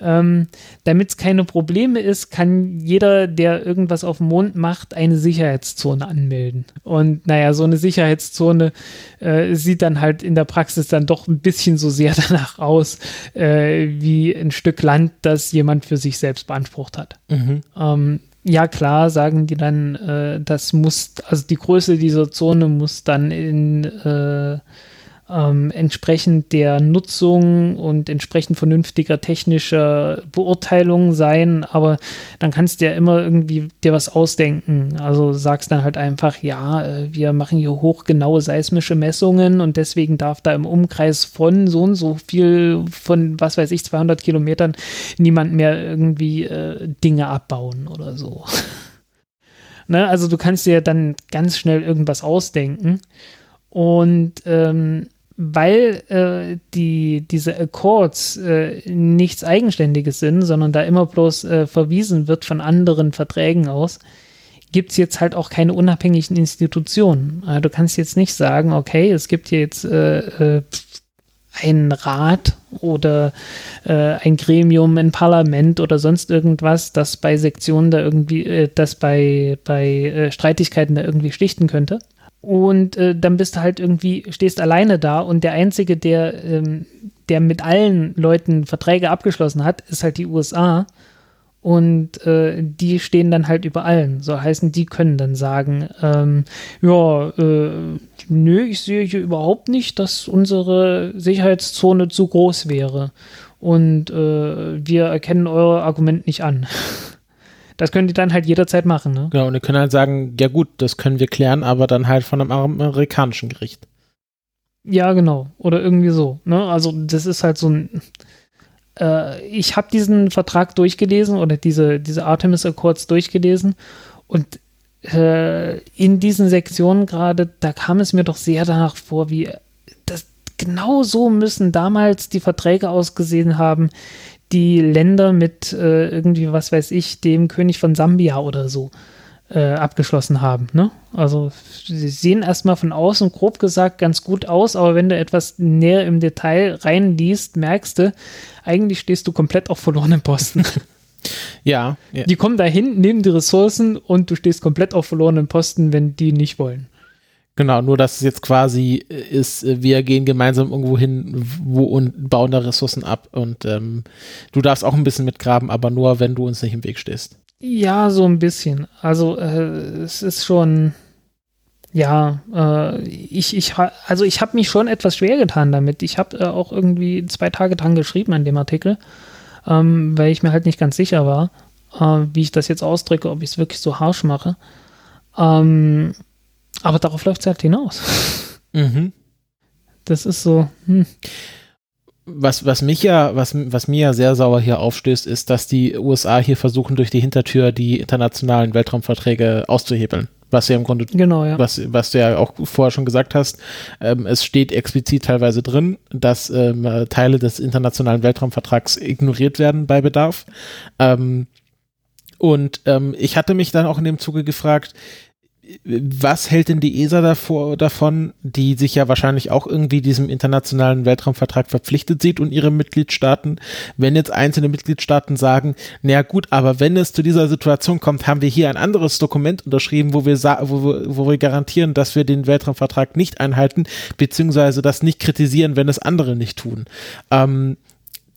ähm, damit es keine Probleme ist, kann jeder, der irgendwas auf dem Mond macht, eine Sicherheitszone anmelden. Und naja, so eine Sicherheitszone äh, sieht dann halt in der Praxis dann doch ein bisschen so sehr danach aus, äh, wie ein Stück Land, das jemand für sich selbst beansprucht hat. Mhm. Ähm, ja, klar, sagen die dann, äh, das muss, also die Größe dieser Zone muss dann in äh, ähm, entsprechend der Nutzung und entsprechend vernünftiger technischer Beurteilung sein, aber dann kannst du ja immer irgendwie dir was ausdenken. Also sagst dann halt einfach, ja, äh, wir machen hier hochgenaue seismische Messungen und deswegen darf da im Umkreis von so und so viel, von was weiß ich, 200 Kilometern niemand mehr irgendwie äh, Dinge abbauen oder so. ne? Also du kannst dir dann ganz schnell irgendwas ausdenken. Und ähm, weil äh, die, diese Accords äh, nichts Eigenständiges sind, sondern da immer bloß äh, verwiesen wird von anderen Verträgen aus, gibt es jetzt halt auch keine unabhängigen Institutionen. Also du kannst jetzt nicht sagen, okay, es gibt hier jetzt äh, äh, einen Rat oder äh, ein Gremium, ein Parlament oder sonst irgendwas, das bei Sektionen da irgendwie, äh, das bei, bei äh, Streitigkeiten da irgendwie schlichten könnte, und äh, dann bist du halt irgendwie, stehst alleine da und der Einzige, der, ähm, der mit allen Leuten Verträge abgeschlossen hat, ist halt die USA. Und äh, die stehen dann halt über allen. So heißen, die können dann sagen, ähm, ja, äh, nö, ich sehe hier überhaupt nicht, dass unsere Sicherheitszone zu groß wäre. Und äh, wir erkennen euer Argument nicht an. Das können die dann halt jederzeit machen. Ne? Genau, und die können halt sagen, ja gut, das können wir klären, aber dann halt von einem amerikanischen Gericht. Ja, genau. Oder irgendwie so. Ne? Also das ist halt so ein. Äh, ich habe diesen Vertrag durchgelesen oder diese, diese Artemis Accords durchgelesen und äh, in diesen Sektionen gerade, da kam es mir doch sehr danach vor, wie das genau so müssen damals die Verträge ausgesehen haben, die Länder mit äh, irgendwie, was weiß ich, dem König von Sambia oder so äh, abgeschlossen haben. Ne? Also sie sehen erstmal von außen grob gesagt ganz gut aus, aber wenn du etwas näher im Detail reinliest, merkst du, eigentlich stehst du komplett auf verlorenen Posten. Ja, ja. Die kommen dahin, nehmen die Ressourcen und du stehst komplett auf verlorenen Posten, wenn die nicht wollen. Genau, nur dass es jetzt quasi äh, ist, äh, wir gehen gemeinsam irgendwo hin wo, und bauen da Ressourcen ab und ähm, du darfst auch ein bisschen mitgraben, aber nur, wenn du uns nicht im Weg stehst. Ja, so ein bisschen. Also äh, es ist schon, ja, äh, ich, ich, also ich habe mich schon etwas schwer getan damit. Ich habe äh, auch irgendwie zwei Tage dran geschrieben an dem Artikel, ähm, weil ich mir halt nicht ganz sicher war, äh, wie ich das jetzt ausdrücke, ob ich es wirklich so harsch mache. Ähm, aber darauf läuft es halt hinaus. Mhm. Das ist so. Hm. Was, was mich ja, was, was mir ja sehr sauer hier aufstößt, ist, dass die USA hier versuchen, durch die Hintertür die internationalen Weltraumverträge auszuhebeln. Was ja im Grunde, genau, ja. was, was du ja auch vorher schon gesagt hast, ähm, es steht explizit teilweise drin, dass ähm, Teile des internationalen Weltraumvertrags ignoriert werden bei Bedarf. Ähm, und ähm, ich hatte mich dann auch in dem Zuge gefragt, was hält denn die ESA davor, davon, die sich ja wahrscheinlich auch irgendwie diesem internationalen Weltraumvertrag verpflichtet sieht und ihre Mitgliedstaaten, wenn jetzt einzelne Mitgliedstaaten sagen, naja gut, aber wenn es zu dieser Situation kommt, haben wir hier ein anderes Dokument unterschrieben, wo wir, wo wo wir garantieren, dass wir den Weltraumvertrag nicht einhalten, beziehungsweise das nicht kritisieren, wenn es andere nicht tun. Ähm,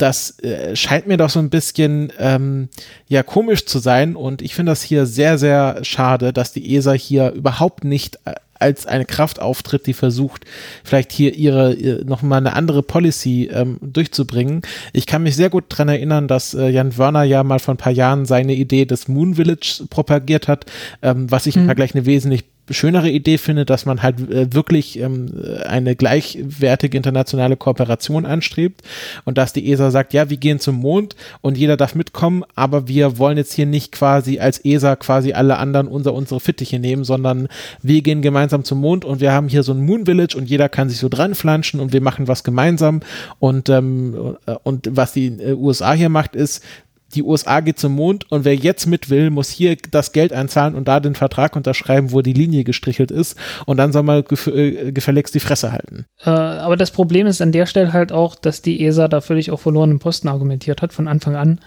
das äh, scheint mir doch so ein bisschen ähm, ja komisch zu sein und ich finde das hier sehr, sehr schade, dass die ESA hier überhaupt nicht äh, als eine Kraft auftritt, die versucht, vielleicht hier ihre, nochmal eine andere Policy ähm, durchzubringen. Ich kann mich sehr gut dran erinnern, dass äh, Jan Wörner ja mal vor ein paar Jahren seine Idee des Moon Village propagiert hat, ähm, was ich im mhm. Vergleich eine wesentlich schönere Idee finde, dass man halt äh, wirklich ähm, eine gleichwertige internationale Kooperation anstrebt und dass die ESA sagt, ja, wir gehen zum Mond und jeder darf mitkommen, aber wir wollen jetzt hier nicht quasi als ESA quasi alle anderen unser unsere Fittiche nehmen, sondern wir gehen gemeinsam zum Mond und wir haben hier so ein Moon Village und jeder kann sich so dran flanschen und wir machen was gemeinsam. Und ähm, äh, und was die äh, USA hier macht ist die USA geht zum Mond und wer jetzt mit will, muss hier das Geld einzahlen und da den Vertrag unterschreiben, wo die Linie gestrichelt ist und dann soll man gef äh, gefälligst die Fresse halten. Äh, aber das Problem ist an der Stelle halt auch, dass die ESA da völlig auf verlorenen Posten argumentiert hat von Anfang an,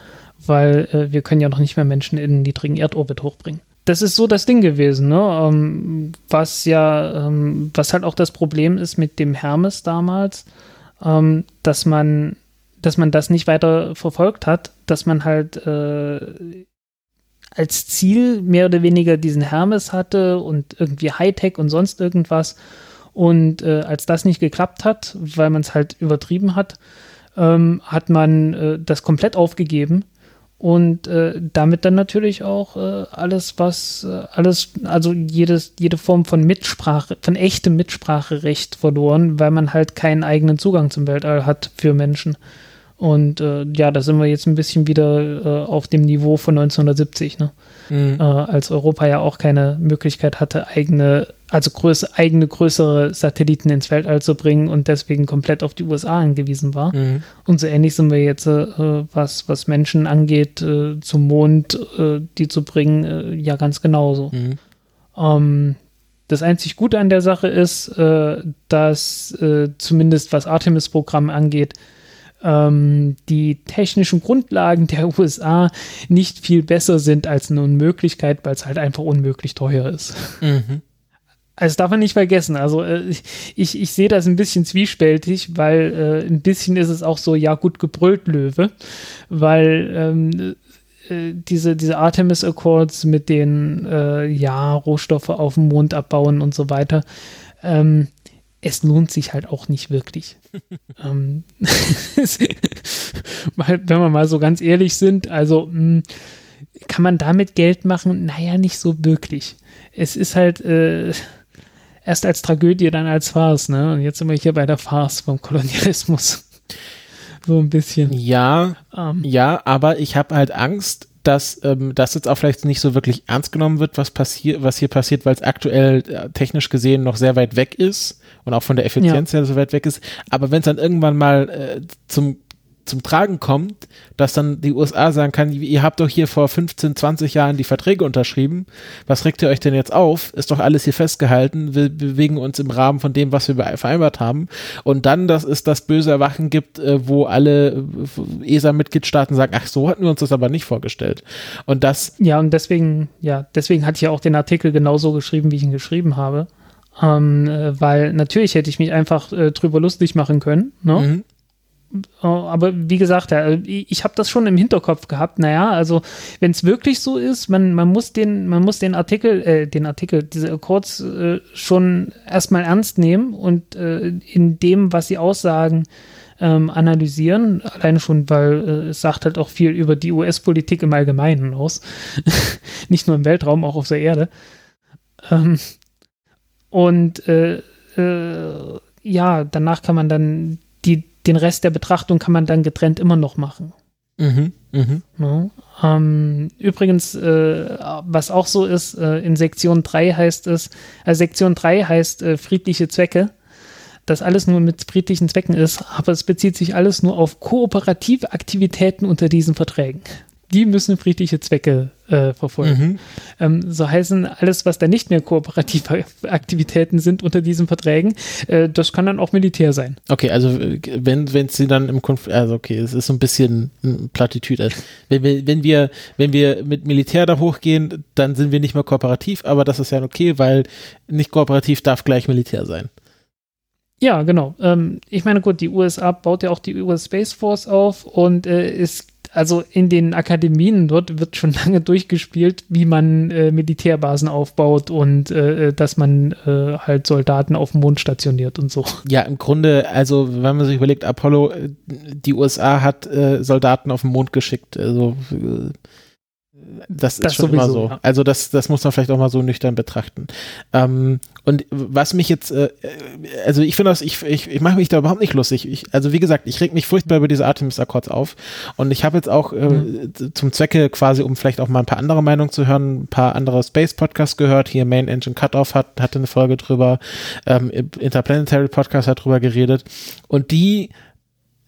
weil äh, wir können ja noch nicht mehr Menschen in niedrigen Erdorbit hochbringen. Das ist so das Ding gewesen, ne? Ähm, was ja, ähm, was halt auch das Problem ist mit dem Hermes damals, ähm, dass man dass man das nicht weiter verfolgt hat, dass man halt äh, als Ziel mehr oder weniger diesen Hermes hatte und irgendwie Hightech und sonst irgendwas. Und äh, als das nicht geklappt hat, weil man es halt übertrieben hat, ähm, hat man äh, das komplett aufgegeben und äh, damit dann natürlich auch äh, alles, was äh, alles, also jedes, jede Form von Mitsprache, von echtem Mitspracherecht verloren, weil man halt keinen eigenen Zugang zum Weltall hat für Menschen. Und äh, ja, da sind wir jetzt ein bisschen wieder äh, auf dem Niveau von 1970, ne? Mhm. Äh, als Europa ja auch keine Möglichkeit hatte, eigene, also größ, eigene größere Satelliten ins Weltall zu bringen und deswegen komplett auf die USA angewiesen war. Mhm. Und so ähnlich sind wir jetzt, äh, was, was Menschen angeht, äh, zum Mond, äh, die zu bringen, ja ganz genauso. Mhm. Ähm, das einzig Gute an der Sache ist, dass zumindest was Artemis-Programm angeht, ähm, die technischen Grundlagen der USA nicht viel besser sind als eine Unmöglichkeit, weil es halt einfach unmöglich teuer ist. Mhm. Also darf man nicht vergessen. Also äh, ich, ich sehe das ein bisschen zwiespältig, weil äh, ein bisschen ist es auch so, ja gut gebrüllt Löwe, weil ähm, äh, diese, diese Artemis Accords mit den äh, ja Rohstoffe auf dem Mond abbauen und so weiter, ähm, es lohnt sich halt auch nicht wirklich. ähm, wenn wir mal so ganz ehrlich sind, also mh, hm, kann man damit Geld machen? Naja, nicht so wirklich. Es ist halt äh, erst als Tragödie, dann als Farce, ne? Und jetzt sind wir hier bei der Farce vom Kolonialismus. so ein bisschen. Ja, ähm. ja, aber ich habe halt Angst, dass ähm, das jetzt auch vielleicht nicht so wirklich ernst genommen wird, was passiert, was hier passiert, weil es aktuell äh, technisch gesehen noch sehr weit weg ist und auch von der Effizienz ja. her so weit weg ist. Aber wenn es dann irgendwann mal äh, zum zum Tragen kommt, dass dann die USA sagen kann, ihr habt doch hier vor 15, 20 Jahren die Verträge unterschrieben, was regt ihr euch denn jetzt auf? Ist doch alles hier festgehalten, wir bewegen uns im Rahmen von dem, was wir vereinbart haben. Und dann, dass es das böse Erwachen gibt, äh, wo alle äh, ESA-Mitgliedstaaten sagen, ach, so hatten wir uns das aber nicht vorgestellt. Und das. Ja, und deswegen, ja, deswegen hatte ich ja auch den Artikel genauso geschrieben, wie ich ihn geschrieben habe. Ähm, äh, weil natürlich hätte ich mich einfach äh, drüber lustig machen können, ne? Mhm aber wie gesagt, ich habe das schon im Hinterkopf gehabt. Naja, also wenn es wirklich so ist, man, man muss den, man muss den Artikel, äh, den Artikel, diese Accords äh, schon erstmal ernst nehmen und äh, in dem, was sie aussagen, ähm, analysieren. Alleine schon, weil äh, es sagt halt auch viel über die US-Politik im Allgemeinen aus. Nicht nur im Weltraum, auch auf der Erde. Ähm, und äh, äh, ja, danach kann man dann die den Rest der Betrachtung kann man dann getrennt immer noch machen. Mhm, mh. ja, ähm, übrigens, äh, was auch so ist, äh, in Sektion 3 heißt es, äh, Sektion 3 heißt äh, friedliche Zwecke, dass alles nur mit friedlichen Zwecken ist, aber es bezieht sich alles nur auf kooperative Aktivitäten unter diesen Verträgen. Die müssen friedliche Zwecke äh, verfolgen. Mhm. Ähm, so heißen alles, was da nicht mehr kooperative Aktivitäten sind unter diesen Verträgen, äh, das kann dann auch Militär sein. Okay, also äh, wenn wenn sie dann im Konflikt, also okay, es ist so ein bisschen Plattitüde. Wenn wir, wenn wir wenn wir mit Militär da hochgehen, dann sind wir nicht mehr kooperativ, aber das ist ja okay, weil nicht kooperativ darf gleich Militär sein. Ja, genau. Ähm, ich meine, gut, die USA baut ja auch die US Space Force auf und äh, ist also in den Akademien dort wird schon lange durchgespielt, wie man äh, Militärbasen aufbaut und äh, dass man äh, halt Soldaten auf dem Mond stationiert und so. Ja, im Grunde, also wenn man sich überlegt, Apollo, äh, die USA hat äh, Soldaten auf den Mond geschickt. Also äh, das, das ist schon sowieso, immer so. Ja. Also das, das muss man vielleicht auch mal so nüchtern betrachten. Ähm, und was mich jetzt, äh, also ich finde das, ich, ich, ich mache mich da überhaupt nicht lustig. Ich, also wie gesagt, ich reg mich furchtbar über diese Artemis Accords auf. Und ich habe jetzt auch äh, mhm. zum Zwecke quasi, um vielleicht auch mal ein paar andere Meinungen zu hören, ein paar andere Space Podcasts gehört. Hier Main Engine Cutoff hat, hatte eine Folge drüber, ähm, Interplanetary Podcast hat drüber geredet. Und die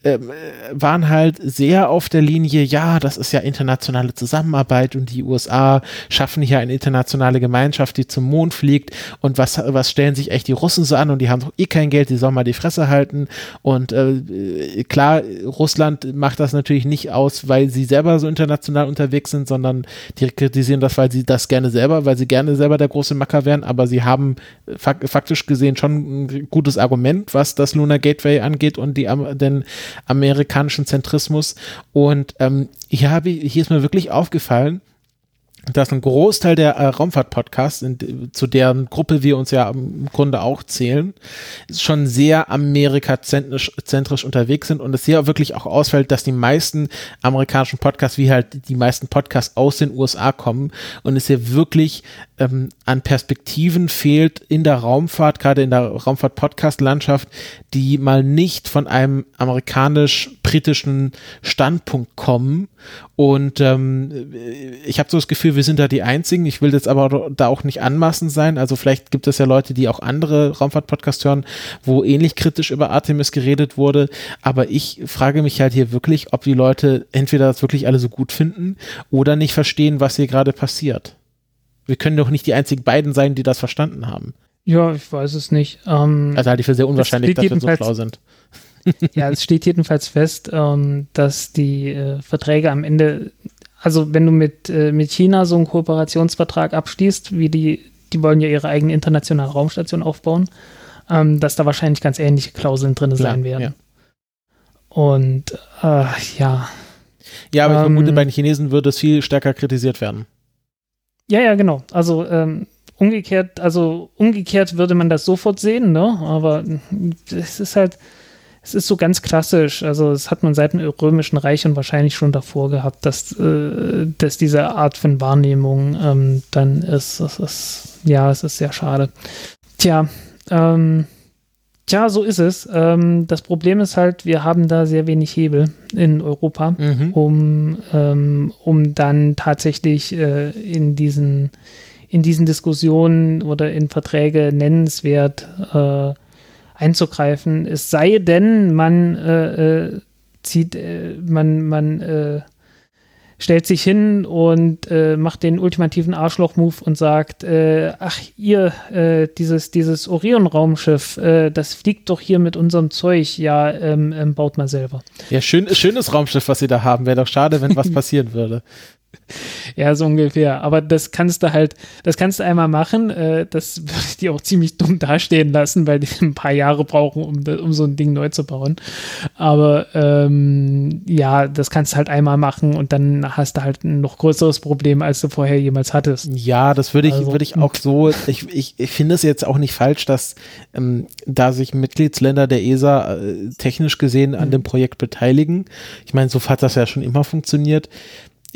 ähm, waren halt sehr auf der Linie, ja, das ist ja internationale Zusammenarbeit und die USA schaffen hier eine internationale Gemeinschaft, die zum Mond fliegt. Und was, was stellen sich echt die Russen so an? Und die haben doch eh kein Geld, die sollen mal die Fresse halten. Und äh, klar, Russland macht das natürlich nicht aus, weil sie selber so international unterwegs sind, sondern die kritisieren das, weil sie das gerne selber, weil sie gerne selber der große Macker wären, aber sie haben faktisch gesehen schon ein gutes Argument, was das Lunar Gateway angeht und die, den amerikanischen Zentrismus. Und ähm, hier, habe ich, hier ist mir wirklich aufgefallen, dass ein Großteil der äh, Raumfahrt-Podcasts, zu deren Gruppe wir uns ja im Grunde auch zählen, schon sehr amerikazentrisch zentrisch unterwegs sind und es hier wirklich auch ausfällt, dass die meisten amerikanischen Podcasts, wie halt die meisten Podcasts aus den USA kommen und es hier wirklich ähm, an Perspektiven fehlt in der Raumfahrt, gerade in der Raumfahrt-Podcast-Landschaft, die mal nicht von einem amerikanisch-britischen Standpunkt kommen. Und ähm, ich habe so das Gefühl, wir sind da die Einzigen. Ich will jetzt aber da auch nicht anmaßend sein. Also vielleicht gibt es ja Leute, die auch andere Raumfahrt-Podcasts hören, wo ähnlich kritisch über Artemis geredet wurde. Aber ich frage mich halt hier wirklich, ob die Leute entweder das wirklich alle so gut finden oder nicht verstehen, was hier gerade passiert. Wir können doch nicht die einzigen beiden sein, die das verstanden haben. Ja, ich weiß es nicht. Ähm, also halte ich für sehr unwahrscheinlich, dass wir so schlau sind. ja, es steht jedenfalls fest, ähm, dass die äh, Verträge am Ende, also wenn du mit, äh, mit China so einen Kooperationsvertrag abschließt, wie die, die wollen ja ihre eigene internationale Raumstation aufbauen, ähm, dass da wahrscheinlich ganz ähnliche Klauseln drin Klar, sein werden. Ja. Und äh, ja. Ja, aber ich vermute, ähm, bei den Chinesen würde es viel stärker kritisiert werden. Ja, ja, genau. Also ähm, umgekehrt, also umgekehrt würde man das sofort sehen, ne? Aber es ist halt, es ist so ganz klassisch. Also das hat man seit dem Römischen Reich und wahrscheinlich schon davor gehabt, dass, äh, dass diese Art von Wahrnehmung ähm, dann ist. Das ist. Ja, es ist sehr schade. Tja, ähm, Tja, so ist es. Ähm, das Problem ist halt, wir haben da sehr wenig Hebel in Europa, mhm. um, ähm, um dann tatsächlich äh, in diesen in diesen Diskussionen oder in Verträge nennenswert äh, einzugreifen. Es sei denn, man äh, äh zieht, äh, man, man äh, stellt sich hin und äh, macht den ultimativen Arschloch-Move und sagt, äh, ach ihr, äh, dieses, dieses Orion-Raumschiff, äh, das fliegt doch hier mit unserem Zeug, ja, ähm, ähm, baut mal selber. Ja, schön, schönes Raumschiff, was sie da haben. Wäre doch schade, wenn was passieren würde. Ja, so ungefähr. Aber das kannst du halt, das kannst du einmal machen. Äh, das würde ich dir auch ziemlich dumm dastehen lassen, weil die ein paar Jahre brauchen, um, um so ein Ding neu zu bauen. Aber ähm, ja, das kannst du halt einmal machen und dann hast du halt ein noch größeres Problem, als du vorher jemals hattest. Ja, das würde ich, also, würde ich auch so, ich, ich, ich finde es jetzt auch nicht falsch, dass ähm, da sich Mitgliedsländer der ESA äh, technisch gesehen an mhm. dem Projekt beteiligen. Ich meine, so hat das ja schon immer funktioniert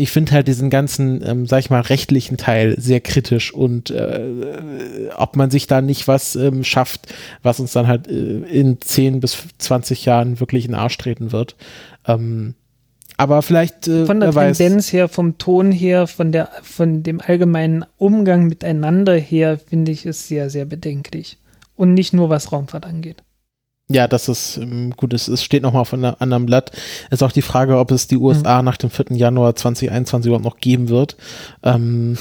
ich finde halt diesen ganzen, ähm, sag ich mal, rechtlichen Teil sehr kritisch und äh, ob man sich da nicht was ähm, schafft, was uns dann halt äh, in 10 bis 20 Jahren wirklich in den Arsch treten wird. Ähm, aber vielleicht äh, von der Tendenz her, vom Ton her, von der von dem allgemeinen Umgang miteinander her, finde ich es sehr sehr bedenklich und nicht nur was Raumfahrt angeht. Ja, das ist ähm, gut. Es, es steht nochmal auf einem anderen Blatt. Es ist auch die Frage, ob es die USA mhm. nach dem 4. Januar 2021 überhaupt noch geben wird. Ähm,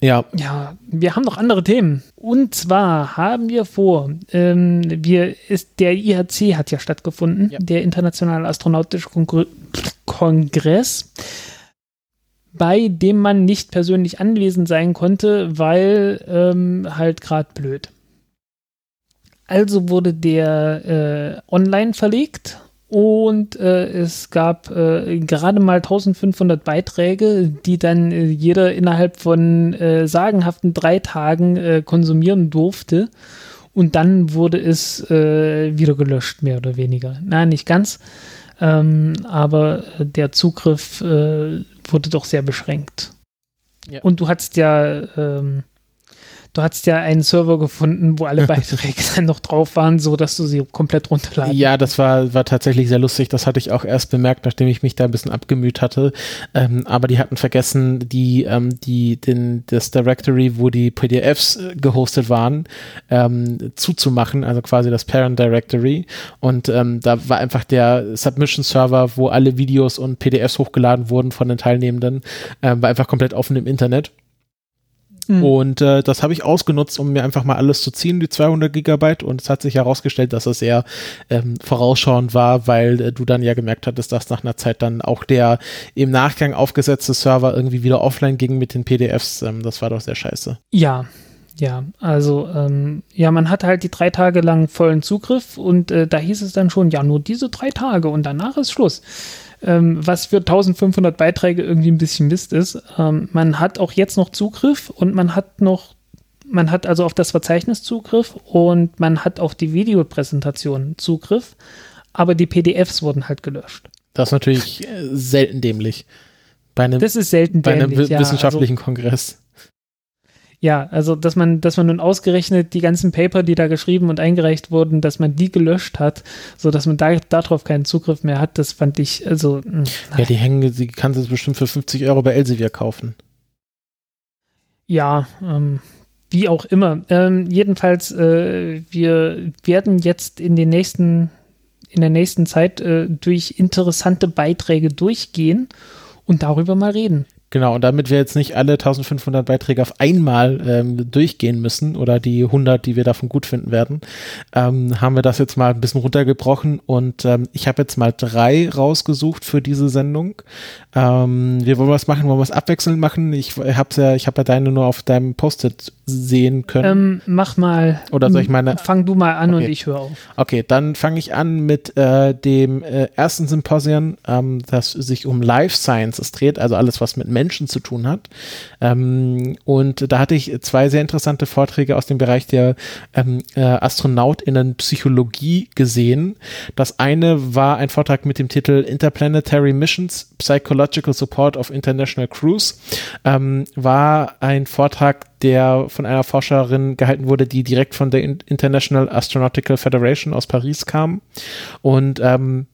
ja. Ja, wir haben noch andere Themen. Und zwar haben wir vor, ähm, wir ist, der IHC hat ja stattgefunden, ja. der Internationale Astronautische Kon Kongress, bei dem man nicht persönlich anwesend sein konnte, weil ähm, halt gerade blöd. Also wurde der äh, online verlegt und äh, es gab äh, gerade mal 1500 Beiträge, die dann äh, jeder innerhalb von äh, sagenhaften drei Tagen äh, konsumieren durfte. Und dann wurde es äh, wieder gelöscht, mehr oder weniger. Nein, nicht ganz. Ähm, aber der Zugriff wurde doch sehr beschränkt. Ja. Und du hattest ja ähm, du hattest ja einen Server gefunden, wo alle Beiträge dann noch drauf waren, so dass du sie komplett runterladen. Ja, das war, war tatsächlich sehr lustig. Das hatte ich auch erst bemerkt, nachdem ich mich da ein bisschen abgemüht hatte. Ähm, aber die hatten vergessen, die, ähm, die, den, das Directory, wo die PDFs äh, gehostet waren, ähm, zuzumachen, also quasi das Parent Directory. Und ähm, da war einfach der Submission Server, wo alle Videos und PDFs hochgeladen wurden von den Teilnehmenden, ähm, war einfach komplett offen im Internet. Mhm. Und äh, das habe ich ausgenutzt, um mir einfach mal alles zu ziehen, die 200 Gigabyte. Und es hat sich herausgestellt, dass es sehr ähm, vorausschauend war, weil äh, du dann ja gemerkt hattest, dass nach einer Zeit dann auch der im Nachgang aufgesetzte Server irgendwie wieder offline ging mit den PDFs. Ähm, das war doch sehr scheiße. Ja, ja, also ähm, ja, man hat halt die drei Tage lang vollen Zugriff und äh, da hieß es dann schon, ja, nur diese drei Tage und danach ist Schluss ähm, was für 1500 Beiträge irgendwie ein bisschen Mist ist. Ähm, man hat auch jetzt noch Zugriff und man hat noch, man hat also auf das Verzeichnis Zugriff und man hat auf die Videopräsentation Zugriff, aber die PDFs wurden halt gelöscht. Das ist natürlich äh, selten dämlich. Bei einem, das ist selten dämlich, bei einem ja, wissenschaftlichen also, Kongress. Ja, also dass man, dass man nun ausgerechnet die ganzen Paper, die da geschrieben und eingereicht wurden, dass man die gelöscht hat, so dass man da darauf keinen Zugriff mehr hat, das fand ich also. Mh, hm, ja, die hängen, sie kann es bestimmt für 50 Euro bei Elsevier kaufen. Ja, ähm, wie auch immer. Ähm, jedenfalls, äh, wir werden jetzt in den nächsten, in der nächsten Zeit äh, durch interessante Beiträge durchgehen und darüber mal reden. Genau, und damit wir jetzt nicht alle 1500 Beiträge auf einmal ähm, durchgehen müssen oder die 100, die wir davon gut finden werden, ähm, haben wir das jetzt mal ein bisschen runtergebrochen und ähm, ich habe jetzt mal drei rausgesucht für diese Sendung. Ähm, wir wollen was machen, wollen es abwechselnd machen. Ich habe ja, ich habe ja deine nur auf deinem Post-it sehen können. Ähm, mach mal. Oder soll ich meine? Fang du mal an okay. und ich höre auf. Okay, dann fange ich an mit äh, dem äh, ersten Symposium, ähm, das sich um Life Sciences dreht, also alles, was mit Menschen zu tun hat. Ähm, und da hatte ich zwei sehr interessante Vorträge aus dem Bereich der ähm, äh, AstronautInnen Psychologie gesehen. Das eine war ein Vortrag mit dem Titel Interplanetary Missions Psychological Support of International Crews. Ähm, war ein Vortrag, der von einer Forscherin gehalten wurde, die direkt von der International Astronautical Federation aus Paris kam. Und ähm,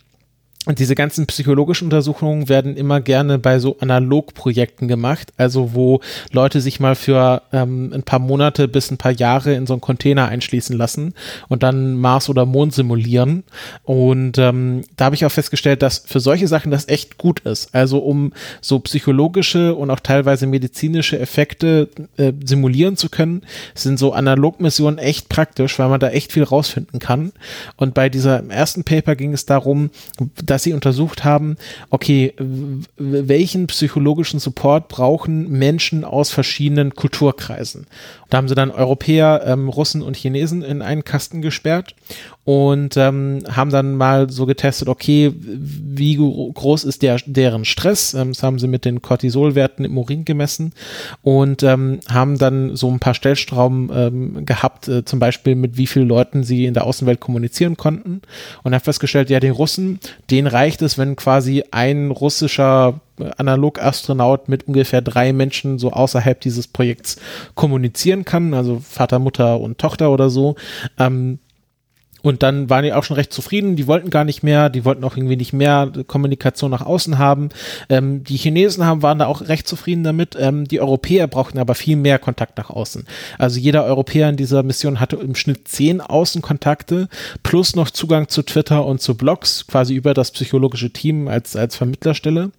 und diese ganzen psychologischen Untersuchungen werden immer gerne bei so Analogprojekten gemacht, also wo Leute sich mal für ähm, ein paar Monate bis ein paar Jahre in so einen Container einschließen lassen und dann Mars oder Mond simulieren. Und ähm, da habe ich auch festgestellt, dass für solche Sachen das echt gut ist. Also um so psychologische und auch teilweise medizinische Effekte äh, simulieren zu können, sind so Analogmissionen echt praktisch, weil man da echt viel rausfinden kann. Und bei dieser ersten Paper ging es darum, dass dass sie untersucht haben, okay, welchen psychologischen Support brauchen Menschen aus verschiedenen Kulturkreisen. Da haben sie dann Europäer, ähm, Russen und Chinesen in einen Kasten gesperrt und ähm, haben dann mal so getestet, okay, wie groß ist der, deren Stress? Ähm, das haben sie mit den Cortisolwerten im Urin gemessen und ähm, haben dann so ein paar Stellstrauben ähm, gehabt, äh, zum Beispiel mit wie vielen Leuten sie in der Außenwelt kommunizieren konnten und haben festgestellt, ja, den Russen, denen reicht es, wenn quasi ein russischer Analog-Astronaut mit ungefähr drei Menschen so außerhalb dieses Projekts kommunizieren kann, also Vater, Mutter und Tochter oder so. Ähm, Und dann waren die auch schon recht zufrieden. Die wollten gar nicht mehr, die wollten auch irgendwie nicht mehr Kommunikation nach außen haben. Ähm, die Chinesen haben, waren da auch recht zufrieden damit. Ähm, die Europäer brauchten aber viel mehr Kontakt nach außen. Also jeder Europäer in dieser Mission hatte im Schnitt zehn Außenkontakte plus noch Zugang zu Twitter und zu Blogs, quasi über das psychologische Team als, als Vermittlerstelle.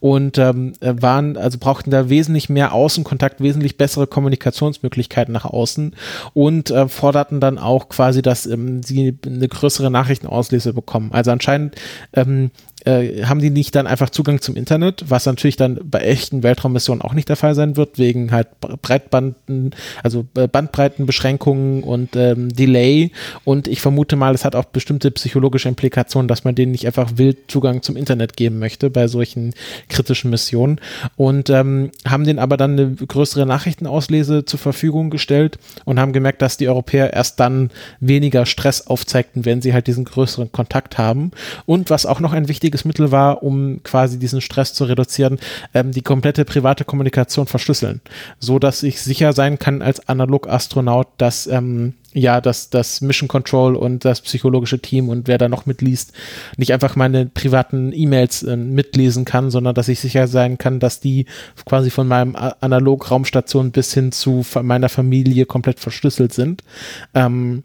Und ähm, waren, also brauchten da wesentlich mehr Außenkontakt, wesentlich bessere Kommunikationsmöglichkeiten nach außen und äh, forderten dann auch quasi, dass ähm, sie eine größere Nachrichtenauslese bekommen. Also anscheinend ähm, äh, haben die nicht dann einfach Zugang zum Internet, was natürlich dann bei echten Weltraummissionen auch nicht der Fall sein wird, wegen halt Breitbanden, also äh, Bandbreitenbeschränkungen und ähm, Delay. Und ich vermute mal, es hat auch bestimmte psychologische Implikationen, dass man denen nicht einfach wild Zugang zum Internet geben möchte bei solchen kritischen Missionen. Und ähm, haben denen aber dann eine größere Nachrichtenauslese zur Verfügung gestellt und haben gemerkt, dass die Europäer erst dann weniger Stress aufzeigten, wenn sie halt diesen größeren Kontakt haben. Und was auch noch ein wichtiger wichtiges Mittel war, um quasi diesen Stress zu reduzieren, ähm, die komplette private Kommunikation verschlüsseln, so dass ich sicher sein kann als Analog-Astronaut, dass ähm, ja, dass das Mission Control und das psychologische Team und wer da noch mitliest, nicht einfach meine privaten E-Mails äh, mitlesen kann, sondern dass ich sicher sein kann, dass die quasi von meinem Analog-Raumstation bis hin zu meiner Familie komplett verschlüsselt sind. Ähm,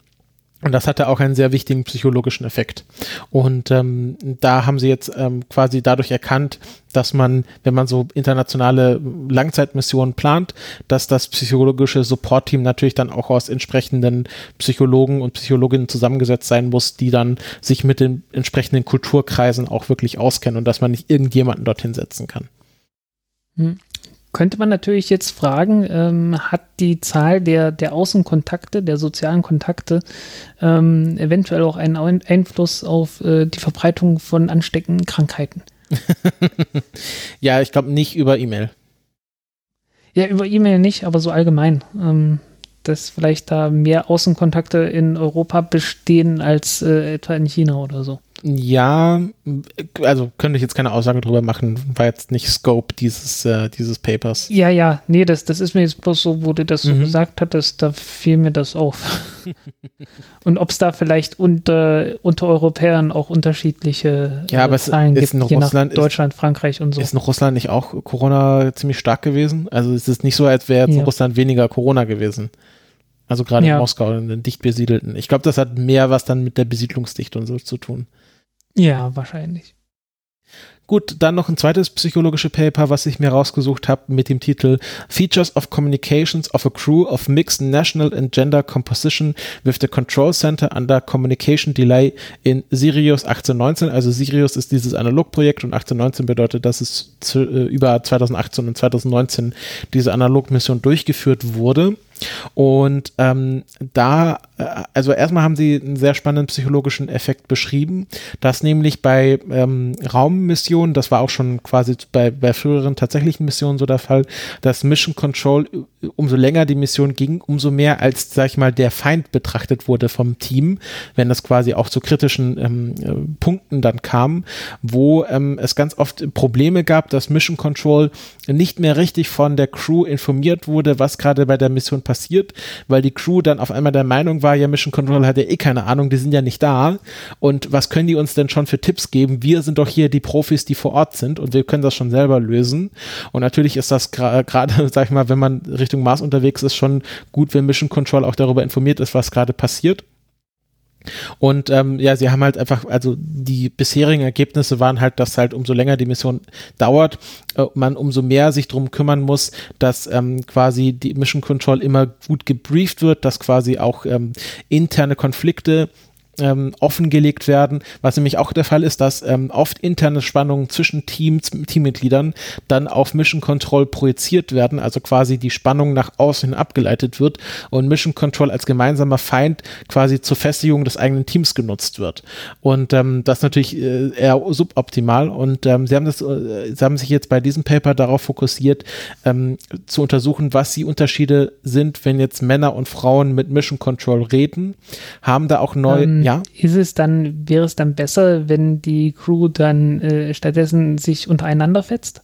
und das hatte auch einen sehr wichtigen psychologischen Effekt. Und ähm, da haben sie jetzt ähm, quasi dadurch erkannt, dass man, wenn man so internationale Langzeitmissionen plant, dass das psychologische Support-Team natürlich dann auch aus entsprechenden Psychologen und Psychologinnen zusammengesetzt sein muss, die dann sich mit den entsprechenden Kulturkreisen auch wirklich auskennen und dass man nicht irgendjemanden dorthin setzen kann. Könnte man natürlich jetzt fragen, ähm, hat die Zahl der, der Außenkontakte, der sozialen Kontakte ähm, eventuell auch einen Einfluss auf äh, die Verbreitung von ansteckenden Krankheiten? ja, ich glaube nicht über E-Mail. Ja, über E-Mail nicht, aber so allgemein. Ähm, dass vielleicht da mehr Außenkontakte in Europa bestehen als äh, etwa in China oder so. Ja, also könnte ich jetzt keine Aussage drüber machen, war jetzt nicht Scope dieses, äh, dieses Papers. Ja, ja, nee, das, das ist mir jetzt bloß so, wo du das so mhm. gesagt hattest, da fiel mir das auf. Und ob es da vielleicht unter, unter Europäern auch unterschiedliche ja, aber Zahlen gibt, in Russland, nach Deutschland, ist, Frankreich und so. Ist in Russland nicht auch Corona ziemlich stark gewesen? Also es ist nicht so, als wäre ja. in Russland weniger Corona gewesen. Also gerade ja. in Moskau, in den dicht besiedelten. Ich glaube, das hat mehr was dann mit der Besiedlungsdichte und so zu tun. Ja, wahrscheinlich. Gut, dann noch ein zweites psychologische Paper, was ich mir rausgesucht habe mit dem Titel Features of Communications of a Crew of Mixed National and Gender Composition with the Control Center under Communication Delay in Sirius 1819. Also Sirius ist dieses Analogprojekt und 1819 bedeutet, dass es zu, äh, über 2018 und 2019 diese Analogmission durchgeführt wurde. Und ähm, da, also erstmal haben sie einen sehr spannenden psychologischen Effekt beschrieben, dass nämlich bei ähm, Raummissionen, das war auch schon quasi bei, bei früheren tatsächlichen Missionen so der Fall, dass Mission Control, äh, umso länger die Mission ging, umso mehr als, sag ich mal, der Feind betrachtet wurde vom Team, wenn das quasi auch zu kritischen ähm, äh, Punkten dann kam, wo ähm, es ganz oft Probleme gab, dass Mission Control nicht mehr richtig von der Crew informiert wurde, was gerade bei der Mission passiert, weil die Crew dann auf einmal der Meinung war, ja, Mission Control hat ja eh keine Ahnung, die sind ja nicht da. Und was können die uns denn schon für Tipps geben? Wir sind doch hier die Profis, die vor Ort sind und wir können das schon selber lösen. Und natürlich ist das gerade, sag ich mal, wenn man Richtung Mars unterwegs ist, schon gut, wenn Mission Control auch darüber informiert ist, was gerade passiert. Und ähm, ja, sie haben halt einfach, also die bisherigen Ergebnisse waren halt, dass halt umso länger die Mission dauert, äh, man umso mehr sich drum kümmern muss, dass ähm, quasi die Mission Control immer gut gebrieft wird, dass quasi auch ähm, interne Konflikte ähm, offengelegt werden, was nämlich auch der Fall ist, dass ähm, oft interne Spannungen zwischen Teams, Teammitgliedern dann auf Mission Control projiziert werden, also quasi die Spannung nach außen hin abgeleitet wird und Mission Control als gemeinsamer Feind quasi zur Festigung des eigenen Teams genutzt wird. Und ähm, das ist natürlich äh, eher suboptimal und ähm, sie haben das, äh, sie haben sich jetzt bei diesem Paper darauf fokussiert, ähm, zu untersuchen, was die Unterschiede sind, wenn jetzt Männer und Frauen mit Mission Control reden, haben da auch neu ähm, ja. Ist es dann, wäre es dann besser, wenn die Crew dann äh, stattdessen sich untereinander fetzt?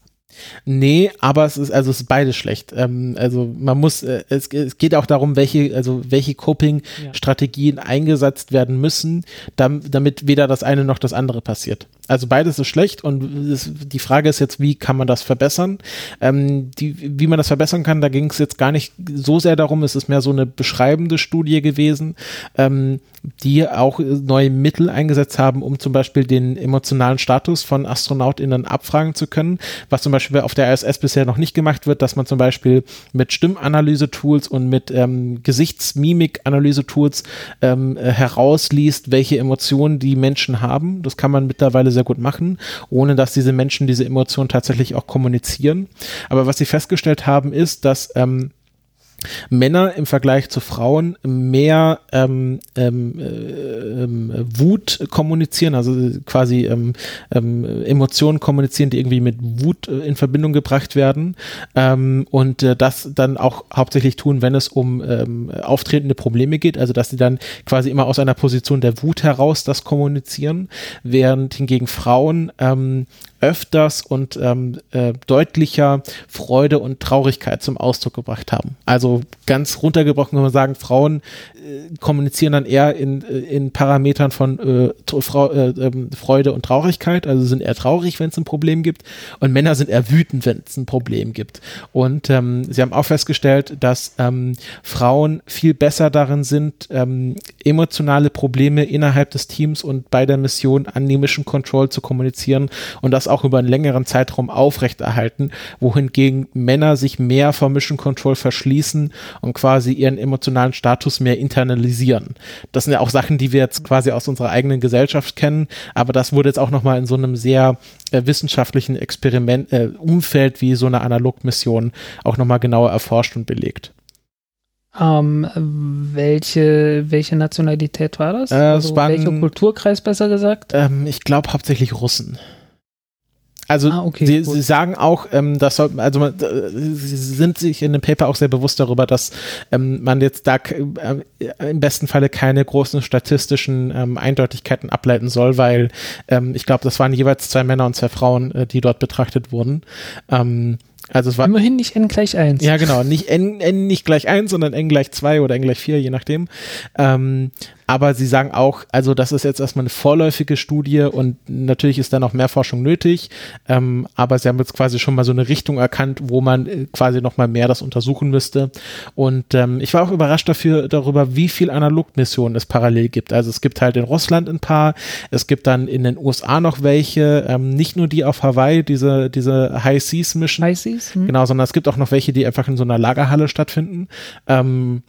Nee, aber es ist, also es ist beides schlecht. Ähm, also man muss, äh, es, es, geht auch darum, welche, also welche Coping-Strategien ja. eingesetzt werden müssen, damit weder das eine noch das andere passiert. Also beides ist schlecht und es, die Frage ist jetzt, wie kann man das verbessern? Ähm, die, wie man das verbessern kann, da ging es jetzt gar nicht so sehr darum, es ist mehr so eine beschreibende Studie gewesen, ähm, die auch neue Mittel eingesetzt haben, um zum Beispiel den emotionalen Status von AstronautInnen abfragen zu können, was zum Beispiel auf der ISS bisher noch nicht gemacht wird, dass man zum Beispiel mit Stimmanalyse-Tools und mit ähm, Gesichtsmimik-Analyse-Tools ähm, herausliest, welche Emotionen die Menschen haben. Das kann man mittlerweile sehr gut machen, ohne dass diese Menschen diese Emotionen tatsächlich auch kommunizieren. Aber was sie festgestellt haben, ist, dass ähm, Männer im Vergleich zu Frauen mehr ähm, ähm, äh, ähm, Wut kommunizieren, also quasi ähm, ähm, Emotionen kommunizieren, die irgendwie mit Wut äh, in Verbindung gebracht werden. Ähm, und äh, das dann auch hauptsächlich tun, wenn es um ähm, auftretende Probleme geht, also dass sie dann quasi immer aus einer Position der Wut heraus das kommunizieren, während hingegen Frauen ähm, öfters und ähm, äh, deutlicher Freude und Traurigkeit zum Ausdruck gebracht haben. Also ganz runtergebrochen kann man sagen, Frauen äh, kommunizieren dann eher in, äh, in Parametern von äh, Frau, äh, ähm, Freude und Traurigkeit, also sind eher traurig, wenn es ein Problem gibt und Männer sind eher wütend, wenn es ein Problem gibt. Und ähm, sie haben auch festgestellt, dass ähm, Frauen viel besser darin sind, ähm, emotionale Probleme innerhalb des Teams und bei der Mission an die Mission Control zu kommunizieren und das auch über einen längeren Zeitraum aufrechterhalten, wohingegen Männer sich mehr vor Mission Control verschließen und quasi ihren emotionalen Status mehr internalisieren. Das sind ja auch Sachen, die wir jetzt quasi aus unserer eigenen Gesellschaft kennen, aber das wurde jetzt auch nochmal in so einem sehr äh, wissenschaftlichen Experiment, äh, Umfeld wie so eine Analogmission auch nochmal genauer erforscht und belegt. Ähm, welche, welche Nationalität war das? Äh, also waren, welcher Kulturkreis besser gesagt? Ähm, ich glaube hauptsächlich Russen. Also ah, okay, sie, sie, sagen auch, ähm, dass also äh, sie sind sich in dem Paper auch sehr bewusst darüber, dass ähm, man jetzt da äh, im besten Falle keine großen statistischen ähm, Eindeutigkeiten ableiten soll, weil ähm, ich glaube, das waren jeweils zwei Männer und zwei Frauen, äh, die dort betrachtet wurden. Ähm, also es war immerhin nicht n gleich 1. Ja, genau, nicht n, n nicht gleich 1, sondern n gleich 2 oder n gleich 4, je nachdem. Ähm, aber sie sagen auch, also das ist jetzt erstmal eine vorläufige Studie und natürlich ist da noch mehr Forschung nötig. Ähm, aber sie haben jetzt quasi schon mal so eine Richtung erkannt, wo man äh, quasi noch mal mehr das untersuchen müsste. Und ähm, ich war auch überrascht dafür darüber, wie viel Analogmissionen es parallel gibt. Also es gibt halt in Russland ein paar, es gibt dann in den USA noch welche, ähm, nicht nur die auf Hawaii, diese diese High Seas Mission. High Seas. Hm. Genau, sondern es gibt auch noch welche, die einfach in so einer Lagerhalle stattfinden. Ähm,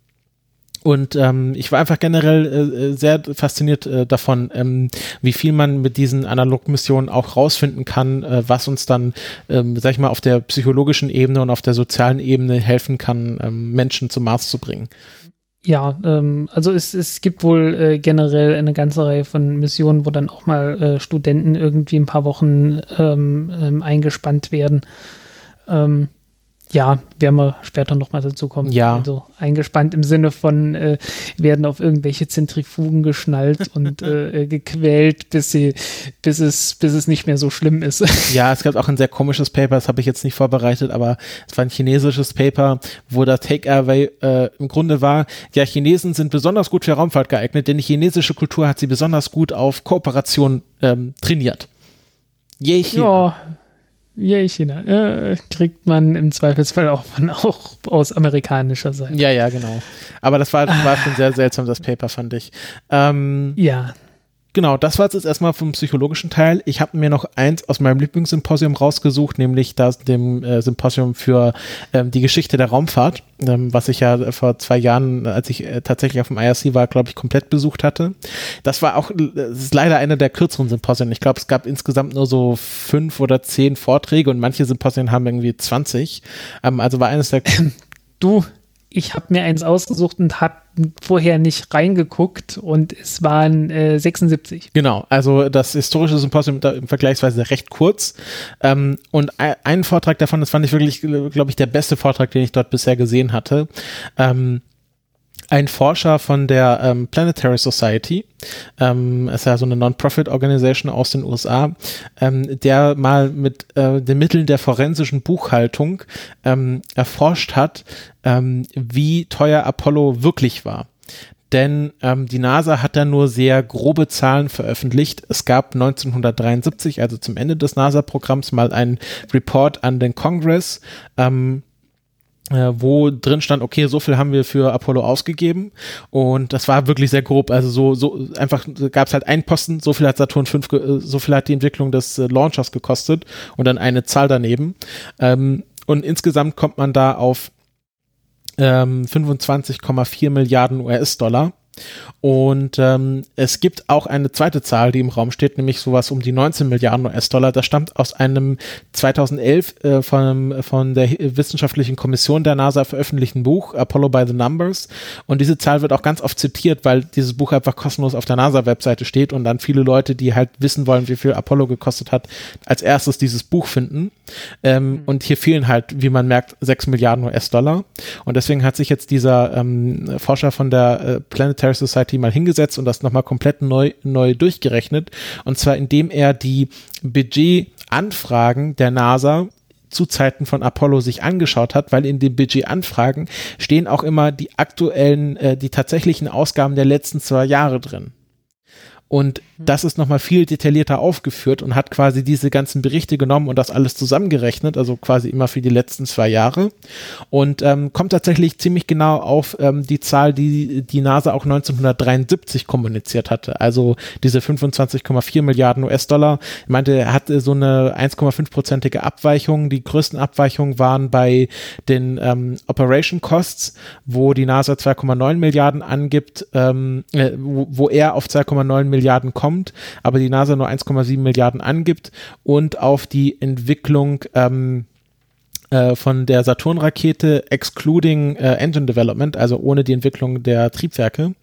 und ähm, ich war einfach generell äh, äh, sehr fasziniert äh, davon, ähm, wie viel man mit diesen Analogmissionen auch rausfinden kann, äh, was uns dann, ähm, sag ich mal, auf der psychologischen Ebene und auf der sozialen Ebene helfen kann, ähm, Menschen zum Mars zu bringen. Ja, ähm, also es, es gibt wohl äh, generell eine ganze Reihe von Missionen, wo dann auch mal äh, Studenten irgendwie ein paar Wochen ähm, ähm, eingespannt werden. Ähm, ja, werden wir später nochmal dazu kommen. Ja. Also eingespannt im Sinne von, äh, werden auf irgendwelche Zentrifugen geschnallt und äh, äh, gequält, bis sie, bis es, bis es nicht mehr so schlimm ist. Ja, es gab auch ein sehr komisches Paper, das habe ich jetzt nicht vorbereitet, aber es war ein chinesisches Paper, wo der Take-Away äh, im Grunde war, ja, Chinesen sind besonders gut für Raumfahrt geeignet, denn die chinesische Kultur hat sie besonders gut auf Kooperation ähm, trainiert. Je China. Ja Yay, China. Äh, kriegt man im Zweifelsfall auch, von, auch aus amerikanischer Seite. Ja, ja, genau. Aber das war, war schon sehr seltsam, das Paper, fand ich. Ähm, ja genau, das war jetzt erstmal vom psychologischen Teil. Ich habe mir noch eins aus meinem Lieblingssymposium rausgesucht, nämlich das dem äh, Symposium für ähm, die Geschichte der Raumfahrt, ähm, was ich ja vor zwei Jahren, als ich äh, tatsächlich auf dem IRC war, glaube ich, komplett besucht hatte. Das war auch, das ist leider einer der kürzeren Symposien. Ich glaube, es gab insgesamt nur so fünf oder zehn Vorträge und manche Symposien haben irgendwie 20. Ähm, also war eines der du ich habe mir eins ausgesucht und habe vorher nicht reingeguckt und es waren äh, 76. Genau, also das historische Symposium im vergleichsweise recht kurz. Ähm, und ein Vortrag davon, das fand ich wirklich, glaube ich, der beste Vortrag, den ich dort bisher gesehen hatte. Ähm, ein Forscher von der ähm, Planetary Society, ähm, ist ja so eine Non-Profit-Organisation aus den USA, ähm, der mal mit äh, den Mitteln der forensischen Buchhaltung ähm, erforscht hat, ähm, wie teuer Apollo wirklich war denn ähm, die NASA hat da nur sehr grobe Zahlen veröffentlicht. Es gab 1973, also zum Ende des NASA-Programms, mal einen Report an den Congress, ähm, äh, wo drin stand, okay, so viel haben wir für Apollo ausgegeben. Und das war wirklich sehr grob, also so, so einfach gab es halt einen Posten, so viel hat Saturn 5, äh, so viel hat die Entwicklung des äh, Launchers gekostet und dann eine Zahl daneben. Ähm, und insgesamt kommt man da auf ähm, 25,4 Milliarden US-Dollar und ähm, es gibt auch eine zweite Zahl, die im Raum steht, nämlich sowas um die 19 Milliarden US-Dollar. Das stammt aus einem 2011 äh, von, von der wissenschaftlichen Kommission der NASA veröffentlichten Buch Apollo by the Numbers. Und diese Zahl wird auch ganz oft zitiert, weil dieses Buch einfach kostenlos auf der NASA-Webseite steht und dann viele Leute, die halt wissen wollen, wie viel Apollo gekostet hat, als erstes dieses Buch finden. Ähm, mhm. Und hier fehlen halt, wie man merkt, 6 Milliarden US-Dollar. Und deswegen hat sich jetzt dieser ähm, Forscher von der äh, Planetary Society mal hingesetzt und das nochmal komplett neu, neu durchgerechnet. Und zwar indem er die Budgetanfragen der NASA zu Zeiten von Apollo sich angeschaut hat, weil in den Budgetanfragen stehen auch immer die aktuellen, äh, die tatsächlichen Ausgaben der letzten zwei Jahre drin. Und. Das ist nochmal viel detaillierter aufgeführt und hat quasi diese ganzen Berichte genommen und das alles zusammengerechnet, also quasi immer für die letzten zwei Jahre. Und ähm, kommt tatsächlich ziemlich genau auf ähm, die Zahl, die die NASA auch 1973 kommuniziert hatte. Also diese 25,4 Milliarden US-Dollar. Ich meinte, er hatte so eine 1,5-prozentige Abweichung. Die größten Abweichungen waren bei den ähm, Operation Costs, wo die NASA 2,9 Milliarden angibt, ähm, äh, wo, er auf 2,9 Milliarden Milliarden kommt, aber die NASA nur 1,7 Milliarden angibt und auf die Entwicklung ähm, äh, von der Saturn-Rakete excluding äh, Engine Development, also ohne die Entwicklung der Triebwerke.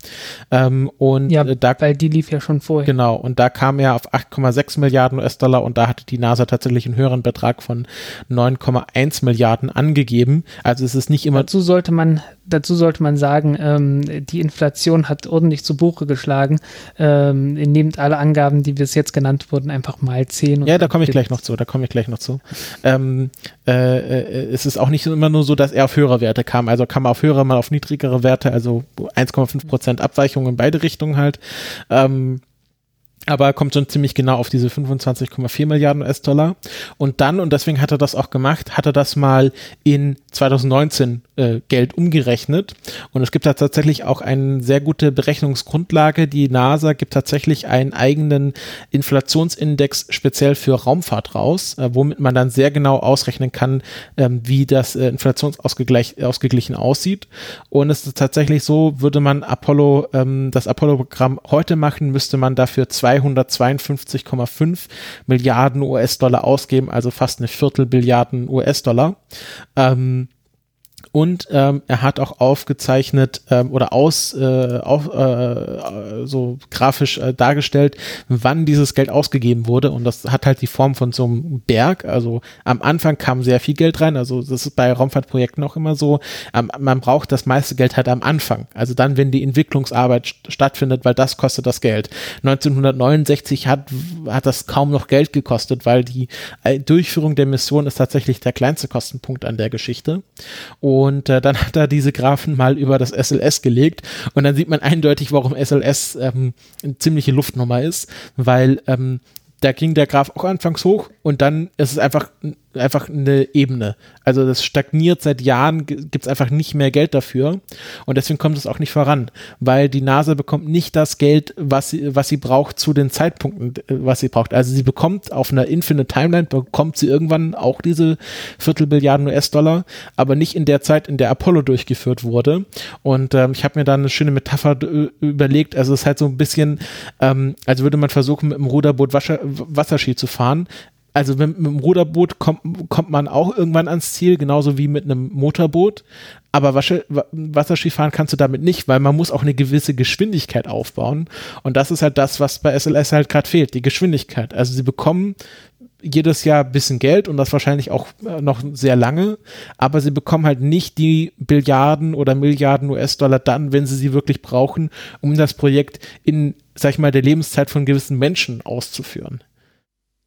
Ähm, und ja, äh, da, weil die lief ja schon vorher. Genau, und da kam er auf 8,6 Milliarden US-Dollar und da hatte die NASA tatsächlich einen höheren Betrag von 9,1 Milliarden angegeben. Also es ist nicht immer. Dazu sollte man dazu sollte man sagen, ähm, die Inflation hat ordentlich zu Buche geschlagen. Ähm, nehmt alle Angaben, die bis jetzt genannt wurden, einfach mal 10. Ja, da komme ich gleich noch zu. Da komme ich gleich noch zu. Ähm, äh, äh, es ist auch nicht immer nur so, dass er auf höhere Werte kam. Also kam er auf höhere, mal auf niedrigere Werte, also 1,5 Prozent Abweichung in beide Richtungen halt. Ähm, aber kommt schon ziemlich genau auf diese 25,4 Milliarden US-Dollar. Und dann, und deswegen hat er das auch gemacht, hat er das mal in 2019 äh, Geld umgerechnet. Und es gibt da tatsächlich auch eine sehr gute Berechnungsgrundlage. Die NASA gibt tatsächlich einen eigenen Inflationsindex speziell für Raumfahrt raus, äh, womit man dann sehr genau ausrechnen kann, ähm, wie das äh, Inflationsausgeglichen aussieht. Und es ist tatsächlich so, würde man Apollo, ähm, das Apollo-Programm heute machen, müsste man dafür 252,5 Milliarden US-Dollar ausgeben, also fast eine Viertelbilliarden US-Dollar. Ähm, und ähm, er hat auch aufgezeichnet ähm, oder aus äh, auf, äh, so grafisch äh, dargestellt, wann dieses Geld ausgegeben wurde und das hat halt die Form von so einem Berg. Also am Anfang kam sehr viel Geld rein, also das ist bei Raumfahrtprojekten auch immer so. Ähm, man braucht das meiste Geld halt am Anfang, also dann, wenn die Entwicklungsarbeit st stattfindet, weil das kostet das Geld. 1969 hat hat das kaum noch Geld gekostet, weil die äh, Durchführung der Mission ist tatsächlich der kleinste Kostenpunkt an der Geschichte. Und und äh, dann hat er diese Graphen mal über das SLS gelegt. Und dann sieht man eindeutig, warum SLS ähm, eine ziemliche Luftnummer ist, weil ähm, da ging der Graph auch anfangs hoch und dann ist es einfach einfach eine Ebene. Also das stagniert seit Jahren, gibt es einfach nicht mehr Geld dafür und deswegen kommt es auch nicht voran, weil die NASA bekommt nicht das Geld, was sie, was sie braucht zu den Zeitpunkten, äh, was sie braucht. Also sie bekommt auf einer Infinite Timeline, bekommt sie irgendwann auch diese Viertelbilliarden US-Dollar, aber nicht in der Zeit, in der Apollo durchgeführt wurde. Und ähm, ich habe mir da eine schöne Metapher überlegt, also es ist halt so ein bisschen, ähm, als würde man versuchen, mit dem Ruderboot Wasser, Wasserski zu fahren also mit, mit dem Ruderboot kommt, kommt man auch irgendwann ans Ziel, genauso wie mit einem Motorboot. Aber Wasserskifahren kannst du damit nicht, weil man muss auch eine gewisse Geschwindigkeit aufbauen. Und das ist halt das, was bei SLS halt gerade fehlt, die Geschwindigkeit. Also sie bekommen jedes Jahr ein bisschen Geld und das wahrscheinlich auch äh, noch sehr lange, aber sie bekommen halt nicht die Billiarden oder Milliarden US-Dollar dann, wenn sie sie wirklich brauchen, um das Projekt in, sag ich mal, der Lebenszeit von gewissen Menschen auszuführen.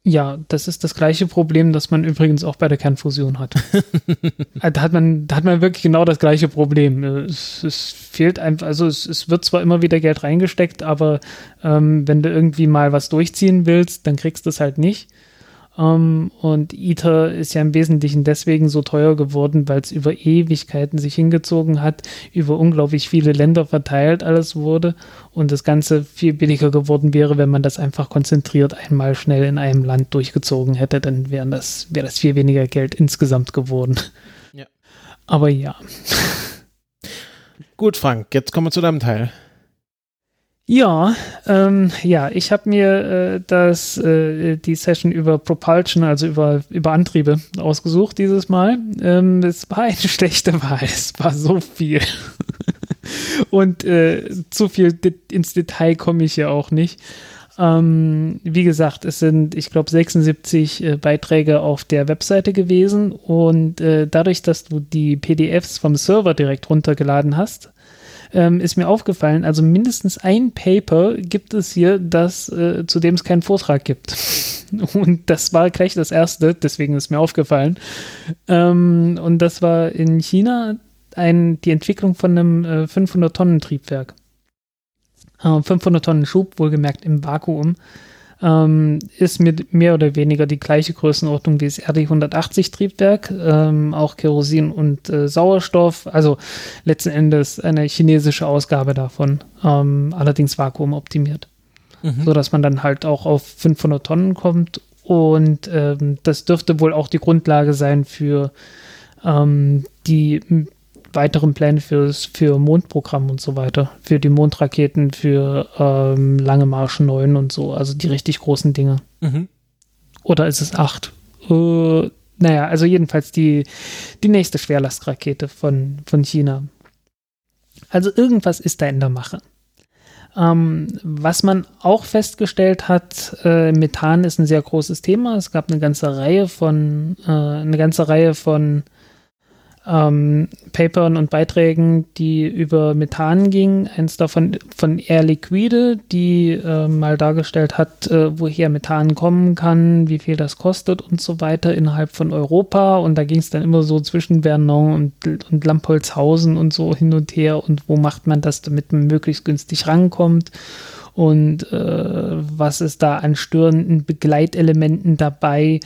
Ja, das ist das gleiche Problem, das man übrigens auch bei der Kernfusion hat. Äh, da hat man, da hat man wirklich genau das gleiche Problem. Es, es fehlt einfach, also es, es, wird zwar immer wieder Geld reingesteckt, aber ähm, wenn du irgendwie mal was durchziehen willst, dann kriegst du es halt nicht. Um, ähm, und ITER ist ja im Wesentlichen deswegen so teuer geworden, weil es über Ewigkeiten sich hingezogen hat, über unglaublich viele Länder verteilt alles wurde und das Ganze viel billiger geworden wäre, wenn man das einfach konzentriert einmal schnell in einem Land durchgezogen hätte, dann wäre das, wär das viel weniger Geld insgesamt geworden. Ja. Aber ja. Gut, Frank, jetzt kommen wir zu deinem Teil. Ja, ähm, ja, ich habe mir äh, das, äh, die Session über Propulsion, also über, über Antriebe ausgesucht dieses Mal. Ähm, es war eine schlechte Wahl, es war so viel. Und äh, zu viel ins Detail komme ich ja auch nicht. Ähm, wie gesagt, es sind, ich glaube, 76 äh, Beiträge auf der Webseite gewesen und äh, dadurch, dass du die PDFs vom Server direkt runtergeladen hast, ähm, ist mir aufgefallen, also mindestens ein Paper gibt es hier, das, äh, zu dem es keinen Vortrag gibt. Und das war gleich das erste, deswegen ist mir aufgefallen. Ähm, und das war in China ein, die Entwicklung von einem äh, 500-Tonnen-Triebwerk. Äh, 500 Tonnen Schub, wohlgemerkt im Vakuum ähm, ist mit mehr oder weniger die gleiche Größenordnung wie das RD-180 Triebwerk, ähm, auch Kerosin und äh, Sauerstoff, also letzten Endes eine chinesische Ausgabe davon, ähm, allerdings vakuumoptimiert, mhm. so dass man dann halt auch auf 500 Tonnen kommt. Und ähm, das dürfte wohl auch die Grundlage sein für ähm, die weiteren Pläne fürs, für Mondprogramm und so weiter. Für die Mondraketen, für ähm, Lange Marsch 9 und so. Also die richtig großen Dinge. Mhm. Oder ist es 8? Äh, naja, also jedenfalls die, die nächste Schwerlastrakete von, von China. Also irgendwas ist da in der Mache. Ähm, was man auch festgestellt hat, äh, Methan ist ein sehr großes Thema. Es gab eine ganze Reihe von, äh, eine ganze Reihe von ähm, Papern und Beiträgen, die über Methan gingen. Eins davon von Air Liquide, die äh, mal dargestellt hat, äh, woher Methan kommen kann, wie viel das kostet und so weiter innerhalb von Europa. Und da ging es dann immer so zwischen Vernon und, und Lampolzhausen und so hin und her. Und wo macht man das, damit man möglichst günstig rankommt? Und äh, was ist da an störenden Begleitelementen dabei?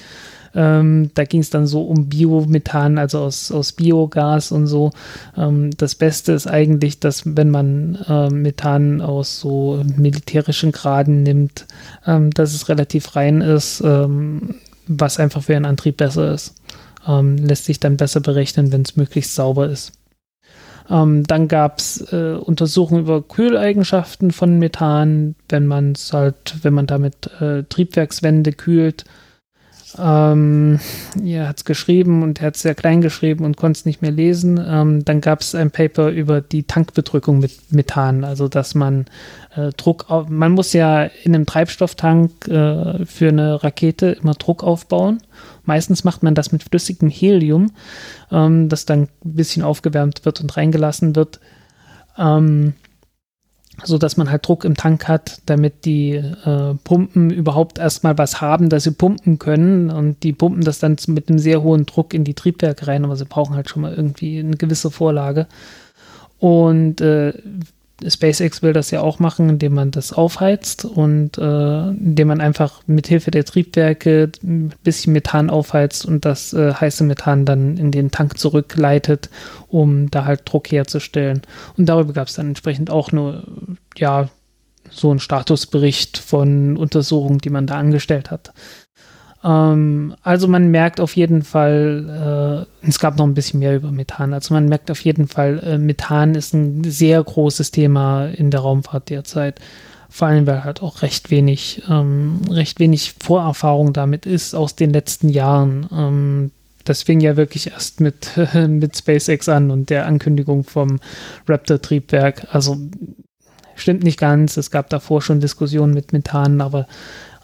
Ähm, da ging es dann so um Biomethan, also aus, aus Biogas und so. Ähm, das Beste ist eigentlich, dass wenn man äh, Methan aus so militärischen Graden nimmt, ähm, dass es relativ rein ist, ähm, was einfach für einen Antrieb besser ist. Ähm, lässt sich dann besser berechnen, wenn es möglichst sauber ist. Ähm, dann gab es äh, Untersuchungen über Kühleigenschaften von Methan, wenn man halt, wenn man damit äh, Triebwerkswände kühlt, ähm, er hat es geschrieben und er hat es sehr klein geschrieben und konnte es nicht mehr lesen. Ähm, dann gab es ein Paper über die Tankbedrückung mit Methan, also dass man äh, Druck, auf, man muss ja in einem Treibstofftank äh, für eine Rakete immer Druck aufbauen. Meistens macht man das mit flüssigem Helium, ähm, das dann ein bisschen aufgewärmt wird und reingelassen wird. Ähm, so dass man halt Druck im Tank hat, damit die äh, Pumpen überhaupt erstmal was haben, dass sie pumpen können und die pumpen das dann mit einem sehr hohen Druck in die Triebwerke rein, aber sie brauchen halt schon mal irgendwie eine gewisse Vorlage. Und äh, SpaceX will das ja auch machen, indem man das aufheizt und äh, indem man einfach mit Hilfe der Triebwerke ein bisschen Methan aufheizt und das äh, heiße Methan dann in den Tank zurückleitet, um da halt Druck herzustellen. Und darüber gab es dann entsprechend auch nur, ja, so einen Statusbericht von Untersuchungen, die man da angestellt hat. Ähm, also man merkt auf jeden Fall, äh, es gab noch ein bisschen mehr über Methan, also man merkt auf jeden Fall, äh, Methan ist ein sehr großes Thema in der Raumfahrt derzeit. Vor allem, weil halt auch recht wenig, ähm, recht wenig Vorerfahrung damit ist aus den letzten Jahren. Ähm, das fing ja wirklich erst mit, mit SpaceX an und der Ankündigung vom Raptor-Triebwerk. Also stimmt nicht ganz. Es gab davor schon Diskussionen mit Methan, aber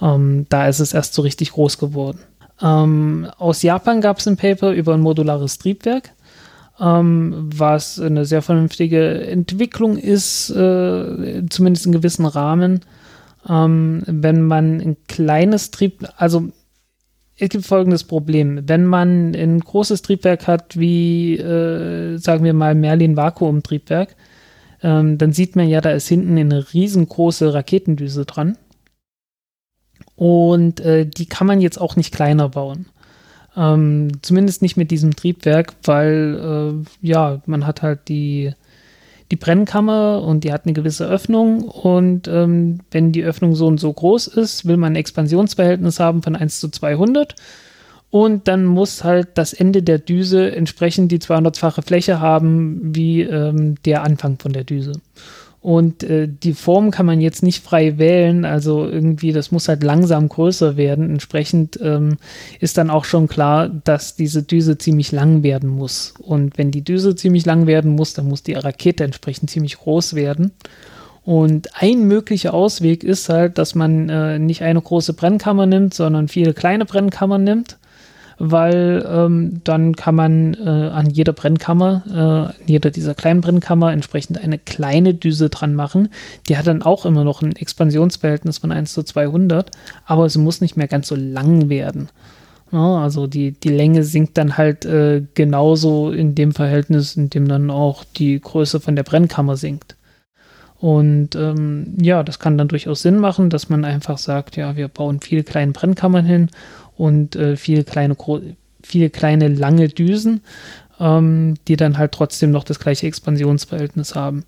ähm, da ist es erst so richtig groß geworden. Ähm, aus Japan gab es ein Paper über ein modulares Triebwerk, ähm, was eine sehr vernünftige Entwicklung ist, äh, zumindest in gewissen Rahmen. Ähm, wenn man ein kleines Trieb, also es gibt folgendes Problem. Wenn man ein großes Triebwerk hat, wie äh, sagen wir mal Merlin Vakuum-Triebwerk, ähm, dann sieht man ja, da ist hinten eine riesengroße Raketendüse dran. Und äh, die kann man jetzt auch nicht kleiner bauen. Ähm, zumindest nicht mit diesem Triebwerk, weil äh, ja, man hat halt die, die Brennkammer und die hat eine gewisse Öffnung und ähm, wenn die Öffnung so und so groß ist, will man ein Expansionsverhältnis haben von 1 zu 200 und dann muss halt das Ende der Düse entsprechend die 200-fache Fläche haben wie ähm, der Anfang von der Düse. Und äh, die Form kann man jetzt nicht frei wählen, also irgendwie, das muss halt langsam größer werden. Entsprechend ähm, ist dann auch schon klar, dass diese Düse ziemlich lang werden muss. Und wenn die Düse ziemlich lang werden muss, dann muss die Rakete entsprechend ziemlich groß werden. Und ein möglicher Ausweg ist halt, dass man äh, nicht eine große Brennkammer nimmt, sondern viele kleine Brennkammern nimmt weil ähm, dann kann man äh, an jeder Brennkammer, äh, an jeder dieser kleinen Brennkammer entsprechend eine kleine Düse dran machen. Die hat dann auch immer noch ein Expansionsverhältnis von 1 zu 200, aber sie muss nicht mehr ganz so lang werden. Ja, also die, die Länge sinkt dann halt äh, genauso in dem Verhältnis, in dem dann auch die Größe von der Brennkammer sinkt. Und ähm, ja, das kann dann durchaus Sinn machen, dass man einfach sagt, ja, wir bauen viele kleine Brennkammern hin und äh, viele kleine, viele kleine lange Düsen, ähm, die dann halt trotzdem noch das gleiche Expansionsverhältnis haben.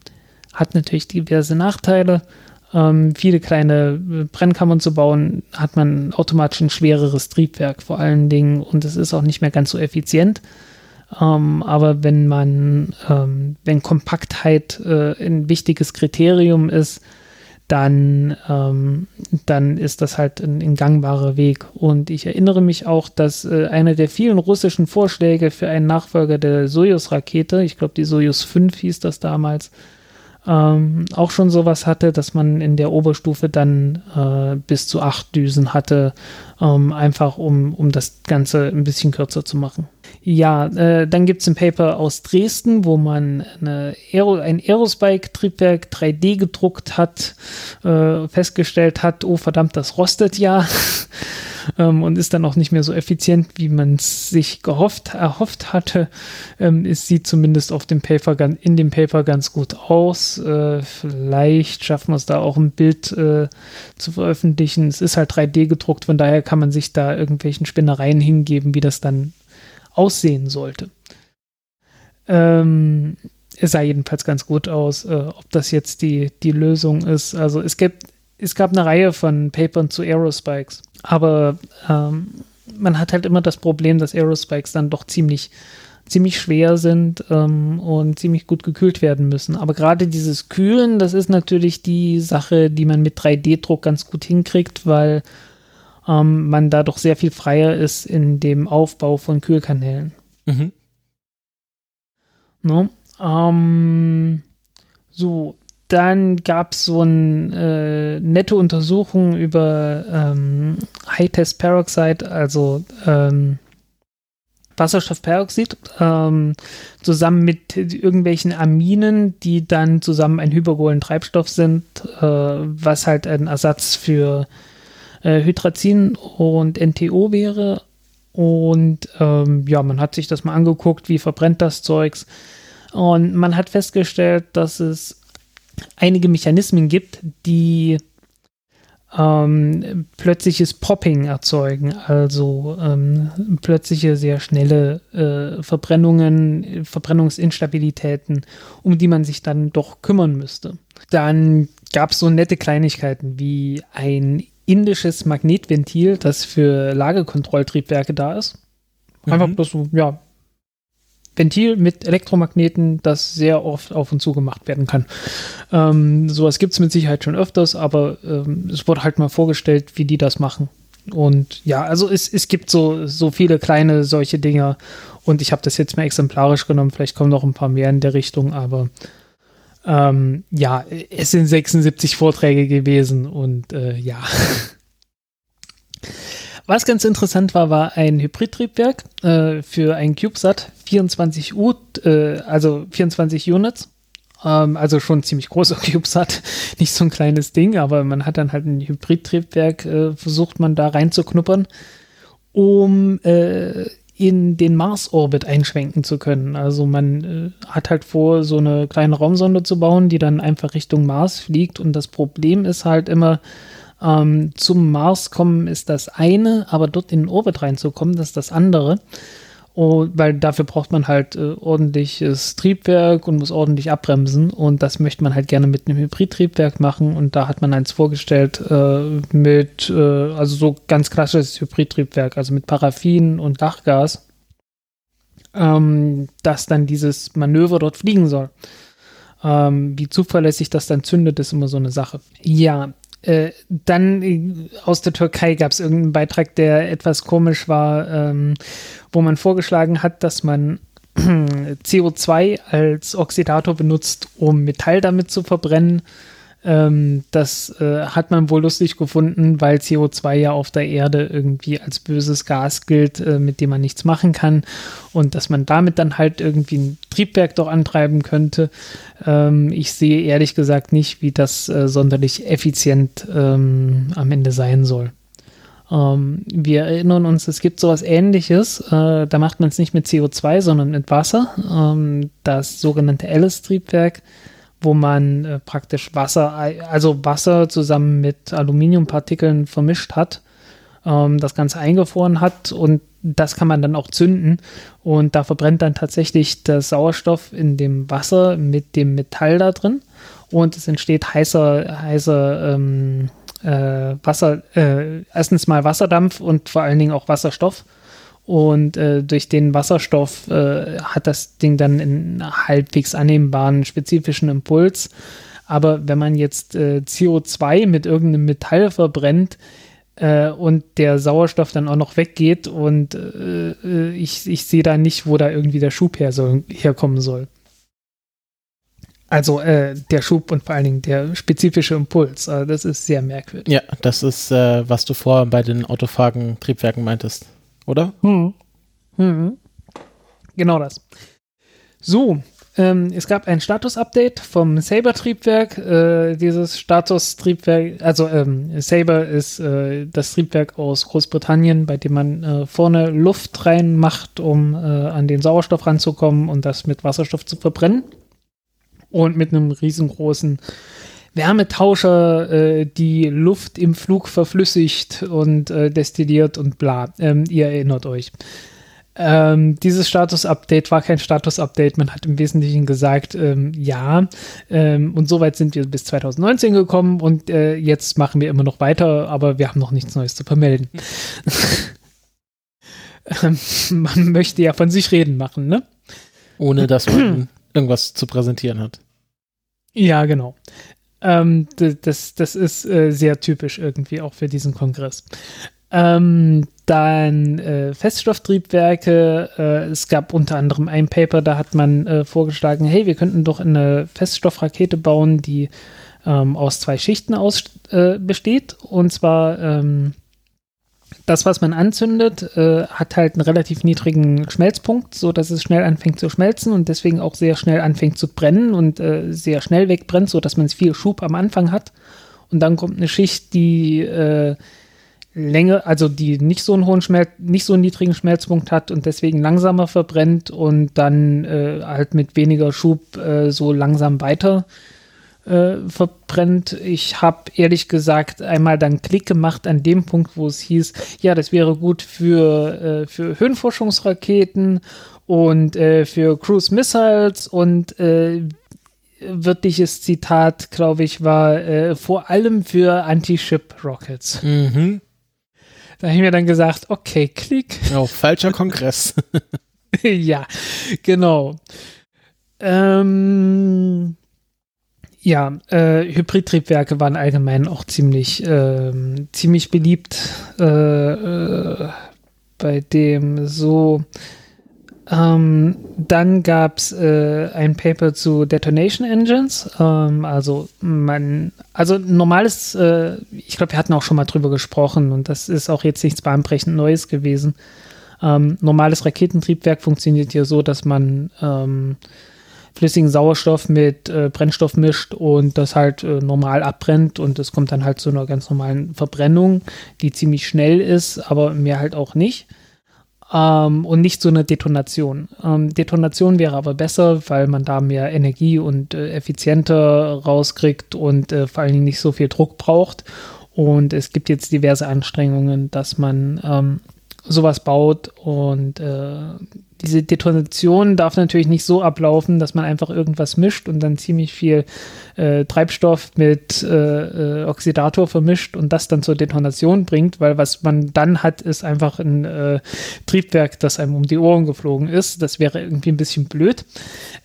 Hat natürlich diverse Nachteile. Ähm, viele kleine äh, Brennkammern zu bauen, hat man automatisch ein schwereres Triebwerk vor allen Dingen und es ist auch nicht mehr ganz so effizient. Ähm, aber wenn man, ähm, wenn Kompaktheit äh, ein wichtiges Kriterium ist, dann, ähm, dann ist das halt ein, ein, gangbarer Weg. Und ich erinnere mich auch, dass äh, einer der vielen russischen Vorschläge für einen Nachfolger der Soyuz-Rakete, ich glaube die Soyuz 5 hieß das damals, ähm, auch schon sowas hatte, dass man in der Oberstufe dann äh, bis zu acht Düsen hatte, ähm, einfach um, um das Ganze ein bisschen kürzer zu machen. Ja, äh, dann gibt es ein Paper aus Dresden, wo man eine Aero, ein Aerospike-Triebwerk 3D gedruckt hat, äh, festgestellt hat, oh verdammt, das rostet ja. ähm, und ist dann auch nicht mehr so effizient, wie man es sich gehofft, erhofft hatte. Ähm, es sieht zumindest auf dem Paper in dem Paper ganz gut aus. Äh, vielleicht schaffen wir es da auch ein Bild äh, zu veröffentlichen. Es ist halt 3D gedruckt, von daher kann man sich da irgendwelchen Spinnereien hingeben, wie das dann aussehen sollte. Ähm, es sah jedenfalls ganz gut aus. Äh, ob das jetzt die, die Lösung ist. Also es gibt, es gab eine Reihe von Papern zu Aerospikes, aber ähm, man hat halt immer das Problem, dass Aerospikes dann doch ziemlich, ziemlich schwer sind ähm, und ziemlich gut gekühlt werden müssen. Aber gerade dieses Kühlen, das ist natürlich die Sache, die man mit 3D-Druck ganz gut hinkriegt, weil ähm, man da doch sehr viel freier ist in dem Aufbau von Kühlkanälen. Mhm. No? Ähm, so, dann gab es so eine äh, nette Untersuchung über ähm, High-Test Peroxide, also ähm, Wasserstoffperoxid, ähm, zusammen mit irgendwelchen Aminen, die dann zusammen ein hyperbolen Treibstoff sind, äh, was halt ein Ersatz für äh, Hydrazin und NTO wäre. Und ähm, ja, man hat sich das mal angeguckt, wie verbrennt das Zeugs. Und man hat festgestellt, dass es einige Mechanismen gibt, die ähm, plötzliches Popping erzeugen, also ähm, plötzliche sehr schnelle äh, Verbrennungen, Verbrennungsinstabilitäten, um die man sich dann doch kümmern müsste. Dann gab es so nette Kleinigkeiten wie ein indisches Magnetventil, das für Lagekontrolltriebwerke da ist. Einfach mhm. bloß so, ja, Ventil mit Elektromagneten, das sehr oft auf und zu gemacht werden kann. Ähm, sowas gibt es mit Sicherheit schon öfters, aber ähm, es wurde halt mal vorgestellt, wie die das machen. Und ja, also es, es gibt so, so viele kleine solche Dinger und ich habe das jetzt mal exemplarisch genommen, vielleicht kommen noch ein paar mehr in der Richtung, aber ähm, ja, es sind 76 Vorträge gewesen und äh, ja. Was ganz interessant war, war ein Hybridtriebwerk äh, für ein CubeSat 24 U, äh, also 24 Units. Ähm, also schon ein ziemlich großer CubeSat, nicht so ein kleines Ding, aber man hat dann halt ein Hybridtriebwerk, äh, versucht man da reinzuknuppern, um äh, in den Mars-Orbit einschwenken zu können. Also man äh, hat halt vor, so eine kleine Raumsonde zu bauen, die dann einfach Richtung Mars fliegt. Und das Problem ist halt immer, ähm, zum Mars kommen ist das eine, aber dort in den Orbit reinzukommen, das ist das andere. Und, weil dafür braucht man halt äh, ordentliches Triebwerk und muss ordentlich abbremsen. Und das möchte man halt gerne mit einem Hybridtriebwerk machen. Und da hat man eins vorgestellt äh, mit, äh, also so ganz klassisches Hybridtriebwerk, also mit Paraffin und Lachgas, ähm, dass dann dieses Manöver dort fliegen soll. Ähm, wie zuverlässig das dann zündet, ist immer so eine Sache. Ja, äh, dann äh, aus der Türkei gab es irgendeinen Beitrag, der etwas komisch war, ähm, wo man vorgeschlagen hat, dass man CO2 als Oxidator benutzt, um Metall damit zu verbrennen. Ähm, das äh, hat man wohl lustig gefunden, weil CO2 ja auf der Erde irgendwie als böses Gas gilt, äh, mit dem man nichts machen kann. Und dass man damit dann halt irgendwie ein Triebwerk doch antreiben könnte. Ähm, ich sehe ehrlich gesagt nicht, wie das äh, sonderlich effizient ähm, am Ende sein soll. Ähm, wir erinnern uns, es gibt sowas ähnliches. Äh, da macht man es nicht mit CO2, sondern mit Wasser. Ähm, das sogenannte Alice-Triebwerk wo man äh, praktisch Wasser, also Wasser zusammen mit Aluminiumpartikeln vermischt hat, ähm, das Ganze eingefroren hat und das kann man dann auch zünden. Und da verbrennt dann tatsächlich der Sauerstoff in dem Wasser mit dem Metall da drin und es entsteht heißer, heißer ähm, äh, Wasser, äh, erstens mal Wasserdampf und vor allen Dingen auch Wasserstoff und äh, durch den Wasserstoff äh, hat das Ding dann einen halbwegs annehmbaren spezifischen Impuls. Aber wenn man jetzt äh, CO2 mit irgendeinem Metall verbrennt äh, und der Sauerstoff dann auch noch weggeht und äh, äh, ich, ich sehe da nicht, wo da irgendwie der Schub her soll, herkommen soll. Also äh, der Schub und vor allen Dingen der spezifische Impuls. Also das ist sehr merkwürdig. Ja, das ist, äh, was du vorher bei den autophagen Triebwerken meintest oder? Hm. Hm. Genau das. So, ähm, es gab ein Status-Update vom Saber-Triebwerk. Äh, dieses Status-Triebwerk, also ähm, Saber ist äh, das Triebwerk aus Großbritannien, bei dem man äh, vorne Luft reinmacht, um äh, an den Sauerstoff ranzukommen und das mit Wasserstoff zu verbrennen. Und mit einem riesengroßen Wärmetauscher äh, die Luft im Flug verflüssigt und äh, destilliert und bla. Ähm, ihr erinnert euch. Ähm, dieses Status-Update war kein Status-Update. Man hat im Wesentlichen gesagt, ähm, ja, ähm, und soweit sind wir bis 2019 gekommen und äh, jetzt machen wir immer noch weiter, aber wir haben noch nichts Neues zu vermelden. Ähm, man möchte ja von sich reden machen, ne? Ohne dass man irgendwas zu präsentieren hat. Ja, genau. Ähm, das, das ist äh, sehr typisch irgendwie auch für diesen Kongress. Ähm, dann äh, Feststofftriebwerke. Äh, es gab unter anderem ein Paper, da hat man äh, vorgeschlagen, hey, wir könnten doch eine Feststoffrakete bauen, die ähm, aus zwei Schichten aus, äh, besteht. Und zwar ähm, das, was man anzündet, äh, hat halt einen relativ niedrigen Schmelzpunkt, so dass es schnell anfängt zu schmelzen und deswegen auch sehr schnell anfängt zu brennen und äh, sehr schnell wegbrennt, so dass man viel Schub am Anfang hat. Und dann kommt eine Schicht, die äh, Länge, also die nicht so einen hohen Schmelz, nicht so einen niedrigen Schmelzpunkt hat und deswegen langsamer verbrennt und dann äh, halt mit weniger Schub äh, so langsam weiter äh, verbrennt. Ich habe ehrlich gesagt einmal dann Klick gemacht an dem Punkt, wo es hieß, ja, das wäre gut für, äh, für Höhenforschungsraketen und äh, für Cruise Missiles und äh, wörtliches Zitat, glaube ich, war äh, vor allem für Anti-Ship Rockets. Mhm. Da habe ich mir dann gesagt, okay, Klick. Oh, falscher Kongress. ja, genau. Ähm, ja, äh, Hybridtriebwerke waren allgemein auch ziemlich, äh, ziemlich beliebt, äh, äh, bei dem so Ähm, dann gab es äh, ein Paper zu Detonation Engines. Ähm, also man, also normales, äh, ich glaube, wir hatten auch schon mal drüber gesprochen und das ist auch jetzt nichts bahnbrechend Neues gewesen. Ähm, normales Raketentriebwerk funktioniert hier so, dass man ähm, flüssigen Sauerstoff mit äh, Brennstoff mischt und das halt äh, normal abbrennt und es kommt dann halt zu einer ganz normalen Verbrennung, die ziemlich schnell ist, aber mehr halt auch nicht ähm, und nicht so eine Detonation. Ähm, Detonation wäre aber besser, weil man da mehr Energie und äh, effizienter rauskriegt und äh, vor allen Dingen nicht so viel Druck braucht. Und es gibt jetzt diverse Anstrengungen, dass man ähm, sowas baut und äh, diese Detonation darf natürlich nicht so ablaufen, dass man einfach irgendwas mischt und dann ziemlich viel äh, Treibstoff mit äh, äh, Oxidator vermischt und das dann zur Detonation bringt, weil was man dann hat, ist einfach ein äh, Triebwerk, das einem um die Ohren geflogen ist. Das wäre irgendwie ein bisschen blöd.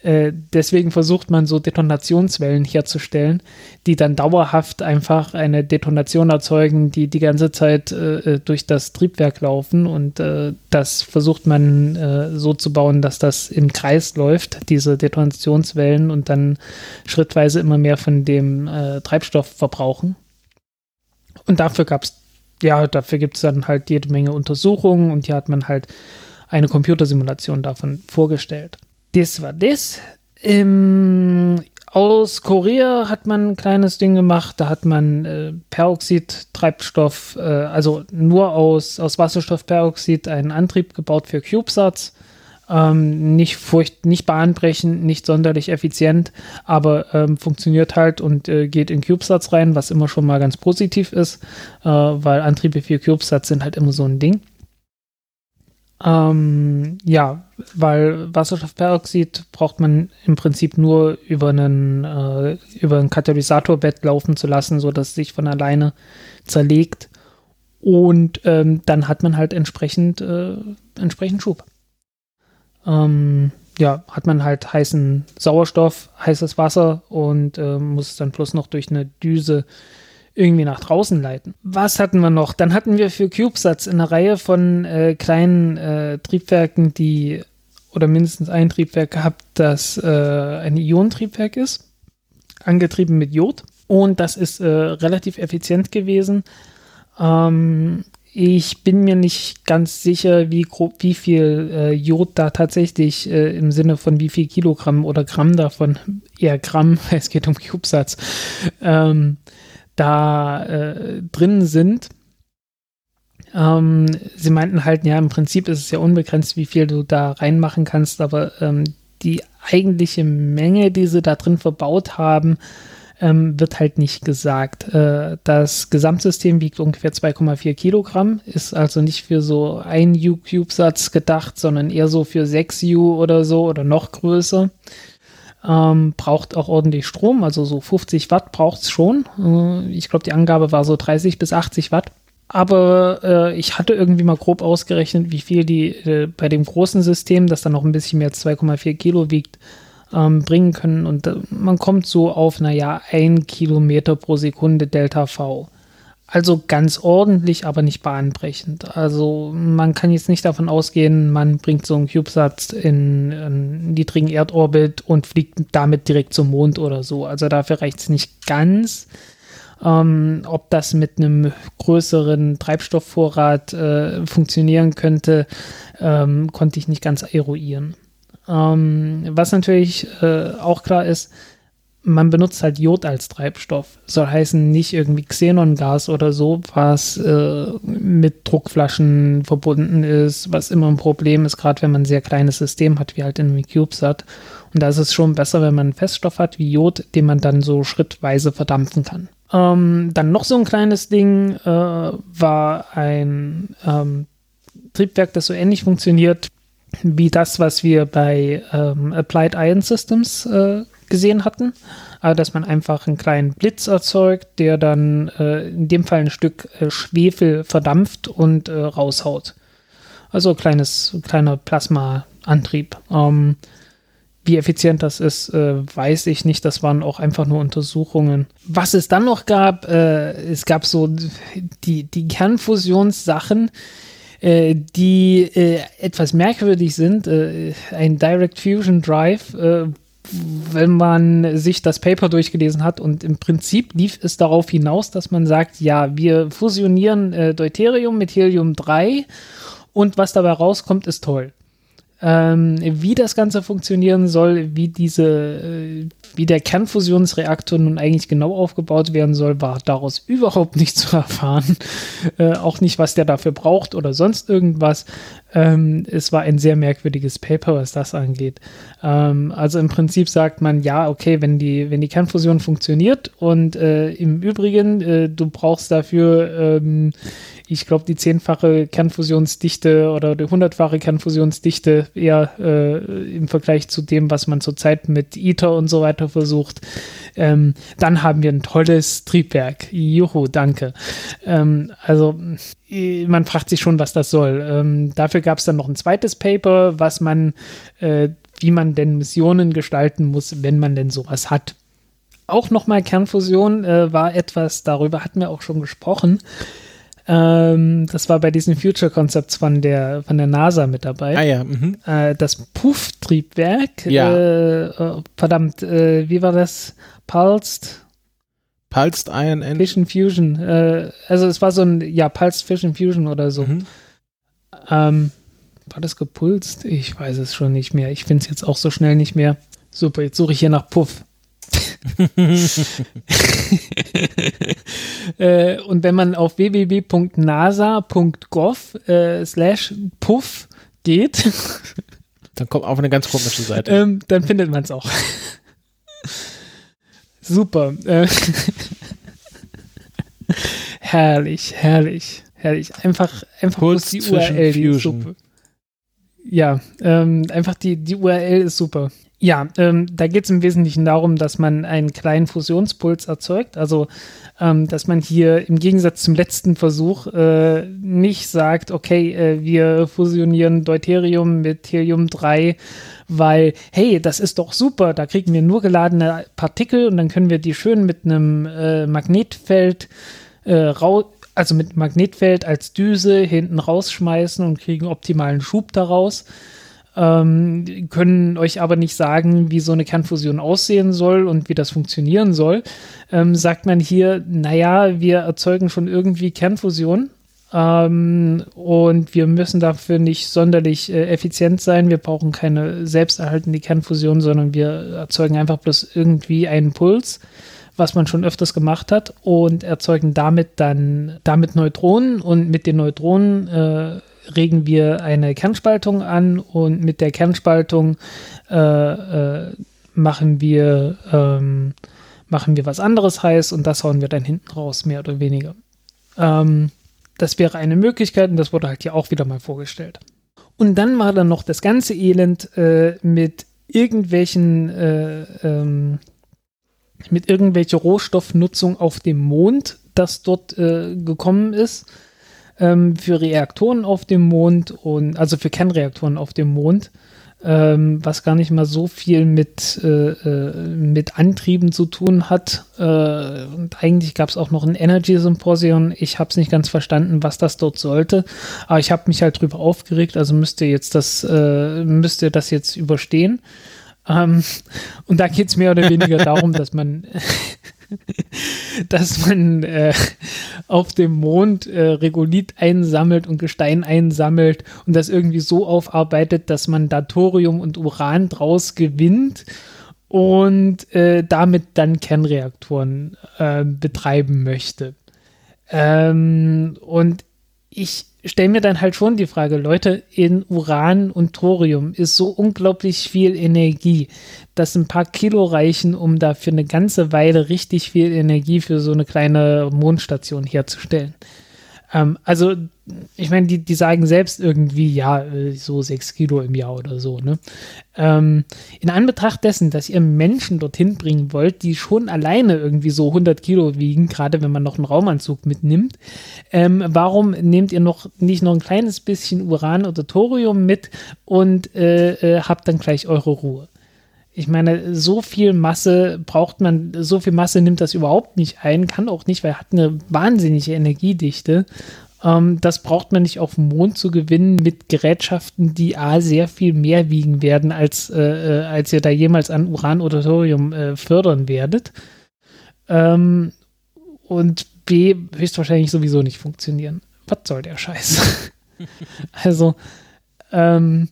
Äh, deswegen versucht man so Detonationswellen herzustellen, die dann dauerhaft einfach eine Detonation erzeugen, die die ganze Zeit äh, durch das Triebwerk laufen und das versucht man so zu bauen, dass das im Kreis läuft, diese Detonationswellen und dann schrittweise immer mehr von dem äh, Treibstoff verbrauchen. Und dafür gab es, ja, dafür gibt es dann halt jede Menge Untersuchungen und hier hat man halt eine Computersimulation davon vorgestellt. Das war das. Ähm, aus Korea hat man ein kleines Ding gemacht, da hat man äh, Peroxid-Treibstoff, äh, also nur aus, aus Wasserstoffperoxid einen Antrieb gebaut für CubeSats. Ähm, nicht furcht, nicht bahnbrechend, nicht sonderlich effizient, aber ähm, funktioniert halt und äh, geht in CubeSats rein, was immer schon mal ganz positiv ist, äh, weil Antriebe für CubeSats sind halt immer so ein Ding. Ähm, ja, weil Wasserstoffperoxid braucht man im Prinzip nur über einen, äh, über ein Katalysatorbett laufen zu lassen, sodass es sich von alleine zerlegt. Und ähm, dann hat man halt entsprechend, äh, entsprechend Schub ähm, ja, hat man halt heißen Sauerstoff, heißes Wasser und äh, muss es dann bloß noch durch eine Düse irgendwie nach draußen leiten. Was hatten wir noch? Dann hatten wir für CubeSats eine Reihe von äh, kleinen äh, Triebwerken, die oder mindestens ein Triebwerk gehabt, das äh, ein Ionentriebwerk ist, angetrieben mit Jod. Und das ist äh, relativ effizient gewesen. Ähm, ich bin mir nicht ganz sicher, wie, grob, wie viel äh, Jod da tatsächlich äh, im Sinne von wie viel Kilogramm oder Gramm davon, eher Gramm, es geht um CubeSats, ähm, da äh, drin sind. Ähm, sie meinten halt, ja, im Prinzip ist es ja unbegrenzt, wie viel du da reinmachen kannst, aber ähm, die eigentliche Menge, die sie da drin verbaut haben, ähm, wird halt nicht gesagt. Äh, das Gesamtsystem wiegt ungefähr 2,4 Kilogramm, ist also nicht für so ein U-Cube-Satz gedacht, sondern eher so für 6 U oder so oder noch größer. Ähm, braucht auch ordentlich Strom, also so 50 Watt braucht es schon. Äh, ich glaube, die Angabe war so 30 bis 80 Watt. Aber äh, ich hatte irgendwie mal grob ausgerechnet, wie viel die äh, bei dem großen System, das dann noch ein bisschen mehr als 2,4 Kilo wiegt, ähm, bringen können. Und äh, man kommt so auf, naja, ein Kilometer pro Sekunde Delta V. Also ganz ordentlich, aber nicht bahnbrechend. Also man kann jetzt nicht davon ausgehen, man bringt so einen CubeSat in einen niedrigen Erdorbit und fliegt damit direkt zum Mond oder so. Also dafür reicht es nicht ganz. Ähm, ob das mit einem größeren Treibstoffvorrat äh, funktionieren könnte, ähm, konnte ich nicht ganz eruieren. Ähm, was natürlich äh, auch klar ist, man benutzt halt Jod als Treibstoff. Soll heißen, nicht irgendwie Xenongas oder so, was äh, mit Druckflaschen verbunden ist, was immer ein Problem ist, gerade wenn man ein sehr kleines System hat, wie halt in einem CubeSat. Und da ist es schon besser, wenn man einen Feststoff hat wie Jod, den man dann so schrittweise verdampfen kann. Ähm, dann noch so ein kleines Ding äh, war ein ähm, Triebwerk, das so ähnlich funktioniert wie das, was wir bei ähm, Applied Ion Systems äh, gesehen hatten. Also, dass man einfach einen kleinen Blitz erzeugt, der dann äh, in dem Fall ein Stück äh, Schwefel verdampft und äh, raushaut. Also kleines, kleiner Plasmaantrieb. Ähm, wie effizient das ist, äh, weiß ich nicht. Das waren auch einfach nur Untersuchungen. Was es dann noch gab, äh, es gab so die, die Kernfusionssachen, äh, die äh, etwas merkwürdig sind. Äh, ein Direct Fusion Drive, äh, wenn man sich das Paper durchgelesen hat und im Prinzip lief es darauf hinaus, dass man sagt, ja, wir fusionieren äh, Deuterium mit Helium 3 und was dabei rauskommt, ist toll. Ähm, wie das Ganze funktionieren soll, wie diese, äh, wie der Kernfusionsreaktor nun eigentlich genau aufgebaut werden soll, war daraus überhaupt nicht zu erfahren. Äh, auch nicht, was der dafür braucht oder sonst irgendwas. Ähm, es war ein sehr merkwürdiges Paper, was das angeht. Ähm, also im Prinzip sagt man, ja, okay, wenn die, wenn die Kernfusion funktioniert und äh, im Übrigen, äh, du brauchst dafür, ähm, ich glaube, die zehnfache Kernfusionsdichte oder die hundertfache Kernfusionsdichte eher äh, im Vergleich zu dem, was man zurzeit mit ITER und so weiter versucht, ähm, dann haben wir ein tolles Triebwerk. Juhu, danke. Ähm, also man fragt sich schon, was das soll. Ähm, dafür gab es dann noch ein zweites Paper, was man, äh, wie man denn Missionen gestalten muss, wenn man denn sowas hat. Auch nochmal Kernfusion äh, war etwas, darüber hatten wir auch schon gesprochen. Ähm, das war bei diesen Future Concepts von der, von der NASA mit dabei. Ah ja. Mhm. Äh, das Puff-Triebwerk. Ja. Äh, oh, verdammt, äh, wie war das? Pulsed? Pulsed Iron Engine. Fission Fusion. Äh, also es war so ein, ja, Pulsed Fission Fusion oder so. Mhm. Ähm, war das gepulst? Ich weiß es schon nicht mehr. Ich finde es jetzt auch so schnell nicht mehr. Super, jetzt suche ich hier nach Puff. äh, und wenn man auf www.nasa.gov äh, slash puff geht, dann kommt auf eine ganz komische Seite. Ähm, dann findet man es auch. Super. Äh, herrlich, herrlich, herrlich. Einfach, einfach bloß die URL, die super. Ja, ähm, einfach die, die URL ist super. Ja, ähm, da geht es im Wesentlichen darum, dass man einen kleinen Fusionspuls erzeugt. Also, ähm, dass man hier im Gegensatz zum letzten Versuch äh, nicht sagt, okay, äh, wir fusionieren Deuterium mit Helium-3, weil, hey, das ist doch super, da kriegen wir nur geladene Partikel und dann können wir die schön mit einem äh, Magnetfeld äh, raus also mit Magnetfeld als Düse hinten rausschmeißen und kriegen optimalen Schub daraus ähm, können euch aber nicht sagen, wie so eine Kernfusion aussehen soll und wie das funktionieren soll, ähm, sagt man hier, naja, wir erzeugen schon irgendwie Kernfusion. Ähm, und wir müssen dafür nicht sonderlich äh, effizient sein. Wir brauchen keine selbsterhaltende Kernfusion, sondern wir erzeugen einfach bloß irgendwie einen Puls, was man schon öfters gemacht hat, und erzeugen damit dann damit Neutronen. Und mit den Neutronen äh, regen wir eine Kernspaltung an und mit der Kernspaltung äh, äh, machen wir ähm, machen wir was anderes heiß und das hauen wir dann hinten raus, mehr oder weniger. Ähm, das wäre eine Möglichkeit und das wurde halt hier auch wieder mal vorgestellt. Und dann war dann noch das ganze Elend äh, mit irgendwelchen äh, ähm, mit irgendwelcher Rohstoffnutzung auf dem Mond, das dort äh, gekommen ist ähm, für Reaktoren auf dem Mond und also für Kernreaktoren auf dem Mond, ähm, was gar nicht mal so viel mit, äh, äh mit Antrieben zu tun hat. Äh, und eigentlich gab es auch noch ein Energy Symposium. Ich habe es nicht ganz verstanden, was das dort sollte, aber ich habe mich halt drüber aufgeregt. Also müsst ihr jetzt das äh, müsst ihr das jetzt überstehen. Ähm, und da geht es mehr oder weniger darum, dass man dass man äh, auf dem Mond äh, Regolith einsammelt und Gestein einsammelt und das irgendwie so aufarbeitet, dass man da Thorium und Uran draus gewinnt und äh, damit dann Kernreaktoren äh, betreiben möchte. Ähm, und ich stelle mir dann halt schon die Frage, Leute, in Uran und Thorium ist so unglaublich viel Energie, dass ein paar Kilo reichen, um da für eine ganze Weile richtig viel Energie für so eine kleine Mondstation herzustellen. Ähm, also, ich meine, die, die sagen selbst irgendwie, ja, äh, so sechs Kilo im Jahr oder so. Ne? Ähm, in Anbetracht dessen, dass ihr Menschen dorthin bringen wollt, die schon alleine irgendwie so 100 Kilo wiegen, gerade wenn man noch einen Raumanzug mitnimmt, ähm, warum nehmt ihr noch nicht noch ein kleines bisschen Uran oder Thorium mit und äh, äh, habt dann gleich eure Ruhe? Ich meine, so viel Masse braucht man, so viel Masse nimmt das überhaupt nicht ein, kann auch nicht, weil hat eine wahnsinnige Energiedichte. Ähm, das braucht man nicht auf dem Mond zu gewinnen mit Gerätschaften, die A sehr viel mehr wiegen werden, als, äh, äh, als ihr da jemals an Uran oder Thorium äh, fördern werdet. Ähm, und B höchstwahrscheinlich sowieso nicht funktionieren. Was soll der Scheiß? also, ähm,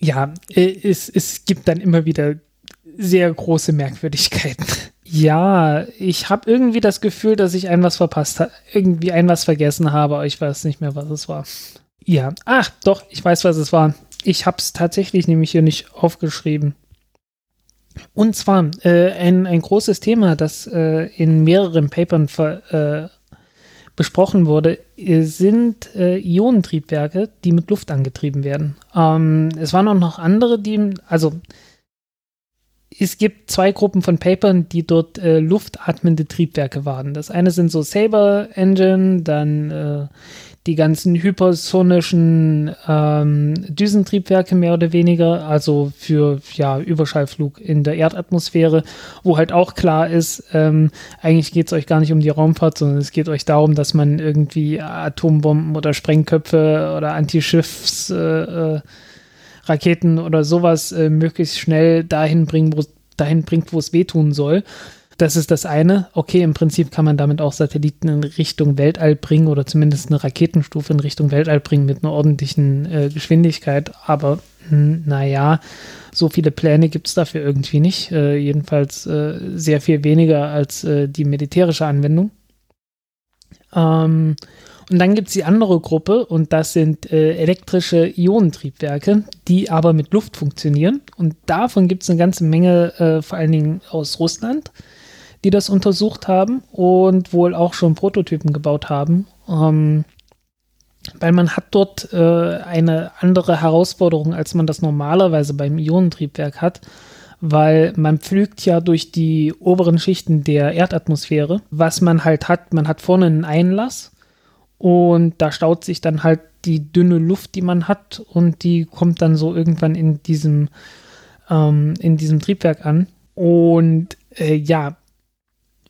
ja, es, es gibt dann immer wieder sehr große Merkwürdigkeiten. Ja, ich habe irgendwie das Gefühl, dass ich ein was verpasst habe, irgendwie ein was vergessen habe, aber ich weiß nicht mehr, was es war. Ja, ach, doch, ich weiß, was es war. Ich habe es tatsächlich nämlich hier nicht aufgeschrieben. Und zwar äh, ein, ein großes Thema, das äh, in mehreren Papern ver, äh, besprochen wurde, äh, sind äh, Ionentriebwerke, die mit Luft angetrieben werden. Ähm, es waren auch noch andere, die, also es gibt zwei Gruppen von Papern, die dort äh, luftatmende Triebwerke waren. Das eine sind so Saber Engine, dann äh, die ganzen hypersonischen ähm, Düsentriebwerke mehr oder weniger, also für ja, Überschallflug in der Erdatmosphäre, wo halt auch klar ist, ähm, eigentlich geht es euch gar nicht um die Raumfahrt, sondern es geht euch darum, dass man irgendwie Atombomben oder Sprengköpfe oder Antischiffs äh, äh, Raketen oder sowas äh, möglichst schnell dahin bringen, dahin bringt, wo es wehtun soll. Das ist das eine. Okay, im Prinzip kann man damit auch Satelliten in Richtung Weltall bringen oder zumindest eine Raketenstufe in Richtung Weltall bringen mit einer ordentlichen äh, Geschwindigkeit. Aber hm, naja, so viele Pläne gibt es dafür irgendwie nicht. Äh, jedenfalls äh, sehr viel weniger als äh, die militärische Anwendung. Ähm, und dann gibt es die andere Gruppe und das sind äh, elektrische Ionentriebwerke, die aber mit Luft funktionieren. Und davon gibt es eine ganze Menge, äh, vor allen Dingen aus Russland, die das untersucht haben und wohl auch schon Prototypen gebaut haben. Ähm, weil man hat dort äh, eine andere Herausforderung, als man das normalerweise beim Ionentriebwerk hat weil man pflügt ja durch die oberen Schichten der Erdatmosphäre. Was man halt hat, man hat vorne einen Einlass und da staut sich dann halt die dünne Luft, die man hat, und die kommt dann so irgendwann in diesem, ähm, in diesem Triebwerk an. Und äh, ja,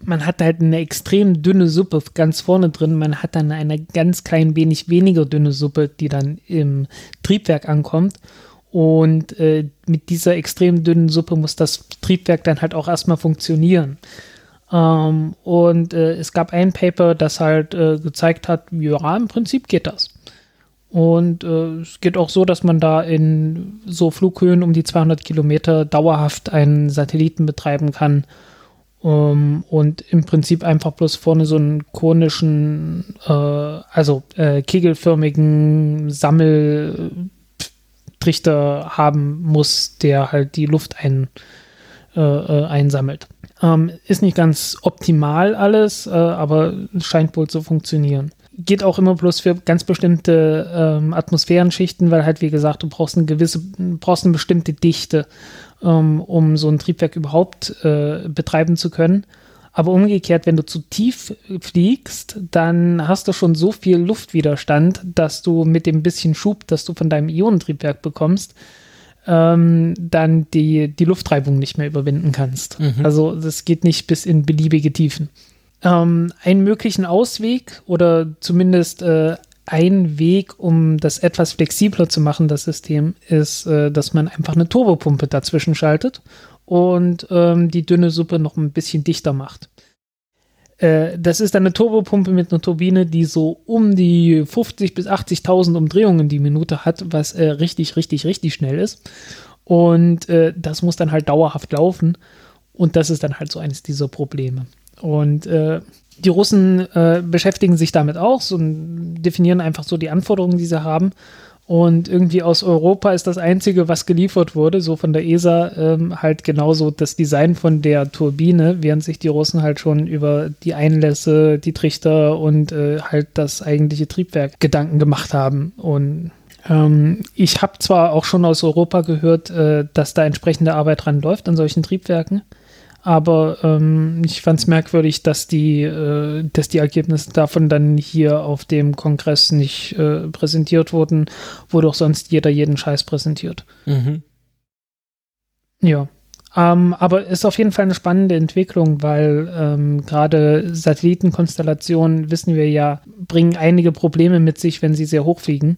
man hat halt eine extrem dünne Suppe ganz vorne drin. Man hat dann eine ganz klein wenig weniger dünne Suppe, die dann im Triebwerk ankommt. Und äh, mit dieser extrem dünnen Suppe muss das Triebwerk dann halt auch erstmal funktionieren. Ähm, und äh, es gab ein Paper, das halt äh, gezeigt hat, ja, im Prinzip geht das. Und äh, es geht auch so, dass man da in so Flughöhen um die 200 Kilometer dauerhaft einen Satelliten betreiben kann. Um, ähm, und im Prinzip einfach bloß vorne so einen konischen, äh, also äh, kegelförmigen Sammeltrichter haben muss, der halt die Luft ein, äh, äh, einsammelt. Ähm, ist nicht ganz optimal alles, äh, aber scheint wohl zu funktionieren. Geht auch immer bloß für ganz bestimmte ähm, Atmosphärenschichten, weil halt, wie gesagt, du brauchst eine gewisse, brauchst eine bestimmte Dichte, ähm, um so ein Triebwerk überhaupt äh, betreiben zu können. Aber umgekehrt, wenn du zu tief fliegst, dann hast du schon so viel Luftwiderstand, dass du mit dem bisschen Schub, das du von deinem Ionentriebwerk bekommst, ähm, dann die, die Luftreibung nicht mehr überwinden kannst. Mhm. Also das geht nicht bis in beliebige Tiefen. Ähm, einen möglichen Ausweg oder zumindest äh, ein Weg, um das etwas flexibler zu machen, das System, ist, äh, dass man einfach eine Turbopumpe dazwischen schaltet und ähm, die dünne Suppe noch ein bisschen dichter macht. Äh, das ist eine Turbopumpe mit einer Turbine, die so um die 50 bis 80.000 Umdrehungen die Minute hat, was äh, richtig, richtig, richtig schnell ist. Und äh, das muss dann halt dauerhaft laufen. Und das ist dann halt so eines dieser Probleme. Und äh, die Russen äh, beschäftigen sich damit auch und definieren einfach so die Anforderungen, die sie haben. Und irgendwie aus Europa ist das Einzige, was geliefert wurde, so von der ESA, ähm, halt genauso das Design von der Turbine, während sich die Russen halt schon über die Einlässe, die Trichter und äh, halt das eigentliche Triebwerk Gedanken gemacht haben. Und ähm, ich habe zwar auch schon aus Europa gehört, äh, dass da entsprechende Arbeit dran läuft an solchen Triebwerken aber ähm, ich fand es merkwürdig, dass die, äh, dass die Ergebnisse davon dann hier auf dem Kongress nicht äh, präsentiert wurden, wo doch sonst jeder jeden Scheiß präsentiert. Mhm. Ja, Ähm, aber ist auf jeden Fall eine spannende Entwicklung, weil ähm, gerade Satellitenkonstellationen, wissen wir ja, bringen einige Probleme mit sich, wenn sie sehr hoch fliegen.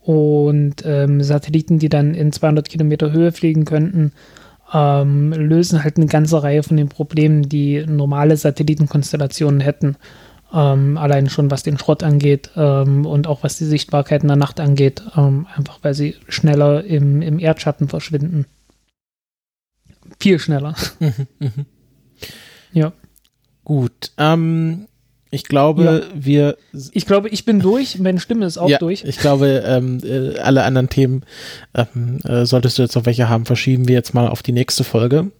Und ähm, Satelliten, die dann in 200 Kilometer Höhe fliegen könnten, ähm, lösen halt eine ganze Reihe von den Problemen, die normale Satellitenkonstellationen hätten. Ähm, allein schon was den Schrott angeht ähm, und auch was die Sichtbarkeit in der Nacht angeht, ähm, einfach weil sie schneller im, im Erdschatten verschwinden. Viel schneller. ja. Gut. Ähm, ich glaube, ja. wir. Ich glaube, ich bin durch. Meine Stimme ist auch ja, durch. Ich glaube, ähm, äh, alle anderen Themen, ähm, äh, solltest du jetzt noch welche haben, verschieben wir jetzt mal auf die nächste Folge.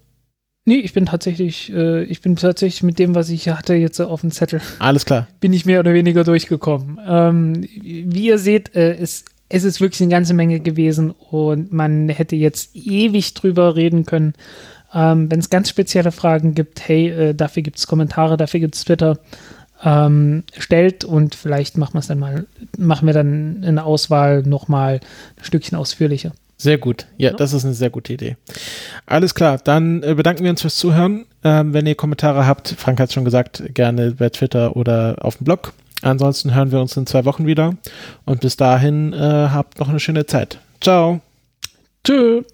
Nee, ich bin tatsächlich, äh, ich bin tatsächlich mit dem, was ich hatte, jetzt auf dem Zettel. Alles klar. Bin ich mehr oder weniger durchgekommen. Ähm, wie ihr seht, äh, ist, es ist wirklich eine ganze Menge gewesen und man hätte jetzt ewig drüber reden können. Ähm, Wenn es ganz spezielle Fragen gibt, hey, äh, dafür gibt es Kommentare, dafür gibt es Twitter, ähm, stellt und vielleicht machen wir es dann mal, machen wir dann in der Auswahl nochmal ein Stückchen ausführlicher. Sehr gut. Ja, das ist eine sehr gute Idee. Alles klar, dann äh, bedanken wir uns fürs Zuhören. Ähm, wenn ihr Kommentare habt, Frank hat es schon gesagt, gerne bei Twitter oder auf dem Blog. Ansonsten hören wir uns in zwei Wochen wieder. Und bis dahin äh, habt noch eine schöne Zeit. Ciao. Tschüss.